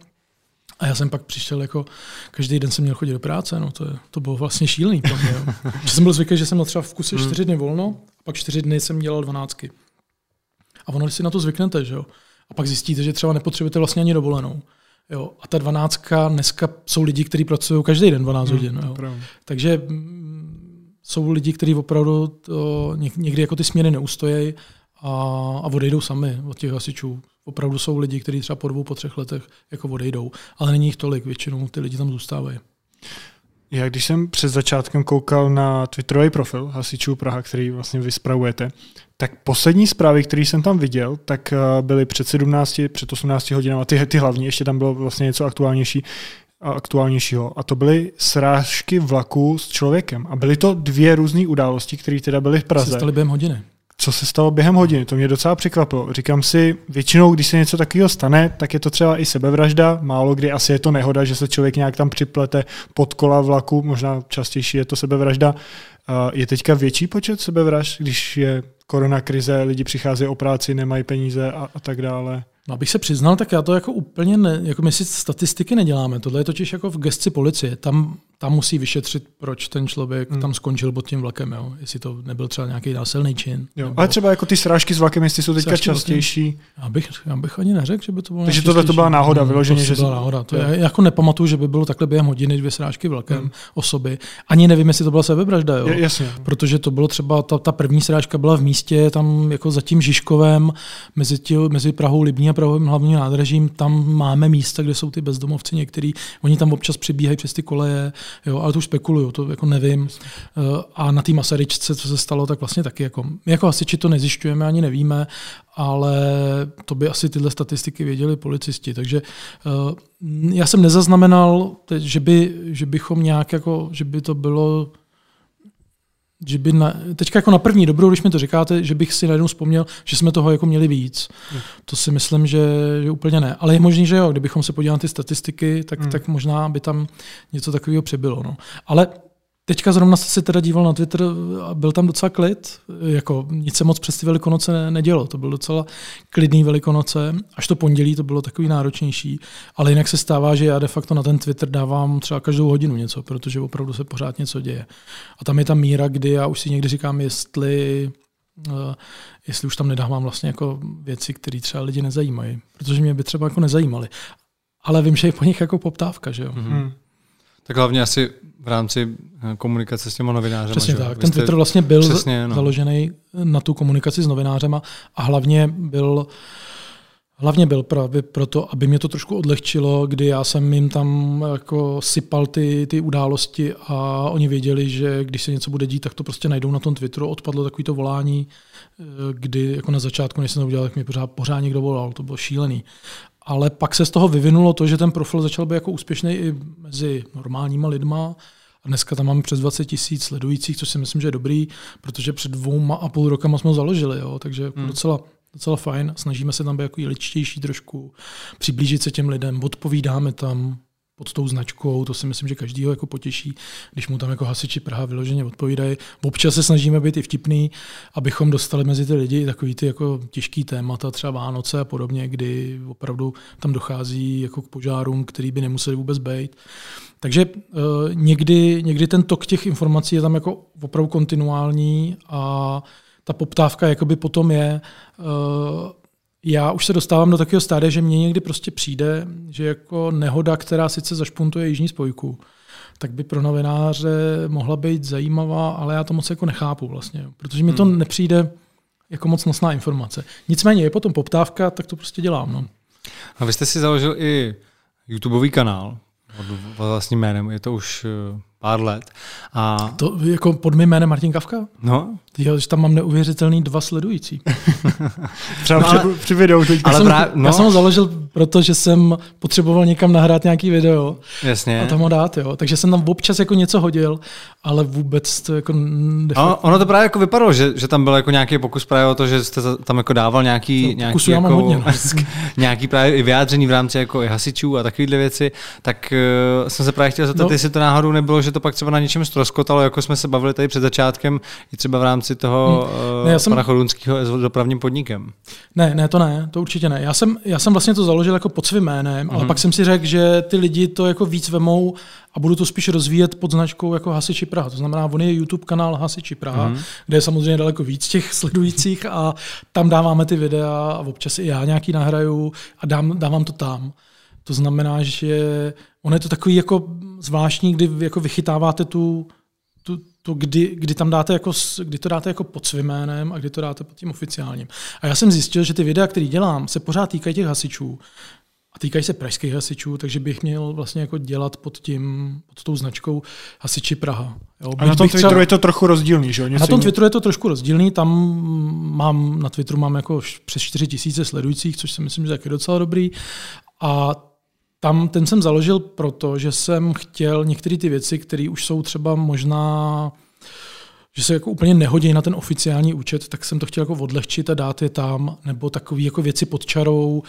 A já jsem pak přišel jako, každý den jsem měl chodit do práce, no to, je, to bylo vlastně šílený pro mě. Jo. že jsem byl zvyklý, že jsem měl třeba v kuse hmm. čtyři dny volno, a pak čtyři dny jsem dělal dvanáctky. A ono, když si na to zvyknete, že jo, a pak zjistíte, že třeba nepotřebujete vlastně ani dovolenou. Jo, a ta dvanáctka, dneska jsou lidi, kteří pracují každý den 12 hmm, hodin. Jo. Takže jsou lidi, kteří opravdu to někdy jako ty směny neustojí a, a odejdou sami od těch hasičů. Opravdu jsou lidi, kteří třeba po dvou, po třech letech jako odejdou, ale není jich tolik, většinou ty lidi tam zůstávají. Já když jsem před začátkem koukal na Twitterový profil hasičů Praha, který vlastně vy spravujete, tak poslední zprávy, které jsem tam viděl, tak eh, byly před 17, před 18 hodinami, ty, ty hlavní, ještě tam bylo vlastně něco aktuálnější, aktuálnějšího. A to byly srážky vlaku s člověkem. A byly to dvě různé události, které teda byly v Praze. Se staly během hodiny. Co se stalo během hodiny? To mě docela překvapilo. Říkám si, většinou, když se něco takového stane, tak je to třeba i sebevražda. Málo kdy asi je to nehoda, že se člověk nějak tam připlete pod kola vlaku, možná častější je to sebevražda. Je teďka větší počet sebevražd, když je korona krize, lidi přicházejí o práci, nemají peníze a, a tak dále? No, abych se přiznal, tak já to jako úplně, ne, jako my si statistiky neděláme. Tohle je totiž jako v gesci policie. Tam tam musí vyšetřit, proč ten člověk hmm. tam skončil pod tím vlakem, jo? jestli to nebyl třeba nějaký násilný čin. Jo. Nebo... Ale třeba jako ty srážky s vlakem, jestli jsou teďka častější. Já bych, já bych ani neřekl, že by to bylo Takže tohle to byla náhoda, vyloženě. Že to byla náhoda. To já jako nepamatuju, že by bylo takhle během hodiny dvě srážky vlakem hmm. osoby. Ani nevím, jestli to byla sebevražda. Jo? jasně. Protože to bylo třeba, ta, ta první srážka byla v místě, tam jako za tím Žižkovem, mezi, tí, mezi Prahou Libní a Prahou hlavním nádražím, tam máme místa, kde jsou ty bezdomovci některý. Oni tam občas přibíhají přes ty koleje, jo, ale to už spekuluju, to jako nevím. Eh, a na té Masaryčce, co se stalo, tak vlastně taky jako, jako či to nezjišťujeme, ani nevíme, ale to by asi tyhle statistiky věděli policisti. Takže eh, já jsem nezaznamenal, že, by, že bychom nějak jako, že by to bylo že by na, teďka jako na první dobrou, když mi to říkáte, že bych si najednou vzpomněl, že jsme toho jako měli víc. Hmm. To si myslím, že, že úplně ne. Ale je možné, že jo, kdybychom se podívali na ty statistiky, tak, hmm. tak možná by tam něco takového přibylo. No. Ale Teďka zrovna se teda díval na Twitter a byl tam docela klid. Jako nic se moc přes ty velikonoce nedělo. To byl docela klidný velikonoce. Až to pondělí to bylo takový náročnější. Ale jinak se stává, že já de facto na ten Twitter dávám třeba každou hodinu něco, protože opravdu se pořád něco děje. A tam je ta míra, kdy já už si někdy říkám, jestli uh, jestli už tam nedávám vlastně jako věci, které třeba lidi nezajímají. Protože mě by třeba jako nezajímaly. Ale vím, že je po nich jako poptávka, že jo. Mm-hmm. Tak hlavně asi v rámci eh, komunikace s těma novinářema. Přesně tak. Ten Twitter vlastně byl přesně, no. založený na tu komunikaci s novinářema a hlavně byl Hlavně byl právě proto, aby mě to trošku odlehčilo, kdy já jsem jim tam jako sypal ty, ty události a oni věděli, že když se něco bude dít, tak to prostě najdou na tom Twitteru. Odpadlo takový to volání, eh, kdy jako na začátku, než jsem to udělal, tak mě pořád, pořád někdo volal. To bylo šílený. Ale pak se z toho vyvinulo to, že ten profil začal být jako úspěšný i mezi normálníma lidma. A dneska tam máme přes 20 tisíc sledujících, což si myslím, že je dobrý, protože před dvouma a půl rokama jsme ho založili, jo, takže hmm. docela, docela fajn. Snažíme se tam být jako ličtější trošku, přiblížit se těm lidem, odpovídáme tam, pod tou značkou, to si myslím, že každý jako potěší, když mu tam jako hasiči Praha vyloženě odpovídají. Občas se snažíme být i vtipný, abychom dostali mezi ty lidi takový ty jako těžký témata, třeba Vánoce a podobně, kdy opravdu tam dochází jako k požárům, který by nemuseli vůbec být. Takže uh, někdy, někdy ten tok těch informací je tam jako opravdu kontinuální a ta poptávka jakoby potom je uh, já už se dostávám do takového stádia, že mně někdy prostě přijde, že jako nehoda, která sice zašpuntuje jižní spojku, tak by pro novináře mohla být zajímavá, ale já to moc jako nechápu vlastně, protože mi to hmm. nepřijde jako moc nosná informace. Nicméně je potom poptávka, tak to prostě dělám. No. A vy jste si založil i YouTubeový kanál pod vlastním jménem, je to už eh, pár let. A... To jako pod mým jménem Martin Kavka? No. Jo, že tam mám neuvěřitelný dva sledující. Třeba no, při, videu teď. Ale já, jsem, právě, no. já jsem ho založil, protože jsem potřeboval někam nahrát nějaký video. Jasně. A tam ho dát, jo. Takže jsem tam občas jako něco hodil, ale vůbec to jako... No, ono to právě jako vypadalo, že, že tam byl jako nějaký pokus právě o to, že jste tam jako dával nějaký, to nějaký, jako, hodně, no. nějaký právě i vyjádření v rámci jako i hasičů a takovéhle věci, tak uh, jsem se právě chtěl zeptat, no. jestli to náhodou nebylo, že to pak třeba na něčem ztroskotalo, jako jsme se bavili tady před začátkem, i třeba v rámci toho hmm. ne, já jsem... pana Chodunského s dopravním podnikem. Ne, ne, to ne, to určitě ne. Já jsem, já jsem vlastně to založil jako pod svým jménem, hmm. ale mhm. pak jsem si řekl, že ty lidi to jako víc vemou a budu to spíš rozvíjet pod značkou jako Hasiči Praha. To znamená, on je YouTube kanál Hasiči Praha, mm. kde je samozřejmě daleko víc těch sledujících a tam dáváme ty videa a občas i já nějaký nahraju a dám, dávám to tam. To znamená, že ono je to takový jako zvláštní, kdy jako vychytáváte tu, to, kdy, kdy, tam dáte jako, kdy to dáte jako pod svým jménem a kdy to dáte pod tím oficiálním. A já jsem zjistil, že ty videa, které dělám, se pořád týkají těch hasičů a týkají se pražských hasičů, takže bych měl vlastně jako dělat pod tím, pod tou značkou hasiči Praha. Jo, a na tom Twitteru třeba, je to trochu rozdílný, že jo? Na tom Twitteru je to trošku rozdílný, tam mám, na Twitteru mám jako přes 4 tisíce sledujících, což si myslím, že je docela dobrý. A tam ten jsem založil proto, že jsem chtěl některé ty věci, které už jsou třeba možná že se jako úplně nehodí na ten oficiální účet, tak jsem to chtěl jako odlehčit a dát je tam, nebo takové jako věci pod čarou.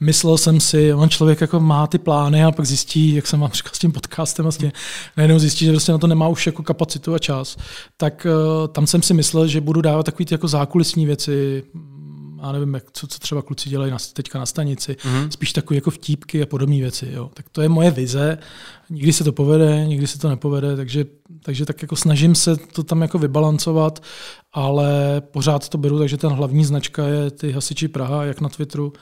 Myslel jsem si, on člověk jako má ty plány a pak zjistí, jak jsem vám říkal s tím podcastem, vlastně najednou zjistí, že prostě na to nemá už jako kapacitu a čas. Tak uh, tam jsem si myslel, že budu dávat takové ty jako zákulisní věci, já nevím, jak, co, co třeba kluci dělají na, teďka na stanici, mm-hmm. spíš takové jako vtípky a podobné věci. Jo. Tak to je moje vize. Nikdy se to povede, nikdy se to nepovede, takže, takže tak jako snažím se to tam jako vybalancovat, ale pořád to beru, takže ten hlavní značka je ty hasiči Praha, jak na Twitteru,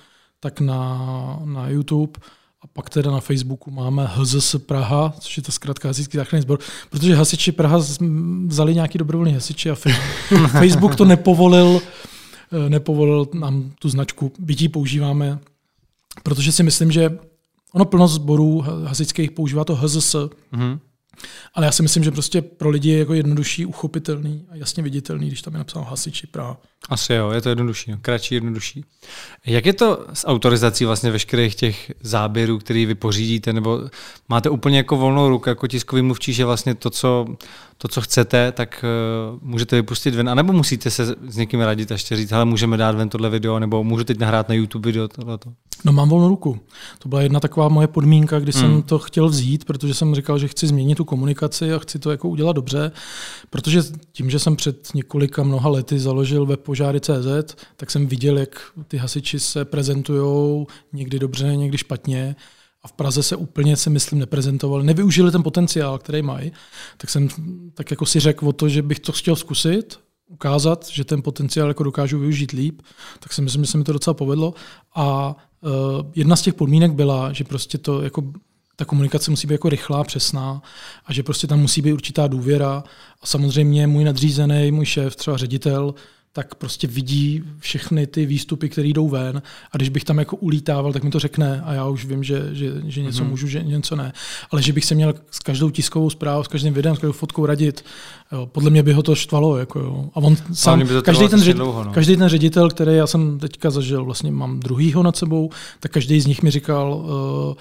tak na, na YouTube. A pak teda na Facebooku máme HZS Praha, což je to zkrátka hasičský záchranný sbor, protože hasiči Praha vzali nějaký dobrovolný hasiči a Facebook to nepovolil nepovolil nám tu značku, ji používáme, protože si myslím, že ono plno sborů hasičských používá to HZS, mm-hmm. Ale já si myslím, že prostě pro lidi je jako jednodušší, uchopitelný a jasně viditelný, když tam je napsáno hasiči Praha. Asi jo, je to jednodušší, no. kratší, jednodušší. Jak je to s autorizací vlastně veškerých těch záběrů, který vy pořídíte, nebo máte úplně jako volnou ruku jako tiskový mluvčí, že vlastně to, co, to, co chcete, tak uh, můžete vypustit ven, anebo musíte se s někým radit a ještě říct, hele, můžeme dát ven tohle video, nebo můžu teď nahrát na YouTube video tohleto? No mám volnou ruku. To byla jedna taková moje podmínka, kdy hmm. jsem to chtěl vzít, protože jsem říkal, že chci změnit tu komunikaci a chci to jako udělat dobře, protože tím, že jsem před několika mnoha lety založil web požáry.cz, tak jsem viděl, jak ty hasiči se prezentují někdy dobře, někdy špatně. A v Praze se úplně, si myslím, neprezentovali, nevyužili ten potenciál, který mají, tak jsem tak jako si řekl o to, že bych to chtěl zkusit, ukázat, že ten potenciál jako dokážu využít líp, tak si myslím, že se mi to docela povedlo. A uh, jedna z těch podmínek byla, že prostě to jako ta komunikace musí být jako rychlá, přesná a že prostě tam musí být určitá důvěra. A samozřejmě můj nadřízený, můj šéf, třeba ředitel, tak prostě vidí všechny ty výstupy, které jdou ven a když bych tam jako ulítával, tak mi to řekne a já už vím, že, že, že něco mm-hmm. můžu, že něco ne. Ale že bych se měl s každou tiskovou zprávou, s každým videem, s každou fotkou radit, jo, podle mě by ho to štvalo. Jako jo. A on sám, každý, ten ředitel, dlouho, no. každý ten ředitel, který já jsem teďka zažil, vlastně mám druhýho nad sebou, tak každý z nich mi říkal, uh,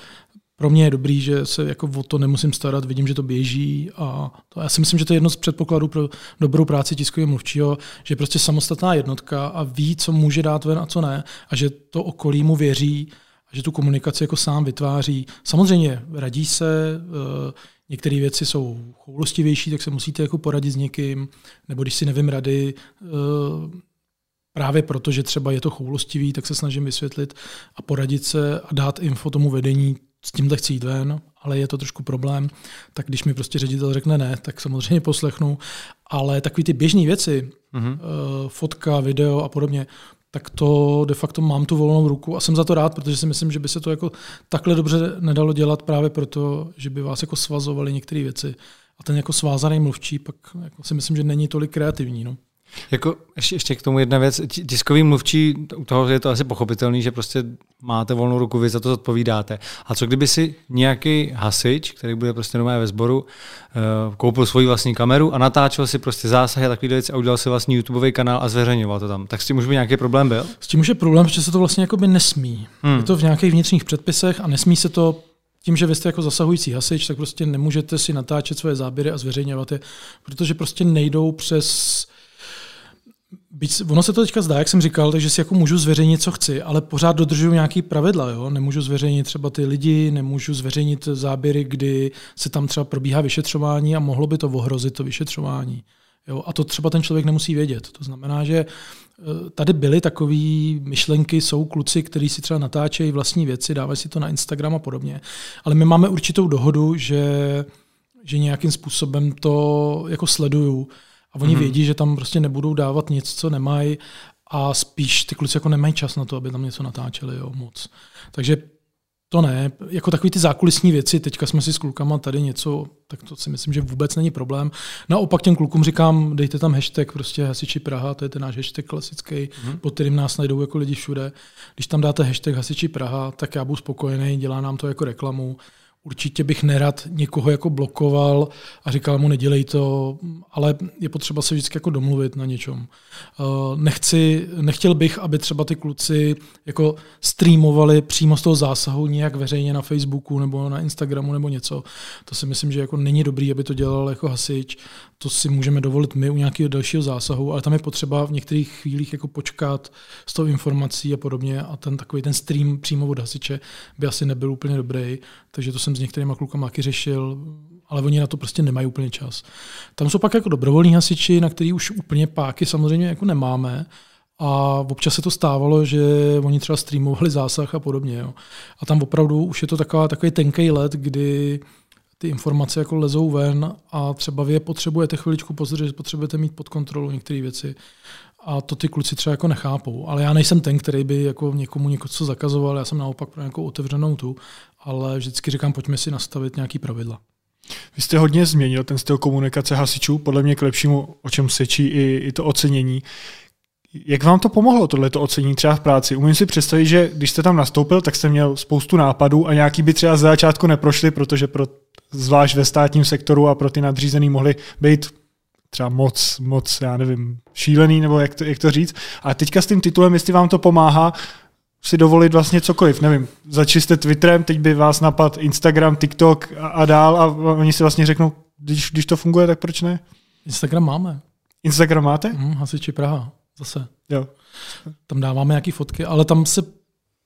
pro mě je dobrý, že se jako o to nemusím starat, vidím, že to běží a to, já si myslím, že to je jedno z předpokladů pro dobrou práci tiskového mluvčího, že je prostě samostatná jednotka a ví, co může dát ven a co ne a že to okolí mu věří a že tu komunikaci jako sám vytváří. Samozřejmě radí se, eh, některé věci jsou choulostivější, tak se musíte jako poradit s někým, nebo když si nevím rady, eh, právě proto, že třeba je to choulostivý, tak se snažím vysvětlit a poradit se a dát info tomu vedení, s tímhle chci jít ven, ale je to trošku problém, tak když mi prostě ředitel řekne ne, tak samozřejmě poslechnu, ale takové ty běžné věci, mm-hmm. fotka, video a podobně, tak to de facto mám tu volnou ruku a jsem za to rád, protože si myslím, že by se to jako takhle dobře nedalo dělat právě proto, že by vás jako svazovali některé věci. A ten jako svázaný mluvčí pak jako si myslím, že není tolik kreativní. No. Jako ještě, ještě k tomu jedna věc. Tiskový mluvčí, u toho je to asi pochopitelný, že prostě máte volnou ruku, vy za to zodpovídáte. A co kdyby si nějaký hasič, který bude prostě nové ve sboru, eh, koupil svoji vlastní kameru a natáčel si prostě zásahy a takový věci a udělal si vlastní YouTubeový kanál a zveřejňoval to tam. Tak s tím už by nějaký problém byl? S tím už je problém, že se to vlastně jako by nesmí. Hmm. Je to v nějakých vnitřních předpisech a nesmí se to tím, že vy jste jako zasahující hasič, tak prostě nemůžete si natáčet svoje záběry a zveřejňovat je, protože prostě nejdou přes Byť, ono se to teďka zdá, jak jsem říkal, takže si jako můžu zveřejnit, co chci, ale pořád dodržuju nějaký pravidla. Jo? Nemůžu zveřejnit třeba ty lidi, nemůžu zveřejnit záběry, kdy se tam třeba probíhá vyšetřování a mohlo by to ohrozit to vyšetřování. Jo? A to třeba ten člověk nemusí vědět. To znamená, že eh, tady byly takové myšlenky, jsou kluci, kteří si třeba natáčejí vlastní věci, dávají si to na Instagram a podobně. Ale my máme určitou dohodu, že, že nějakým způsobem to jako sleduju a oni mm-hmm. vědí, že tam prostě nebudou dávat nic, co nemají a spíš ty kluci jako nemají čas na to, aby tam něco natáčeli jo, moc. Takže to ne. Jako takový ty zákulisní věci, teďka jsme si s klukama tady něco, tak to si myslím, že vůbec není problém. Naopak těm klukům říkám, dejte tam hashtag prostě hasiči Praha, to je ten náš hashtag klasický, mm-hmm. pod kterým nás najdou jako lidi všude. Když tam dáte hashtag hasiči Praha, tak já budu spokojený, dělá nám to jako reklamu určitě bych nerad někoho jako blokoval a říkal mu nedělej to, ale je potřeba se vždycky jako domluvit na něčem. Eh, nechci, nechtěl bych, aby třeba ty kluci jako streamovali přímo z toho zásahu nějak veřejně na Facebooku nebo na Instagramu nebo něco. To si myslím, že jako není dobrý, aby to dělal jako hasič. To si můžeme dovolit my u nějakého dalšího zásahu, ale tam je potřeba v některých chvílích jako počkat s tou informací a podobně a ten takový ten stream přímo od hasiče by asi nebyl úplně dobrý, takže to jsem s některými klukama taky řešil, ale oni na to prostě nemají úplně čas. Tam jsou pak jako dobrovolní hasiči, na který už úplně páky samozřejmě jako nemáme, a občas se to stávalo, že oni třeba streamovali zásah a podobně. Jo. A tam opravdu už je to taková, takový tenký let, kdy ty informace jako lezou ven a třeba vy je potřebujete chviličku pozor, že potřebujete mít pod kontrolou některé věci. A to ty kluci třeba jako nechápou. Ale já nejsem ten, který by jako někomu něco zakazoval, já jsem naopak pro nějakou otevřenou tu ale vždycky říkám, pojďme si nastavit nějaký pravidla. Vy jste hodně změnil ten styl komunikace hasičů, podle mě k lepšímu, o čem sečí i, i to ocenění. Jak vám to pomohlo, tohleto ocenění třeba v práci? Umím si představit, že když jste tam nastoupil, tak jste měl spoustu nápadů a nějaký by třeba z začátku neprošli, protože pro, zvlášť ve státním sektoru a pro ty nadřízený mohli být třeba moc, moc, já nevím, šílený, nebo jak to, jak to říct. A teďka s tím titulem, jestli vám to pomáhá, si dovolit vlastně cokoliv. Nevím, začiste Twitterem, teď by vás napad Instagram, TikTok a, a dál a oni si vlastně řeknou, když, když to funguje, tak proč ne? Instagram máme. Instagram máte? Hmm, hasiči Praha, zase. Jo. Tam dáváme nějaké fotky, ale tam se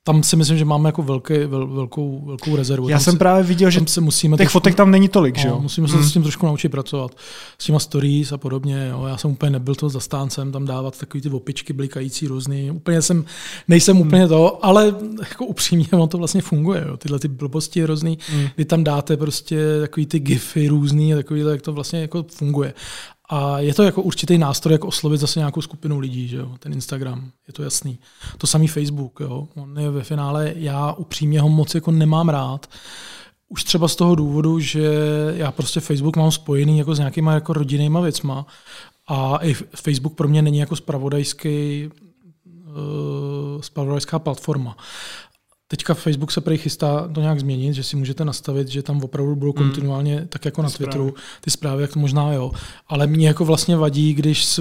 tam si myslím, že máme jako velký, vel, velkou, velkou rezervu. Já tam jsem se, právě viděl, že se musíme těch trošku, fotek tam není tolik, no, že jo? Musíme se hmm. s tím trošku naučit pracovat. S těma stories a podobně. Jo. Já jsem úplně nebyl to zastáncem tam dávat takový ty opičky blikající různý. Úplně jsem, nejsem hmm. úplně to, ale jako upřímně on to vlastně funguje. Jo. Tyhle ty blbosti hrozný, hmm. kdy tam dáte prostě takový ty gify různý, takový, jak to vlastně jako funguje. A je to jako určitý nástroj, jak oslovit zase nějakou skupinu lidí, že jo? ten Instagram, je to jasný. To samý Facebook, jo? on je ve finále, já upřímně ho moc jako nemám rád, už třeba z toho důvodu, že já prostě Facebook mám spojený jako s nějakýma jako rodinnýma věcma a i Facebook pro mě není jako spravodajský uh, spravodajská platforma. Teďka Facebook se prej chystá to nějak změnit, že si můžete nastavit, že tam opravdu budou hmm. kontinuálně, tak jako ty na Twitteru, zprávy. ty zprávy, jak to možná jo. Ale mě jako vlastně vadí, když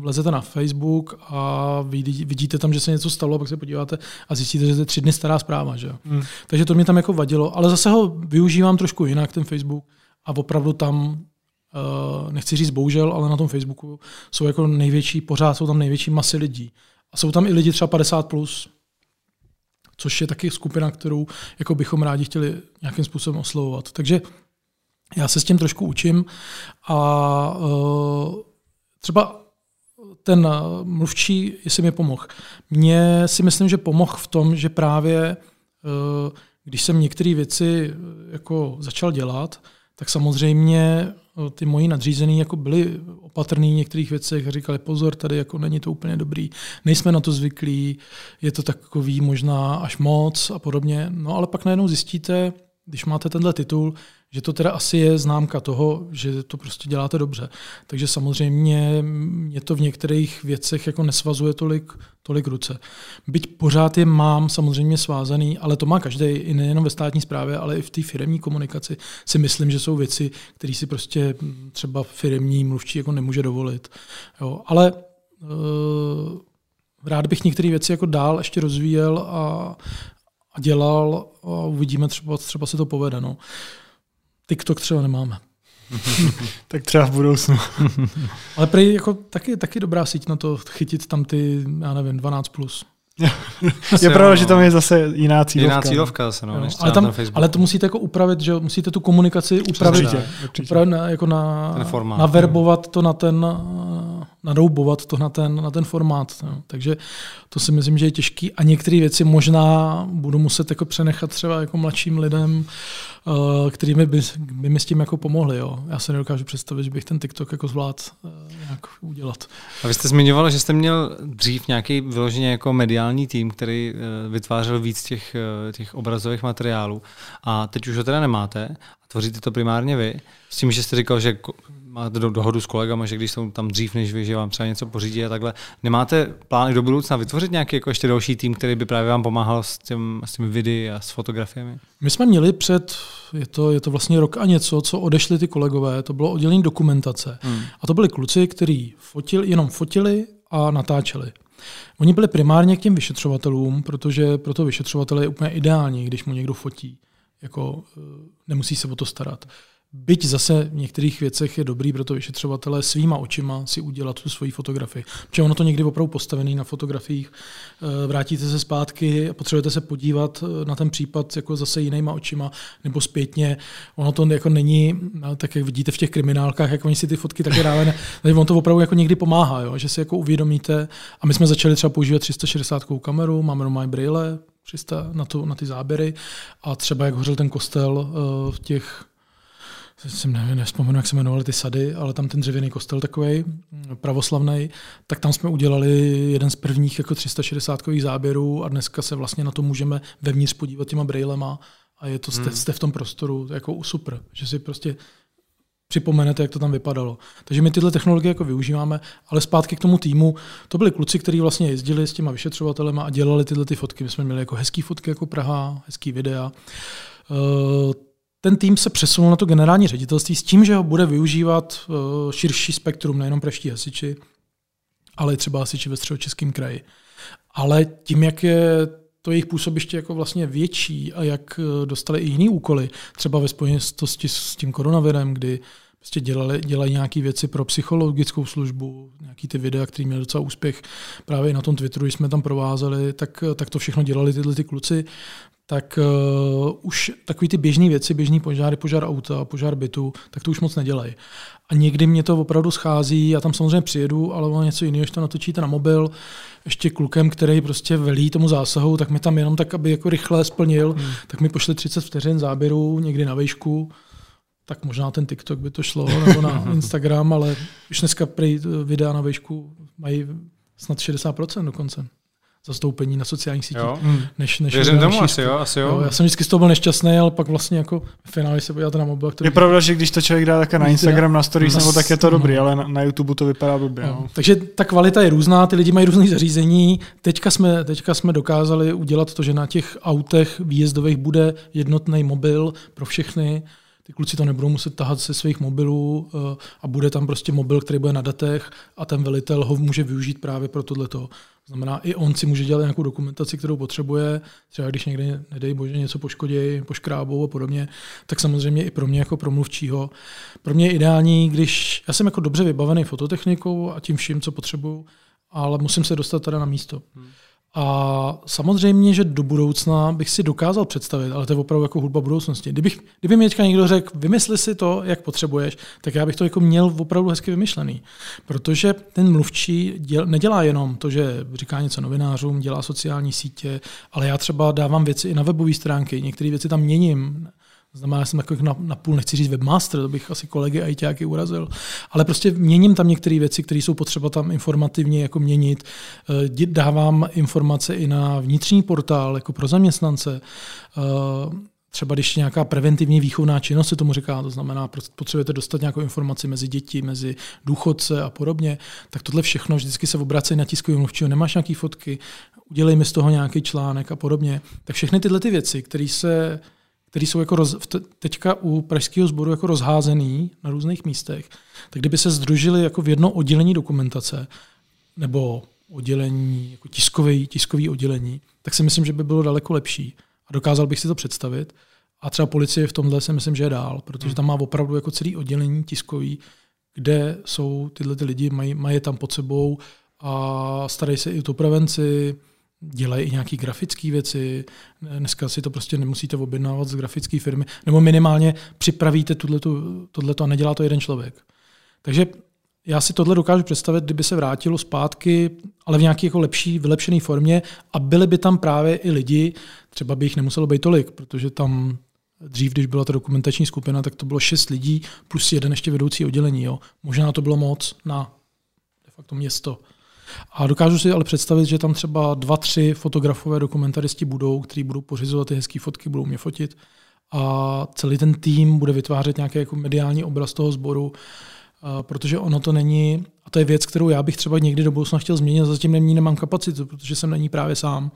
vlezete na Facebook a vidíte tam, že se něco stalo, a pak se podíváte a zjistíte, že to je tři dny stará zpráva. Že? Hmm. Takže to mě tam jako vadilo, ale zase ho využívám trošku jinak, ten Facebook, a opravdu tam Uh, nechci říct bohužel, ale na tom Facebooku jsou jako největší, pořád jsou tam největší masy lidí. A jsou tam i lidi třeba 50 plus, což je taky skupina, kterou jako bychom rádi chtěli nějakým způsobem oslovovat. Takže já se s tím trošku učím a uh, třeba ten mluvčí, jestli mi pomohl. Mně si myslím, že pomohl v tom, že právě uh, když jsem některé věci jako začal dělat, tak samozřejmě ty moji nadřízený jako byli opatrní v některých věcech a říkali, pozor, tady jako není to úplně dobrý, nejsme na to zvyklí, je to takový možná až moc a podobně. No ale pak najednou zjistíte, když máte tenhle titul, že to teda asi je známka toho, že to prostě děláte dobře. Takže samozřejmě mě to v některých věcech jako nesvazuje tolik, tolik ruce. Byť pořád je mám samozřejmě svázaný, ale to má každý, i nejenom ve státní správě, ale i v té firmní komunikaci si myslím, že jsou věci, které si prostě třeba firmní mluvčí jako nemůže dovolit. Jo, ale uh, rád bych některé věci jako dál ještě rozvíjel a, a dělal a uvidíme, třeba, třeba se to povede. No. TikTok třeba nemáme. tak třeba v budoucnu. Ale prý jako taky, taky dobrá síť na to chytit tam ty, já nevím, 12+. Plus. je pravda, že tam je zase jiná cílovka. Jiná cílovka zase, no, než ale, tam, ale to musíte jako upravit, že musíte tu komunikaci upravit, určitě, určitě. upravit na, jako na, naverbovat to na ten, naroubovat to na ten, na ten formát. No. Takže to si myslím, že je těžký a některé věci možná budu muset jako přenechat třeba jako mladším lidem, uh, kterými by, by mi s tím jako pomohli. Jo. Já se nedokážu představit, že bych ten TikTok jako zvlád uh, nějak udělat. A vy jste zmiňoval, že jste měl dřív nějaký vyloženě jako mediální tým, který uh, vytvářel víc těch, těch obrazových materiálů a teď už ho teda nemáte tvoříte to primárně vy. S tím, že jste říkal, že máte dohodu s kolegama, že když jsou tam dřív než vy, že vám třeba něco pořídí a takhle. Nemáte plány do budoucna vytvořit nějaký jako ještě další tým, který by právě vám pomáhal s, těm, s těmi videi a s fotografiemi? My jsme měli před, je to, je to vlastně rok a něco, co odešli ty kolegové, to bylo oddělení dokumentace. Hmm. A to byli kluci, kteří fotili, jenom fotili a natáčeli. Oni byli primárně k těm vyšetřovatelům, protože pro to vyšetřovatele je úplně ideální, když mu někdo fotí. Jako, eh, nemusí se o to starat. Byť zase v některých věcech je dobrý pro to vyšetřovatele svýma očima si udělat tu svoji fotografii. Protože ono to někdy opravdu postavený na fotografiích. Eh, vrátíte se zpátky a potřebujete se podívat eh, na ten případ jako zase jinýma očima nebo zpětně. Ono to jako není, tak jak vidíte v těch kriminálkách, jak oni si ty fotky také dále, ono to opravdu jako někdy pomáhá, jo? že si jako uvědomíte. A my jsme začali třeba používat 360 kameru, máme normální brýle, 300 na, tu, na ty záběry a třeba jak hořel ten kostel eh, v těch jsem nevím, nevzpomenu, jak se jmenovaly ty sady, ale tam ten dřevěný kostel takový pravoslavný, tak tam jsme udělali jeden z prvních jako 360 záběrů a dneska se vlastně na to můžeme vevnitř podívat těma brailema a je to, jste, hmm. jste v tom prostoru jako super, že si prostě připomenete, jak to tam vypadalo. Takže my tyhle technologie jako využíváme, ale zpátky k tomu týmu, to byli kluci, kteří vlastně jezdili s těma vyšetřovatelema a dělali tyhle ty fotky. My jsme měli jako hezký fotky jako Praha, hezký videa. Ten tým se přesunul na to generální ředitelství s tím, že ho bude využívat uh, širší spektrum, nejenom praští hasiči, ale i třeba hasiči ve středočeském kraji. Ale tím, jak je to jejich působiště jako vlastně větší a jak uh, dostali i jiný úkoly, třeba ve spojitosti s tím koronavirem, kdy prostě dělali, dělají nějaké věci pro psychologickou službu, nějaký ty videa, které měly docela úspěch právě na tom Twitteru, když jsme tam provázeli, tak, tak to všechno dělali tyhle ty kluci tak uh, už takový ty běžné věci, běžný požáry, požár auta, požár bytu, tak to už moc nedělají. A někdy mě to opravdu schází, já tam samozřejmě přijedu, ale ono něco jiného, když to natočíte na mobil, ještě klukem, který prostě velí tomu zásahu, tak mi tam jenom tak, aby jako rychle splnil, hmm. tak mi pošli 30 vteřin záběru někdy na výšku, tak možná ten TikTok by to šlo, nebo na Instagram, ale už dneska prý videa na výšku mají snad 60% dokonce zastoupení na sociálních sítích. Jo. Hmm. Než, než Věřím tomu asi jo, asi jo. jo. Já jsem vždycky z toho byl nešťastný, ale pak vlastně jako v finále se podíváte na mobil. Je pravda, že když to člověk dá také na Instagram, na stories, nebo tak je to dobrý, no. ale na, na YouTube to vypadá blbě. No. No. Takže ta kvalita je různá, ty lidi mají různé zařízení. Teďka jsme, teďka jsme dokázali udělat to, že na těch autech výjezdových bude jednotný mobil pro všechny ty kluci to nebudou muset tahat se svých mobilů uh, a bude tam prostě mobil, který bude na datech a ten velitel ho může využít právě pro tohleto. Znamená, i on si může dělat nějakou dokumentaci, kterou potřebuje, třeba když někdy, nedej bože, něco poškodí, poškrábou a podobně, tak samozřejmě i pro mě jako promluvčího. Pro mě je ideální, když já jsem jako dobře vybavený fototechnikou a tím vším, co potřebuju, ale musím se dostat teda na místo. Hmm. A samozřejmě, že do budoucna bych si dokázal představit, ale to je opravdu jako hudba budoucnosti. Kdybych, kdyby mi teďka někdo řekl, vymysli si to, jak potřebuješ, tak já bych to jako měl opravdu hezky vymyšlený. Protože ten mluvčí děl, nedělá jenom to, že říká něco novinářům, dělá sociální sítě, ale já třeba dávám věci i na webové stránky, některé věci tam měním, Znamená, že jsem takový na, na půl, nechci říct webmaster, to bych asi kolegy ajťáky urazil, ale prostě měním tam některé věci, které jsou potřeba tam informativně jako měnit. Eh, dávám informace i na vnitřní portál, jako pro zaměstnance. Eh, třeba když nějaká preventivní výchovná činnost se tomu říká, to znamená, potřebujete dostat nějakou informaci mezi děti, mezi důchodce a podobně, tak tohle všechno vždycky se obrací na tiskový mluvčího, nemáš nějaký fotky, udělej mi z toho nějaký článek a podobně. Tak všechny tyhle ty věci, které se které jsou jako roz, teďka u pražského sboru jako rozházený na různých místech, tak kdyby se združili jako v jedno oddělení dokumentace nebo oddělení, jako tiskový, tiskový oddělení, tak si myslím, že by bylo daleko lepší. A dokázal bych si to představit. A třeba policie v tomhle si myslím, že je dál, protože tam má opravdu jako celý oddělení tiskový, kde jsou tyhle ty lidi, mají, mají tam pod sebou a starají se i o tu prevenci, dělají i nějaké grafické věci. Dneska si to prostě nemusíte objednávat z grafické firmy, nebo minimálně připravíte tohleto a nedělá to jeden člověk. Takže já si tohle dokážu představit, kdyby se vrátilo zpátky, ale v nějaké jako lepší, vylepšené formě a byli by tam právě i lidi, třeba by jich nemuselo být tolik, protože tam dřív, když byla ta dokumentační skupina, tak to bylo šest lidí plus jeden ještě vedoucí oddělení. Jo. Možná to bylo moc na de facto město. A dokážu si ale představit, že tam třeba dva, tři fotografové dokumentaristi budou, kteří budou pořizovat ty hezké fotky, budou mě fotit a celý ten tým bude vytvářet nějaký jako mediální obraz toho sboru, protože ono to není, a to je věc, kterou já bych třeba někdy do budoucna chtěl změnit, zatím nemí nemám kapacitu, protože jsem na ní právě sám.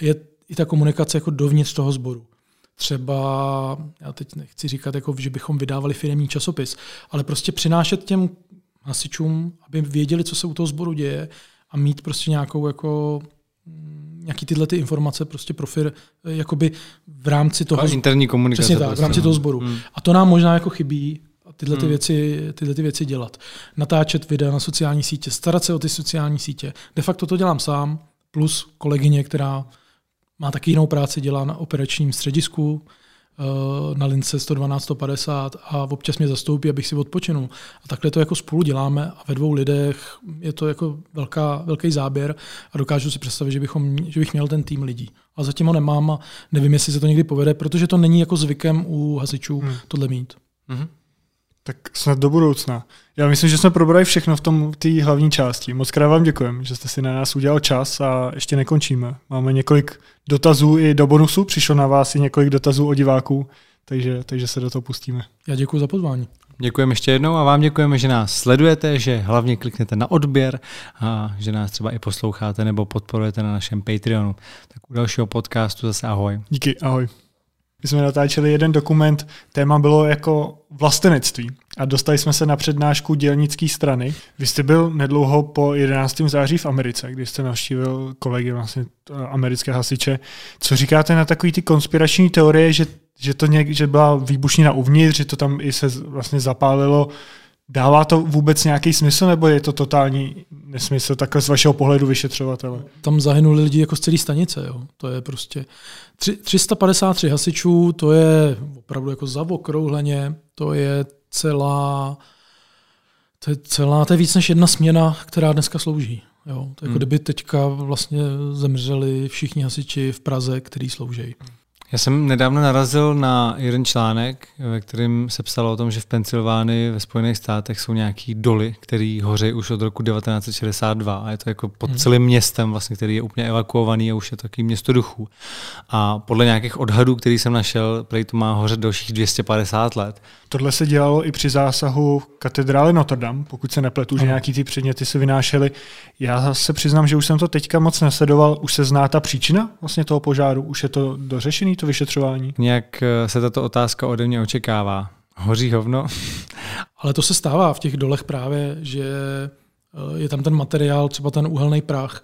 Je i ta komunikace jako dovnitř toho sboru. Třeba, já teď nechci říkat, jako, že bychom vydávali firmní časopis, ale prostě přinášet těm hasičům, aby věděli, co se u toho sboru děje a mít prostě nějakou jako mm, nějaký tyhle ty informace prostě pro fir, jakoby v rámci toho... A interní komunikace. Přesně tak, prostě, v rámci toho no. sboru. Hmm. A to nám možná jako chybí, tyhle, ty hmm. věci, tyhle ty věci dělat. Natáčet videa na sociální sítě, starat se o ty sociální sítě. De facto to dělám sám, plus kolegyně, která má taky jinou práci, dělá na operačním středisku, na lince 112, 150 a občas mě zastoupí, abych si odpočinul. A takhle to jako spolu děláme a ve dvou lidech je to jako velká, velký záběr a dokážu si představit, že, bychom, že bych měl ten tým lidí. A zatím ho nemám a nevím, jestli se to někdy povede, protože to není jako zvykem u hasičů hmm. tohle mít. Hmm. Tak snad do budoucna. Já myslím, že jsme probrali všechno v tom té hlavní části. Moc krát vám děkujeme, že jste si na nás udělal čas a ještě nekončíme. Máme několik dotazů i do bonusu, přišlo na vás i několik dotazů od diváků, takže, takže se do toho pustíme. Já děkuji za pozvání. Děkujeme ještě jednou a vám děkujeme, že nás sledujete, že hlavně kliknete na odběr a že nás třeba i posloucháte nebo podporujete na našem Patreonu. Tak u dalšího podcastu zase ahoj. Díky, ahoj. My jsme natáčeli jeden dokument, téma bylo jako vlastenectví a dostali jsme se na přednášku dělnické strany. Vy jste byl nedlouho po 11. září v Americe, kdy jste navštívil kolegy vlastně americké hasiče. Co říkáte na takový ty konspirační teorie, že, že to něk, že byla výbušnina uvnitř, že to tam i se vlastně zapálilo Dává to vůbec nějaký smysl, nebo je to totální nesmysl, takhle z vašeho pohledu vyšetřovatele? Tam zahynuli lidi jako z celé stanice. Jo. To je prostě 353 hasičů, to je opravdu jako zavokrouhleně, to je celá, to je celá, to je víc než jedna směna, která dneska slouží. Jo. To je jako hmm. kdyby teďka vlastně zemřeli všichni hasiči v Praze, který slouží. Já jsem nedávno narazil na jeden článek, ve kterém se psalo o tom, že v Pensylvánii ve Spojených státech jsou nějaký doly, které hoří už od roku 1962 a je to jako pod hmm. celým městem, vlastně, který je úplně evakuovaný a už je to takový město duchů. A podle nějakých odhadů, který jsem našel, prej to má hořet dalších 250 let. Tohle se dělalo i při zásahu katedrály Notre Dame, pokud se nepletu, že nějaký ty předměty se vynášely. Já se přiznám, že už jsem to teďka moc nesledoval. Už se zná ta příčina vlastně toho požáru? Už je to dořešený, to vyšetřování? Nějak eh, se tato otázka ode mě očekává. Hoří hovno? Ale to se stává v těch dolech právě, že eh, je tam ten materiál, třeba ten uhelný prach,